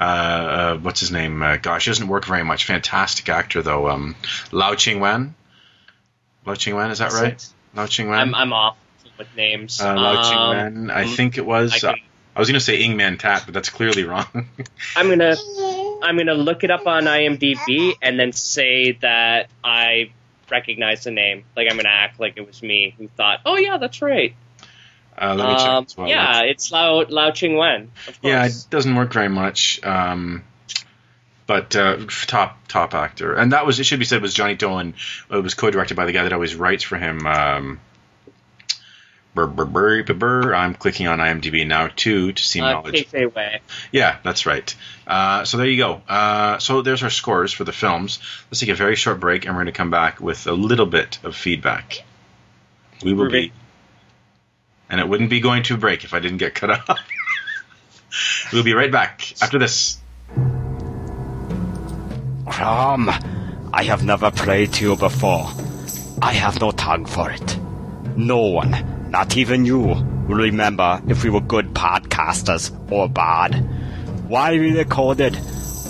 A: uh, uh, what's his name? Uh, gosh, he doesn't work very much. Fantastic actor though. Um, Lau Ching Wan. Lau Ching Wan, is that
B: Is
A: right?
B: it?
A: Lau Ching Wan.
B: I'm I'm off with names.
A: uh, Lau Ching
B: Um,
A: Wan. I think it was.
B: I
A: uh, I was going to say Ng Man Tat, but that's clearly wrong.
B: I'm gonna I'm gonna look it up on IMDb and then say that I recognize the name. Like I'm gonna act like it was me who thought, oh yeah, that's right.
A: Uh, let me check
B: Um, yeah, it's Lao Lau Ching Wan.
A: Yeah, it doesn't work very much. Um, but uh, top top actor, and that was it. Should be said was Johnny Dolan. It was co-directed by the guy that always writes for him. Um, brr, brr, brr. I'm clicking on IMDb now too to see
B: uh,
A: knowledge. Yeah, that's right. Uh, so there you go. Uh, so there's our scores for the films. Let's take a very short break, and we're going to come back with a little bit of feedback. We will be. And it wouldn't be going to break if I didn't get cut off. we'll be right back after this.
F: Crom, I have never played to you before. I have no tongue for it. No one, not even you, will remember if we were good podcasters or bad. Why we recorded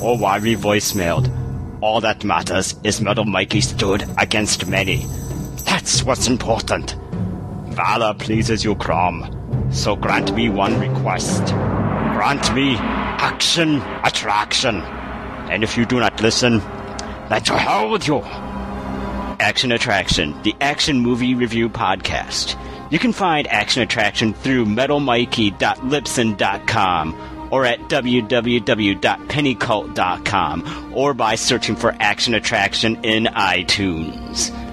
F: or why we voicemailed. All that matters is Metal Mikey stood against many. That's what's important. Valor pleases you, Crom. So grant me one request. Grant me action attraction. And if you do not listen, then to hell with you. Action Attraction, the action movie review podcast. You can find Action Attraction through metalmikey.libsyn.com or at www.pennycult.com or by searching for Action Attraction in iTunes.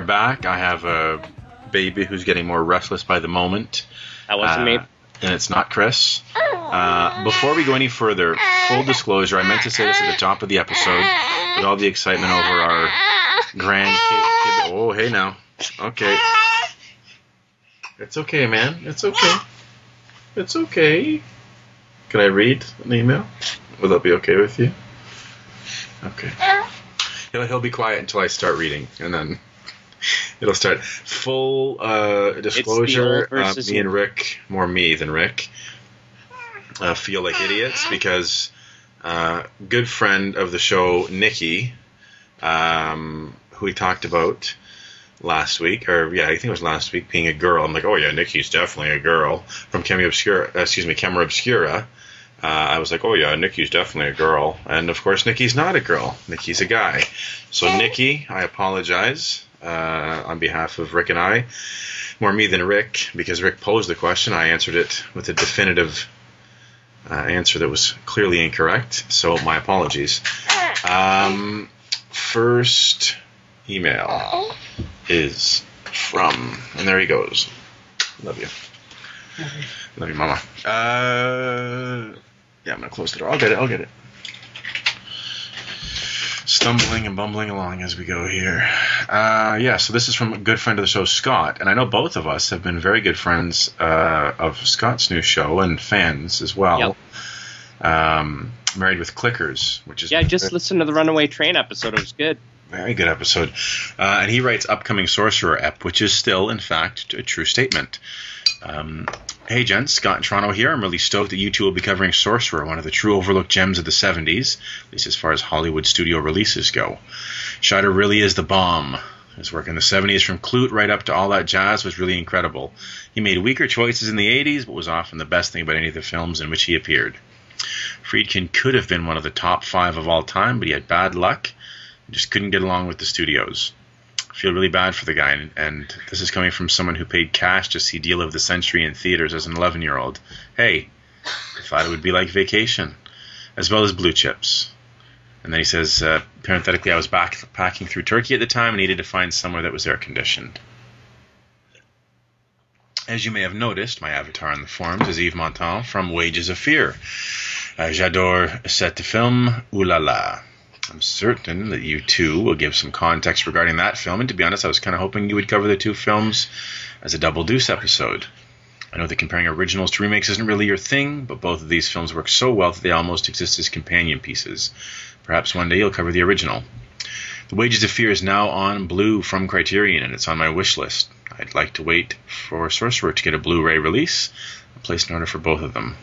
A: Are back. I have a baby who's getting more restless by the moment.
B: That wasn't me.
A: Uh, And it's not Chris. Uh, before we go any further, full disclosure, I meant to say this at the top of the episode with all the excitement over our grandkid. Kid, oh, hey now. Okay. It's okay, man. It's okay. It's okay. Can I read an email? Will that be okay with you? Okay. He'll, he'll be quiet until I start reading, and then it'll start. Full uh, disclosure: uh, me and Rick, more me than Rick, uh, feel like idiots because uh, good friend of the show, Nikki, um, who we talked about last week, or yeah, I think it was last week, being a girl. I'm like, oh yeah, Nikki's definitely a girl from Camera Obscura. Uh, excuse me, Camera Obscura. Uh, I was like, oh yeah, Nikki's definitely a girl, and of course, Nikki's not a girl. Nikki's a guy. So Nikki, I apologize uh, on behalf of Rick and I. More me than Rick, because Rick posed the question. I answered it with a definitive uh, answer that was clearly incorrect. So my apologies. Um, first email is from, and there he goes. Love you. Love you, Mama. Uh, yeah, I'm gonna close the door. I'll get it. I'll get it. Stumbling and bumbling along as we go here. Uh, yeah, so this is from a good friend of the show, Scott, and I know both of us have been very good friends uh, of Scott's new show and fans as well. Um, Married with Clickers, which is
B: Yeah, just listen to the Runaway Train episode. It was good.
A: very good episode. Uh, and he writes upcoming Sorcerer ep, which is still, in fact, a true statement. Um, hey, gents, Scott in Toronto here. I'm really stoked that you two will be covering Sorcerer, one of the true overlooked gems of the 70s, at least as far as Hollywood studio releases go. Scheider really is the bomb. His work in the 70s, from Klute right up to all that jazz, was really incredible. He made weaker choices in the 80s, but was often the best thing about any of the films in which he appeared. Friedkin could have been one of the top five of all time, but he had bad luck and just couldn't get along with the studios. Feel really bad for the guy, and, and this is coming from someone who paid cash to see Deal of the Century in theaters as an 11 year old. Hey, I thought it would be like vacation, as well as Blue Chips. And then he says, uh, parenthetically, I was back packing through Turkey at the time and needed to find somewhere that was air conditioned. As you may have noticed, my avatar on the forums is Yves Montand from Wages of Fear. Uh, J'adore cette film, ooh la la. I'm certain that you too will give some context regarding that film, and to be honest, I was kind of hoping you would cover the two films as a double deuce episode. I know that comparing originals to remakes isn't really your thing, but both of these films work so well that they almost exist as companion pieces. Perhaps one day you'll cover the original. The Wages of Fear is now on Blue from Criterion, and it's on my wish list. I'd like to wait for Sorcerer to get a Blu-ray release. I'll place an order for both of them.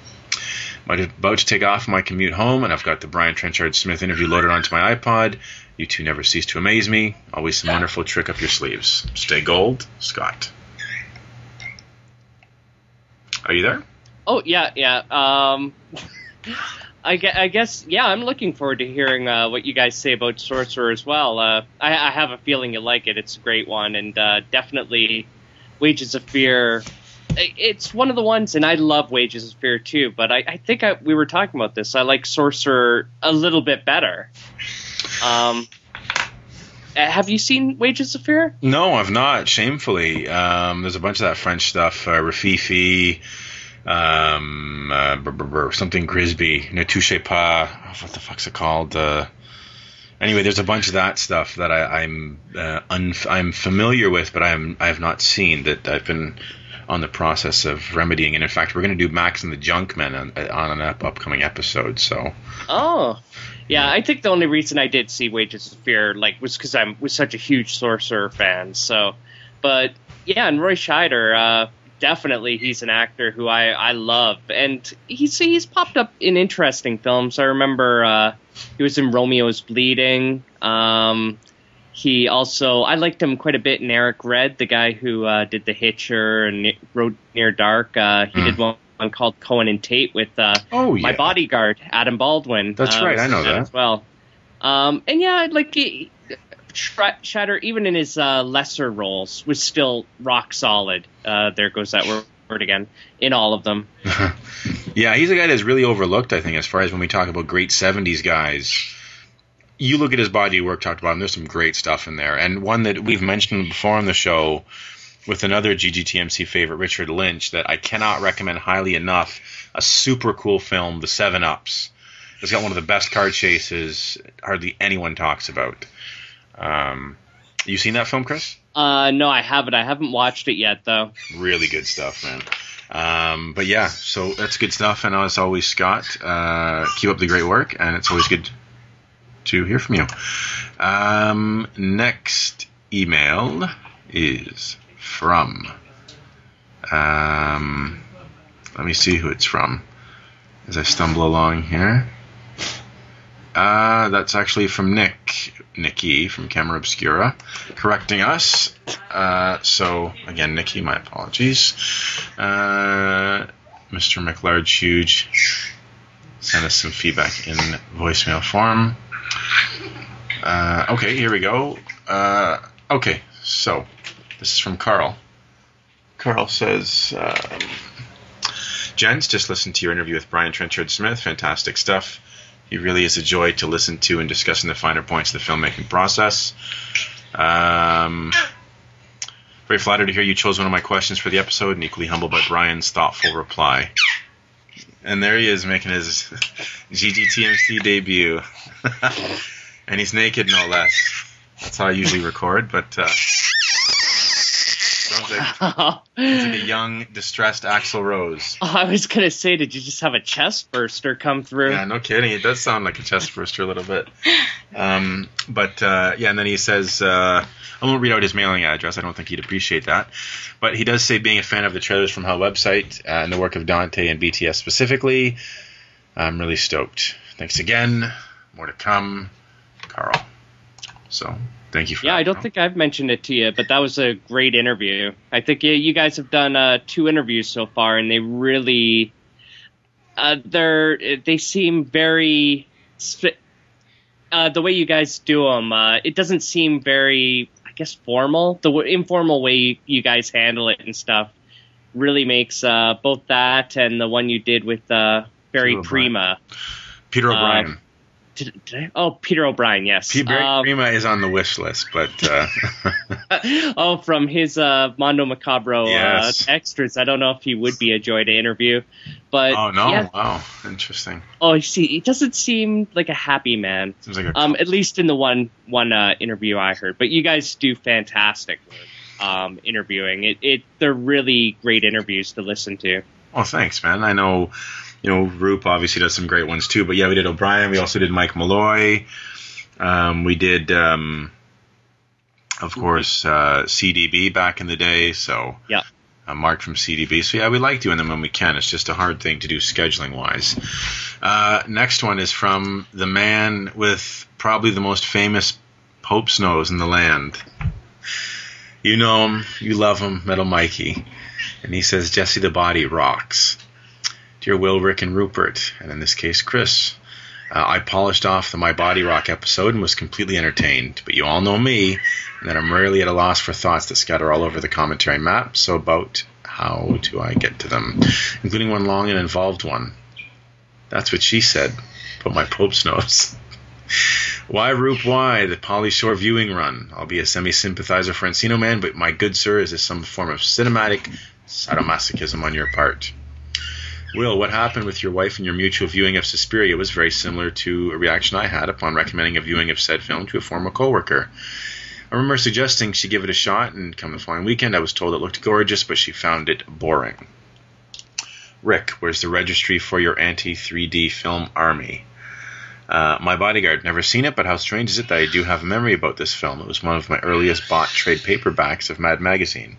A: I'm about to take off my commute home, and I've got the Brian Trenchard Smith interview loaded onto my iPod. You two never cease to amaze me. Always some wonderful trick up your sleeves. Stay gold, Scott. Are you there?
B: Oh yeah, yeah. Um, I, gue- I guess yeah. I'm looking forward to hearing uh, what you guys say about Sorcerer as well. Uh, I, I have a feeling you like it. It's a great one, and uh, definitely Wages of Fear. It's one of the ones, and I love Wages of Fear too. But I, I think I, we were talking about this. I like Sorcerer a little bit better. Um, have you seen Wages of Fear?
A: No, I've not. Shamefully, um, there's a bunch of that French stuff. Uh, Rififi, um, uh, brr, brr, brr, something Grisbi, Ne touchez pas. What the fuck's it called? Uh, anyway, there's a bunch of that stuff that I, I'm uh, unf- I'm familiar with, but I'm I have not seen that I've been on the process of remedying. And in fact, we're going to do Max and the Junkmen on, on an up- upcoming episode. So
B: Oh, yeah. I think the only reason I did see Wages of Fear like was because I'm was such a huge Sorcerer fan. So, but yeah, and Roy Scheider, uh, definitely he's an actor who I I love, and he's he's popped up in interesting films. I remember uh, he was in Romeo's Bleeding. Um, he also I liked him quite a bit in Eric Red, the guy who uh, did The Hitcher and Road Near Dark. Uh, he did one. One called Cohen and Tate with uh,
A: Oh,
B: my bodyguard Adam Baldwin.
A: That's
B: uh,
A: right, I know that.
B: as well. Um, and yeah, like he- Sh- Shatter, even in his uh, lesser roles, was still rock solid. Uh, there goes that word, word again in all of them.
A: Yeah, he's a guy that's really overlooked, I think, as far as when we talk about great 70s guys. You look at his body of work talked about, and there's some great stuff in there. And one that we've mentioned before on the show with another GGTMC favorite, Richard Lynch, that I cannot recommend highly enough. A super cool film, The Seven Ups. It's got one of the best car chases hardly anyone talks about. Um, you seen that film, Chris?
B: Uh, no, I haven't. I haven't watched it yet, though.
A: Really good stuff, man. Um, but yeah, so that's good stuff. And as always, Scott, uh, keep up the great work, and it's always good to hear from you. Um, next email is from. Um, let me see who it's from as I stumble along here. Uh, that's actually from Nick, Nicky from Camera Obscura, correcting us. Uh, so again, Nikki, my apologies. Uh, Mr. McLarge Huge sent us some feedback in voicemail form. Uh, okay, here we go. Uh, okay, so this is from Carl. Carl says, um, Gents, just listened to your interview with Brian Trenchard Smith. Fantastic stuff. He really is a joy to listen to in discussing the finer points of the filmmaking process. Um, very flattered to hear you chose one of my questions for the episode, and equally humbled by Brian's thoughtful reply. And there he is making his GGTMC debut. and he's naked, no less. That's how I usually record, but uh, sounds like, sounds like a young, distressed Axl Rose.
B: I was gonna say, did you just have a chest burster come through?
A: Yeah, no kidding. It does sound like a chest burster a little bit. Um, but uh, yeah, and then he says, uh, I won't read out his mailing address. I don't think he'd appreciate that. But he does say being a fan of the Trailers from Hell website uh, and the work of Dante and BTS specifically. I'm really stoked. Thanks again. More to come, Carl. So thank you for
B: Yeah,
A: that,
B: I don't
A: Carl.
B: think I've mentioned it to you, but that was a great interview. I think you guys have done uh, two interviews so far, and they really, uh, they're they seem very, uh, the way you guys do them. Uh, it doesn't seem very, I guess, formal. The w- informal way you, you guys handle it and stuff really makes uh, both that and the one you did with uh, Barry. Prima.
A: Peter O'Brien.
B: Did, did I? Oh, Peter O'Brien. Yes.
A: P- Barry
B: Um,
A: Prima is on the wish list, but uh,
B: oh, from his uh, Mondo Macabro
A: Yes.
B: uh, extras. I don't know if he would be a joy to interview, but
A: oh no,
B: yeah.
A: wow, interesting.
B: Oh, you see, he doesn't seem like a happy man.
A: Seems like a
B: Um, at least in the one one uh, interview I heard. But you guys do fantastic work um, interviewing. It, it they're really great interviews to listen to.
A: Oh, thanks, man. I know, you know, Roop obviously does some great ones too. But yeah, we did O'Brien. We also did Mike Malloy. Um, we did, um, of course, uh, CDB back in the day. So
B: Yeah.
A: uh, Mark from CDB. So yeah, we like doing them when we can. It's just a hard thing to do scheduling wise. Uh, next one is from the man with probably the most famous Pope's nose in the land. You know him, you love him, Metal Mikey. And he says, Jesse the Body rocks. Dear Will, Rick, and Rupert, and in this case, Chris. Uh, I polished off the My Body Rock episode and was completely entertained, but you all know me, and that I'm rarely at a loss for thoughts that scatter all over the commentary map, so about how do I get to them, including one long and involved one. That's what she said, but my Pope's nose. Why, Roop, why? The Pauly Shore viewing run. I'll be a semi sympathizer for Encino Man, but my good sir, is this some form of cinematic sadomasochism on your part? Will, what happened with your wife and your mutual viewing of Suspiria was very similar to a reaction I had upon recommending a viewing of said film to a former coworker. I remember suggesting she give it a shot, and come the following weekend, I was told it looked gorgeous, but she found it boring. Rick, where's the registry for your anti 3D film army? Uh, my bodyguard, never seen it, but how strange is it that I do have a memory about this film? It was one of my earliest bought trade paperbacks of Mad Magazine.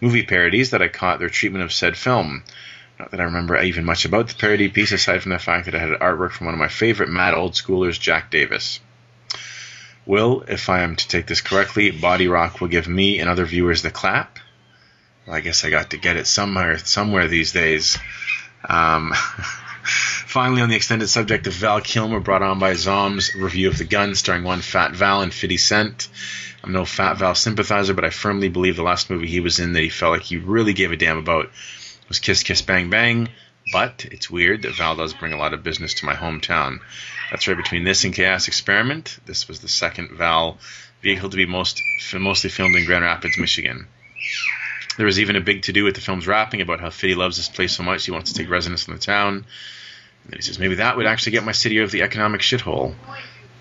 A: Movie parodies that I caught their treatment of said film. Not that I remember even much about the parody piece, aside from the fact that it had artwork from one of my favorite mad old schoolers, Jack Davis. Will, if I am to take this correctly, Body Rock will give me and other viewers the clap. Well, I guess I got to get it somewhere, somewhere these days. Um, finally, on the extended subject of Val Kilmer, brought on by Zom's review of The Gun, starring one Fat Val and 50 Cent. I'm no Fat Val sympathizer, but I firmly believe the last movie he was in that he felt like he really gave a damn about was Kiss Kiss Bang Bang. But it's weird that Val does bring a lot of business to my hometown. That's right, between this and Chaos Experiment, this was the second Val vehicle to be most mostly filmed in Grand Rapids, Michigan. There was even a big to do with the film's wrapping about how Fitty loves this place so much he wants to take residence in the town. And he says maybe that would actually get my city out of the economic shithole.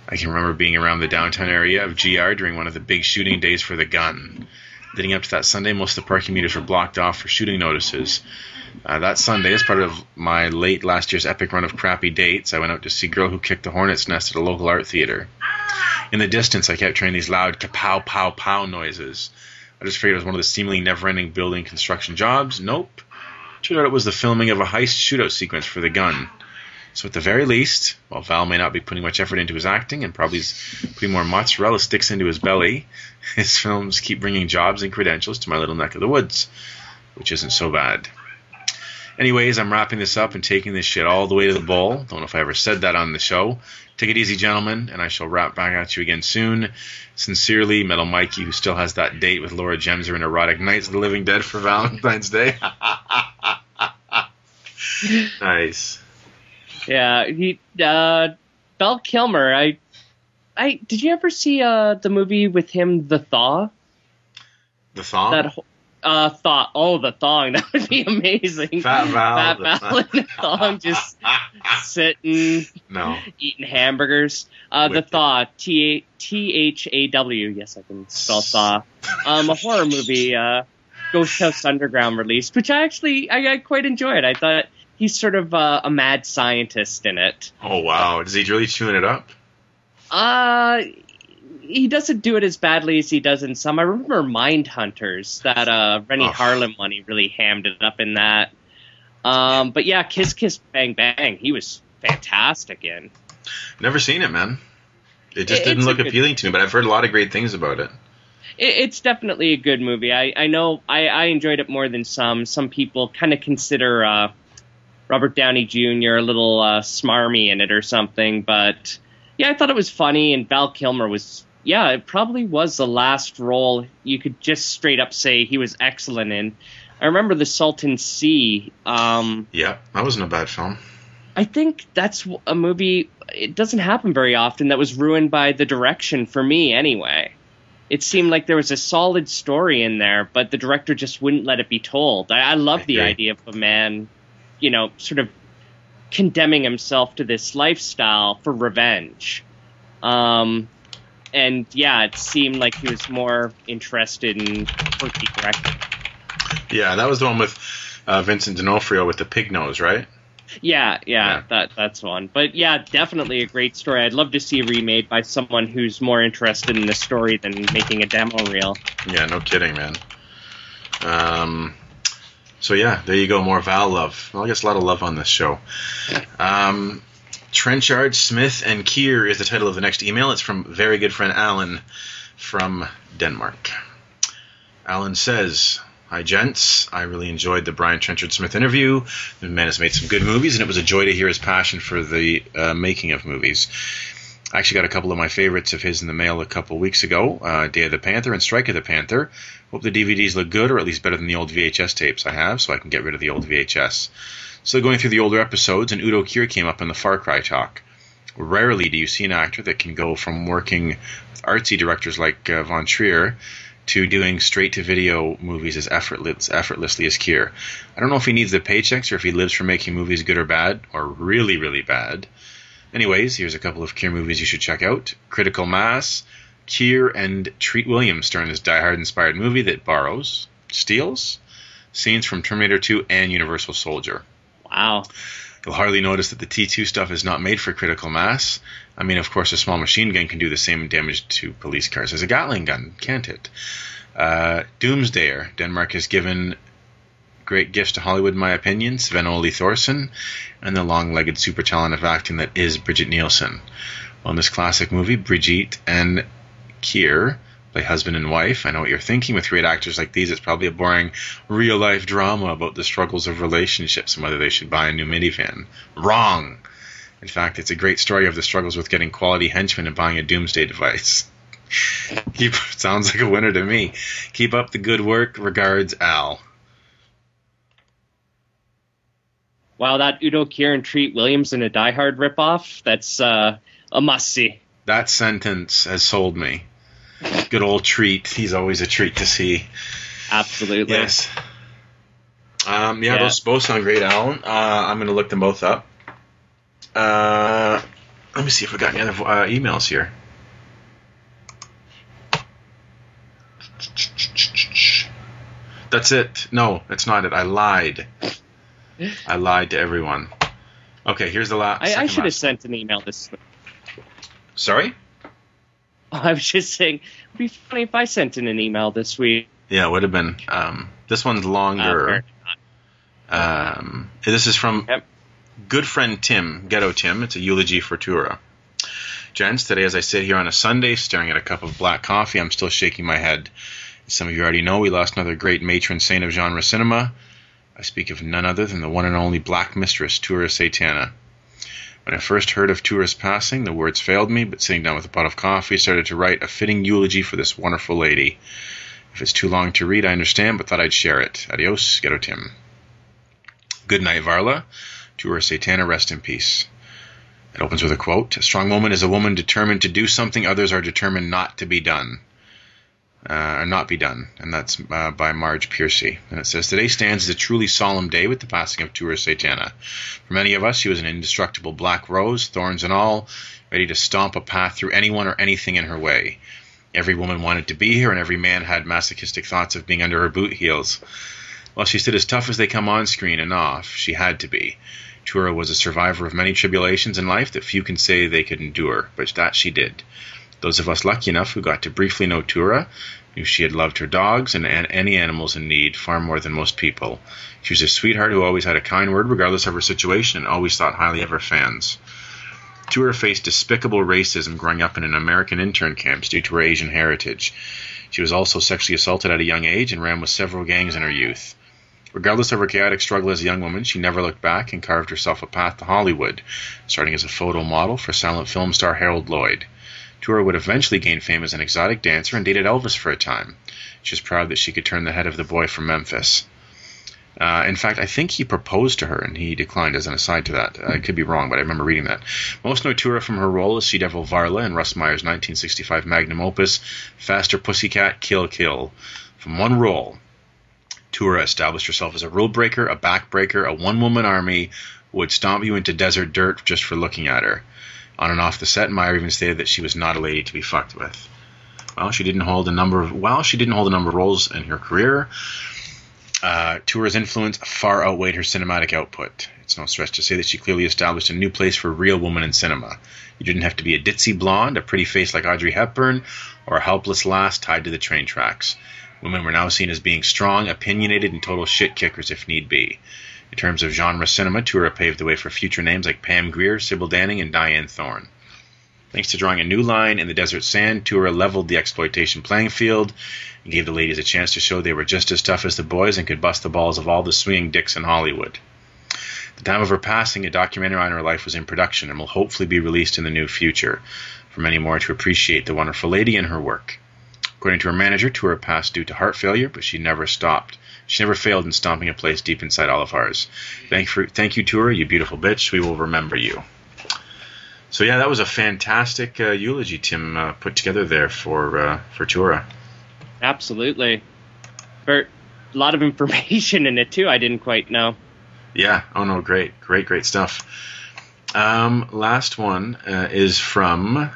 A: I can remember being around the downtown area of GR during one of the big shooting days for the gun. Leading up to that Sunday, most of the parking meters were blocked off for shooting notices. Uh, that Sunday, as part of my late last year's epic run of crappy dates, I went out to see Girl Who Kicked the Hornet's Nest at a local art theater. In the distance, I kept hearing these loud kapow, pow, pow noises. I just figured it was one of the seemingly never-ending building construction jobs. Nope. Turned out it was the filming of a heist shootout sequence for the gun. So at the very least, while Val may not be putting much effort into his acting and probably is putting more mozzarella sticks into his belly, his films keep bringing jobs and credentials to my little neck of the woods, which isn't so bad. Anyways, I'm wrapping this up and taking this shit all the way to the bowl. Don't know if I ever said that on the show. Take it easy, gentlemen, and I shall wrap back at you again soon. Sincerely, Metal Mikey, who still has that date with Laura Gemser in Erotic Nights of the Living Dead for Valentine's Day. nice.
B: Yeah, he uh Val Kilmer, I I did you ever see uh the movie with him The Thaw?
A: The thong?
B: That whole- uh Thaw oh the thong, that would be amazing.
A: Fat Val,
B: Fat
A: the
B: Val in a thong just sitting
A: no.
B: eating hamburgers. Uh The. Thaw, T T H A W, yes I can spell Thaw. Um a horror movie, uh Ghost House Underground released, which I actually I, I quite enjoyed. I thought he's sort of uh, a mad scientist in it.
A: Oh, wow. Does he really tune it up?
B: Uh he doesn't do it as badly as he does in some. I remember Mind Hunters, that uh Renny
A: Oh.
B: Harlin one. He really hammed it up in that. Um, but yeah, Kiss Kiss Bang Bang. He was fantastic in.
A: Never seen it, man. It just
B: It-
A: didn't look appealing to me, but I've heard a lot of great things about it.
B: It, it's definitely a good movie. I I know I I enjoyed it more than some. Some people kind of consider uh Robert Downey Jr. a little uh, smarmy in it or something, but yeah, I thought it was funny. And Val Kilmer was yeah, it probably was the last role you could just straight up say he was excellent in. I remember the Salton Sea. Um,
A: Yeah, that wasn't a bad film.
B: I think that's a movie. It doesn't happen very often. That was ruined by the direction for me, anyway. It seemed like there was a solid story in there, but the director just wouldn't let it be told. I, I love
A: I
B: the idea of a man, you know, sort of condemning himself to this lifestyle for revenge. Um, and yeah, it seemed like he was more interested in quirky directing.
A: Yeah, that was the one with uh, Vincent D'Onofrio with the pig nose, right?
B: Yeah, yeah,
A: Yeah.
B: that that's one. But yeah, definitely a great story. I'd love to see remade by someone who's more interested in the story than making a demo reel.
A: Yeah, no kidding, man. Um, so yeah, there you go. More Val love. Well, I guess a lot of love on this show. Um, Trenchard, Smith, and Kier is the title of the next email. It's from very good friend Alan from Denmark. Alan says, Hi, gents. I really enjoyed the Brian Trenchard Smith interview. The man has made some good movies, and it was a joy to hear his passion for the uh, making of movies. I actually got a couple of my favorites of his in the mail a couple weeks ago uh, Day of the Panther and Strike of the Panther. Hope the DVDs look good, or at least better than the old VHS tapes I have, so I can get rid of the old VHS. So, going through the older episodes, and Udo Kier came up in the Far Cry talk. Rarely do you see an actor that can go from working with artsy directors like uh, Von Trier to doing straight to video movies as effortless, effortlessly as Kier. I don't know if he needs the paychecks or if he lives for making movies good or bad, or really, really bad. Anyways, here's a couple of Kier movies you should check out Critical Mass, Kier and Treat Williams star in this Die Hard inspired movie that borrows, steals, scenes from Terminator 2 and Universal Soldier.
B: Wow.
A: You'll hardly notice that the T2 stuff is not made for critical mass. I mean, of course, a small machine gun can do the same damage to police cars as a Gatling gun, can't it? Uh, Doomsdayer. Denmark has given great gifts to Hollywood, in my opinion. Sven Ole Thorsen, and the long-legged super talent of acting that is Brigitte Nielsen. Well, in this classic movie, Brigitte and Kier play husband and wife. I know what you're thinking. With great actors like these, it's probably a boring real life drama about the struggles of relationships and whether they should buy a new minivan. Wrong. In fact, it's a great story of the struggles with getting quality henchmen and buying a doomsday device. Keep, sounds like a winner to me. Keep up the good work. Regards, Al.
B: Wow, that Udo Kier and Treat Williams in a Die Hard ripoff. That's uh, a must see.
A: That sentence has sold me. Good old treat. He's always a treat to see.
B: Absolutely.
A: Yes. Um, yeah,
B: Yeah.
A: those both sound great, Alan. Uh, I'm going to look them both up. Uh, let me see if we got any other uh, emails here. That's it. No, that's not it. I lied. I lied to everyone. Okay, here's the last.
B: I, I should have sent an email this week.
A: Sorry?
B: I was just saying, it'd be funny if I sent in an email this week.
A: Yeah, it would have been. Um, this one's
B: Uh,
A: longer.
B: not.
A: Um, this is from
B: Yep.
A: good friend Tim, Ghetto Tim. It's a eulogy for Tura. Gents, today as I sit here on a Sunday staring at a cup of black coffee, I'm still shaking my head. As some of you already know, we lost another great matron saint of genre cinema. I speak of none other than the one and only black mistress, Tura Satana. When I first heard of Tura's passing, the words failed me, but sitting down with a pot of coffee, I started to write a fitting eulogy for this wonderful lady. If it's too long to read, I understand, but thought I'd share it. Adios, Ghetto Tim. Good night, Varla. Tura Satana, rest in peace. It opens with a quote A strong woman is a woman determined to do something others are determined not to be done. Uh, or not be done. And that's uh, by Marge Piercy. And it says Today stands as a truly solemn day with the passing of Tura Satana. For many of us, she was an indestructible black rose, thorns and all, ready to stomp a path through anyone or anything in her way. Every woman wanted to be here, and every man had masochistic thoughts of being under her boot heels. While she stood as tough as they come on screen and off, she had to be. Tura was a survivor of many tribulations in life that few can say they could endure, but that she did. Those of us lucky enough who got to briefly know Tura knew she had loved her dogs and an- any animals in need far more than most people. She was a sweetheart who always had a kind word regardless of her situation and always thought highly of her fans. Tura faced despicable racism growing up in an American intern camps due to her Asian heritage. She was also sexually assaulted at a young age and ran with several gangs in her youth. Regardless of her chaotic struggle as a young woman, she never looked back and carved herself a path to Hollywood, starting as a photo model for silent film star Harold Lloyd. Tura would eventually gain fame as an exotic dancer and dated Elvis for a time. She was proud that she could turn the head of the boy from Memphis. Uh, in fact, I think he proposed to her and he declined as an aside to that. I could be wrong, but I remember reading that. Most know Tura from her role as Sea Devil Varla in Russ Meyer's 1965 magnum opus, Faster Pussycat Kill Kill. From one role, Tura established herself as a rule breaker, a backbreaker, a one woman army would stomp you into desert dirt just for looking at her. On and off the set, Meyer even stated that she was not a lady to be fucked with. Well, she didn't hold a number of well, she didn't hold a number of roles in her career. Uh, Tura's influence far outweighed her cinematic output. It's no stretch to say that she clearly established a new place for real woman in cinema. You didn't have to be a ditzy blonde, a pretty face like Audrey Hepburn, or a helpless lass tied to the train tracks. Women were now seen as being strong, opinionated, and total shit kickers if need be. In terms of genre cinema, Tura paved the way for future names like Pam Grier, Sybil Danning, and Dyanne Thorne. Thanks to drawing a new line in the desert sand, Tura leveled the exploitation playing field and gave the ladies a chance to show they were just as tough as the boys and could bust the balls of all the swinging dicks in Hollywood. At the time of her passing, a documentary on her life was in production and will hopefully be released in the near future for many more to appreciate the wonderful lady and her work. According to her manager, Tura passed due to heart failure, but she never stopped. She never failed in stomping a place deep inside all of ours. Thank, for, thank you, Tura, you beautiful bitch. We will remember you. So yeah, that was a fantastic uh, eulogy Tim uh, put together there for uh, for Tura.
B: Absolutely. A lot of information in it too. I didn't quite know.
A: Yeah. Oh no, great, great, great stuff. Um, last one uh, is from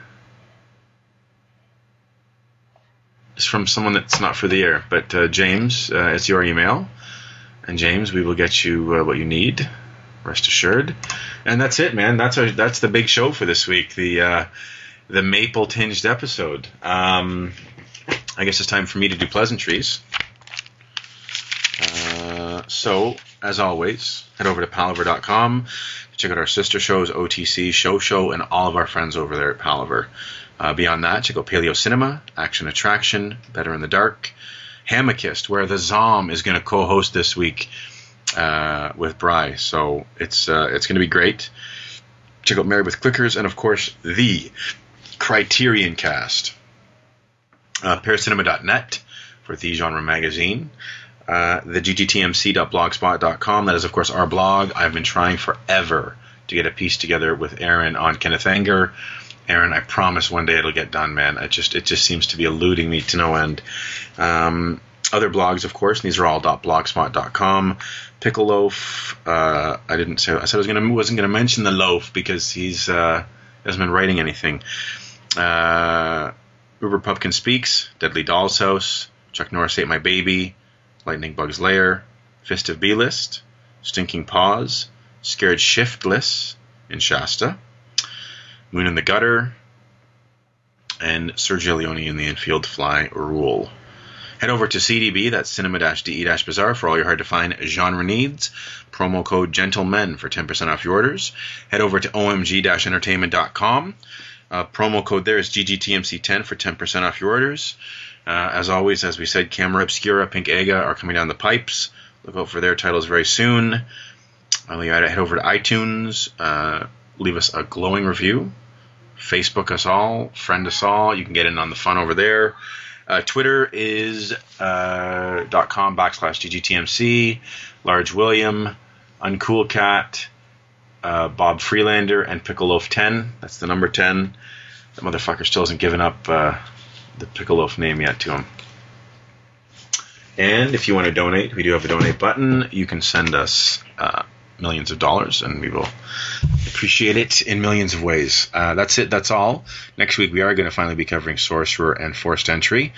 A: is from someone that's not for the air, but uh, James. Uh, it's your email, and James, we will get you uh, what you need. Rest assured. And that's it, man. That's our that's the big show for this week. The uh, the maple tinged episode. Um, I guess it's time for me to do pleasantries. Uh, so, as always, head over to palaver.com to check out our sister shows, OTC, Show Show, and all of our friends over there at Palaver. Uh, beyond that, check out Paleo Cinema, Action Attraction, Better in the Dark, Hamakist, where the Zom is going to co-host this week uh, with Bry. So it's uh, it's going to be great. Check out Married with Clickers, and of course the Criterion Cast. Uh, Paracinema.net for the genre magazine. uh, the ggtmc.blogspot.com. That is, of course, our blog. I've been trying forever to get a piece together with Aaron on Kenneth Anger. Aaron, I promise one day it'll get done, man. It just it just seems to be eluding me to no end. Um, other blogs, of course, and these are all .blogspot.com. Pickle Loaf. Uh, I didn't say I said I was gonna wasn't gonna mention the loaf because he's uh, hasn't been writing anything. Uh, Uber Pumpkin Speaks, Deadly Doll's House, Chuck Norris Ate My Baby, Lightning Bug's Lair, Fist of B List, Stinking Paws, Scared Shiftless in Shasta, Moon in the Gutter, and Sergio Leone in the Infield Fly Rule. Head over to CDB, that's cinema-de-bizarre, for all your hard-to-find genre needs. Promo code GENTLEMEN for 10% off your orders. Head over to omg-entertainment.com. Uh, promo code there is GGTMC10 for 10% off your orders. Uh, as always, as we said, Camera Obscura, Pink Aga are coming down the pipes. Look out for their titles very soon. Uh, you gotta head over to iTunes, uh, leave us a glowing review. Facebook us all, friend us all. You can get in on the fun over there. Uh, Twitter is uh, .com backslash ggtmc. Large William, Uncool Cat, uh, Bob Freelander, and Pickleloaf 10. That's the number 10. That motherfucker still hasn't given up uh, the Pickleloaf name yet to him. And if you want to donate, we do have a donate button. You can send us uh, millions of dollars, and we will appreciate it in millions of ways. Uh, that's it. That's all. Next week we are going to finally be covering Sorcerer and Forced Entry.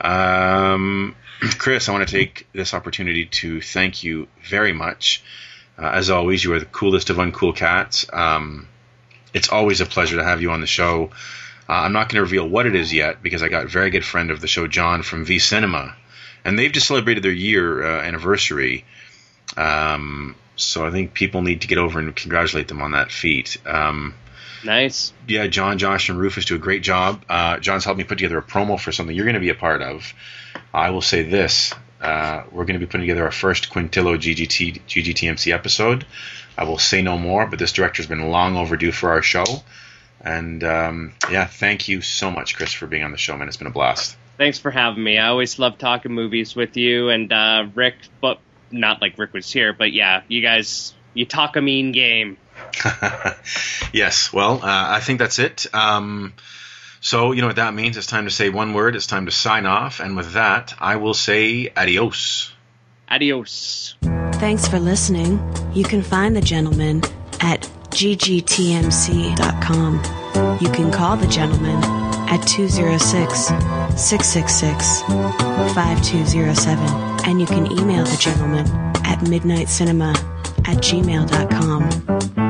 A: Um, Chris, I want to take this opportunity to thank you very much. Uh, as always, you are the coolest of uncool cats. Um, it's always a pleasure to have you on the show. Uh, I'm not going to reveal what it is yet because I got a very good friend of the show, John from V Cinema, and they've just celebrated their year uh, anniversary. Um, so I think people need to get over and congratulate them on that feat. Um,
B: Nice.
A: yeah, John, Josh, and Rufus do a great job. Uh, John's helped me put together a promo for something you're going to be a part of. I will say this: uh, we're going to be putting together our first Quintillo GGT GGTMC episode. I will say no more, but this director's been long overdue for our show. And um, yeah, thank you so much, Chris, for being on the show, man. It's been a blast.
B: Thanks for having me. I always love talking movies with you and uh, Rick, but not like Rick was here, but yeah, you guys, you talk a mean game.
A: yes. Well, uh, I think that's it. Um, so you know what that means. It's time to say one word. It's time to sign off. And with that, I will say adios.
B: Adios.
G: Thanks for listening. You can find the gentleman at ggtmc.com. You can call the gentleman at 206 666 5207. And you can email the gentleman at midnightcinema at gmail.com.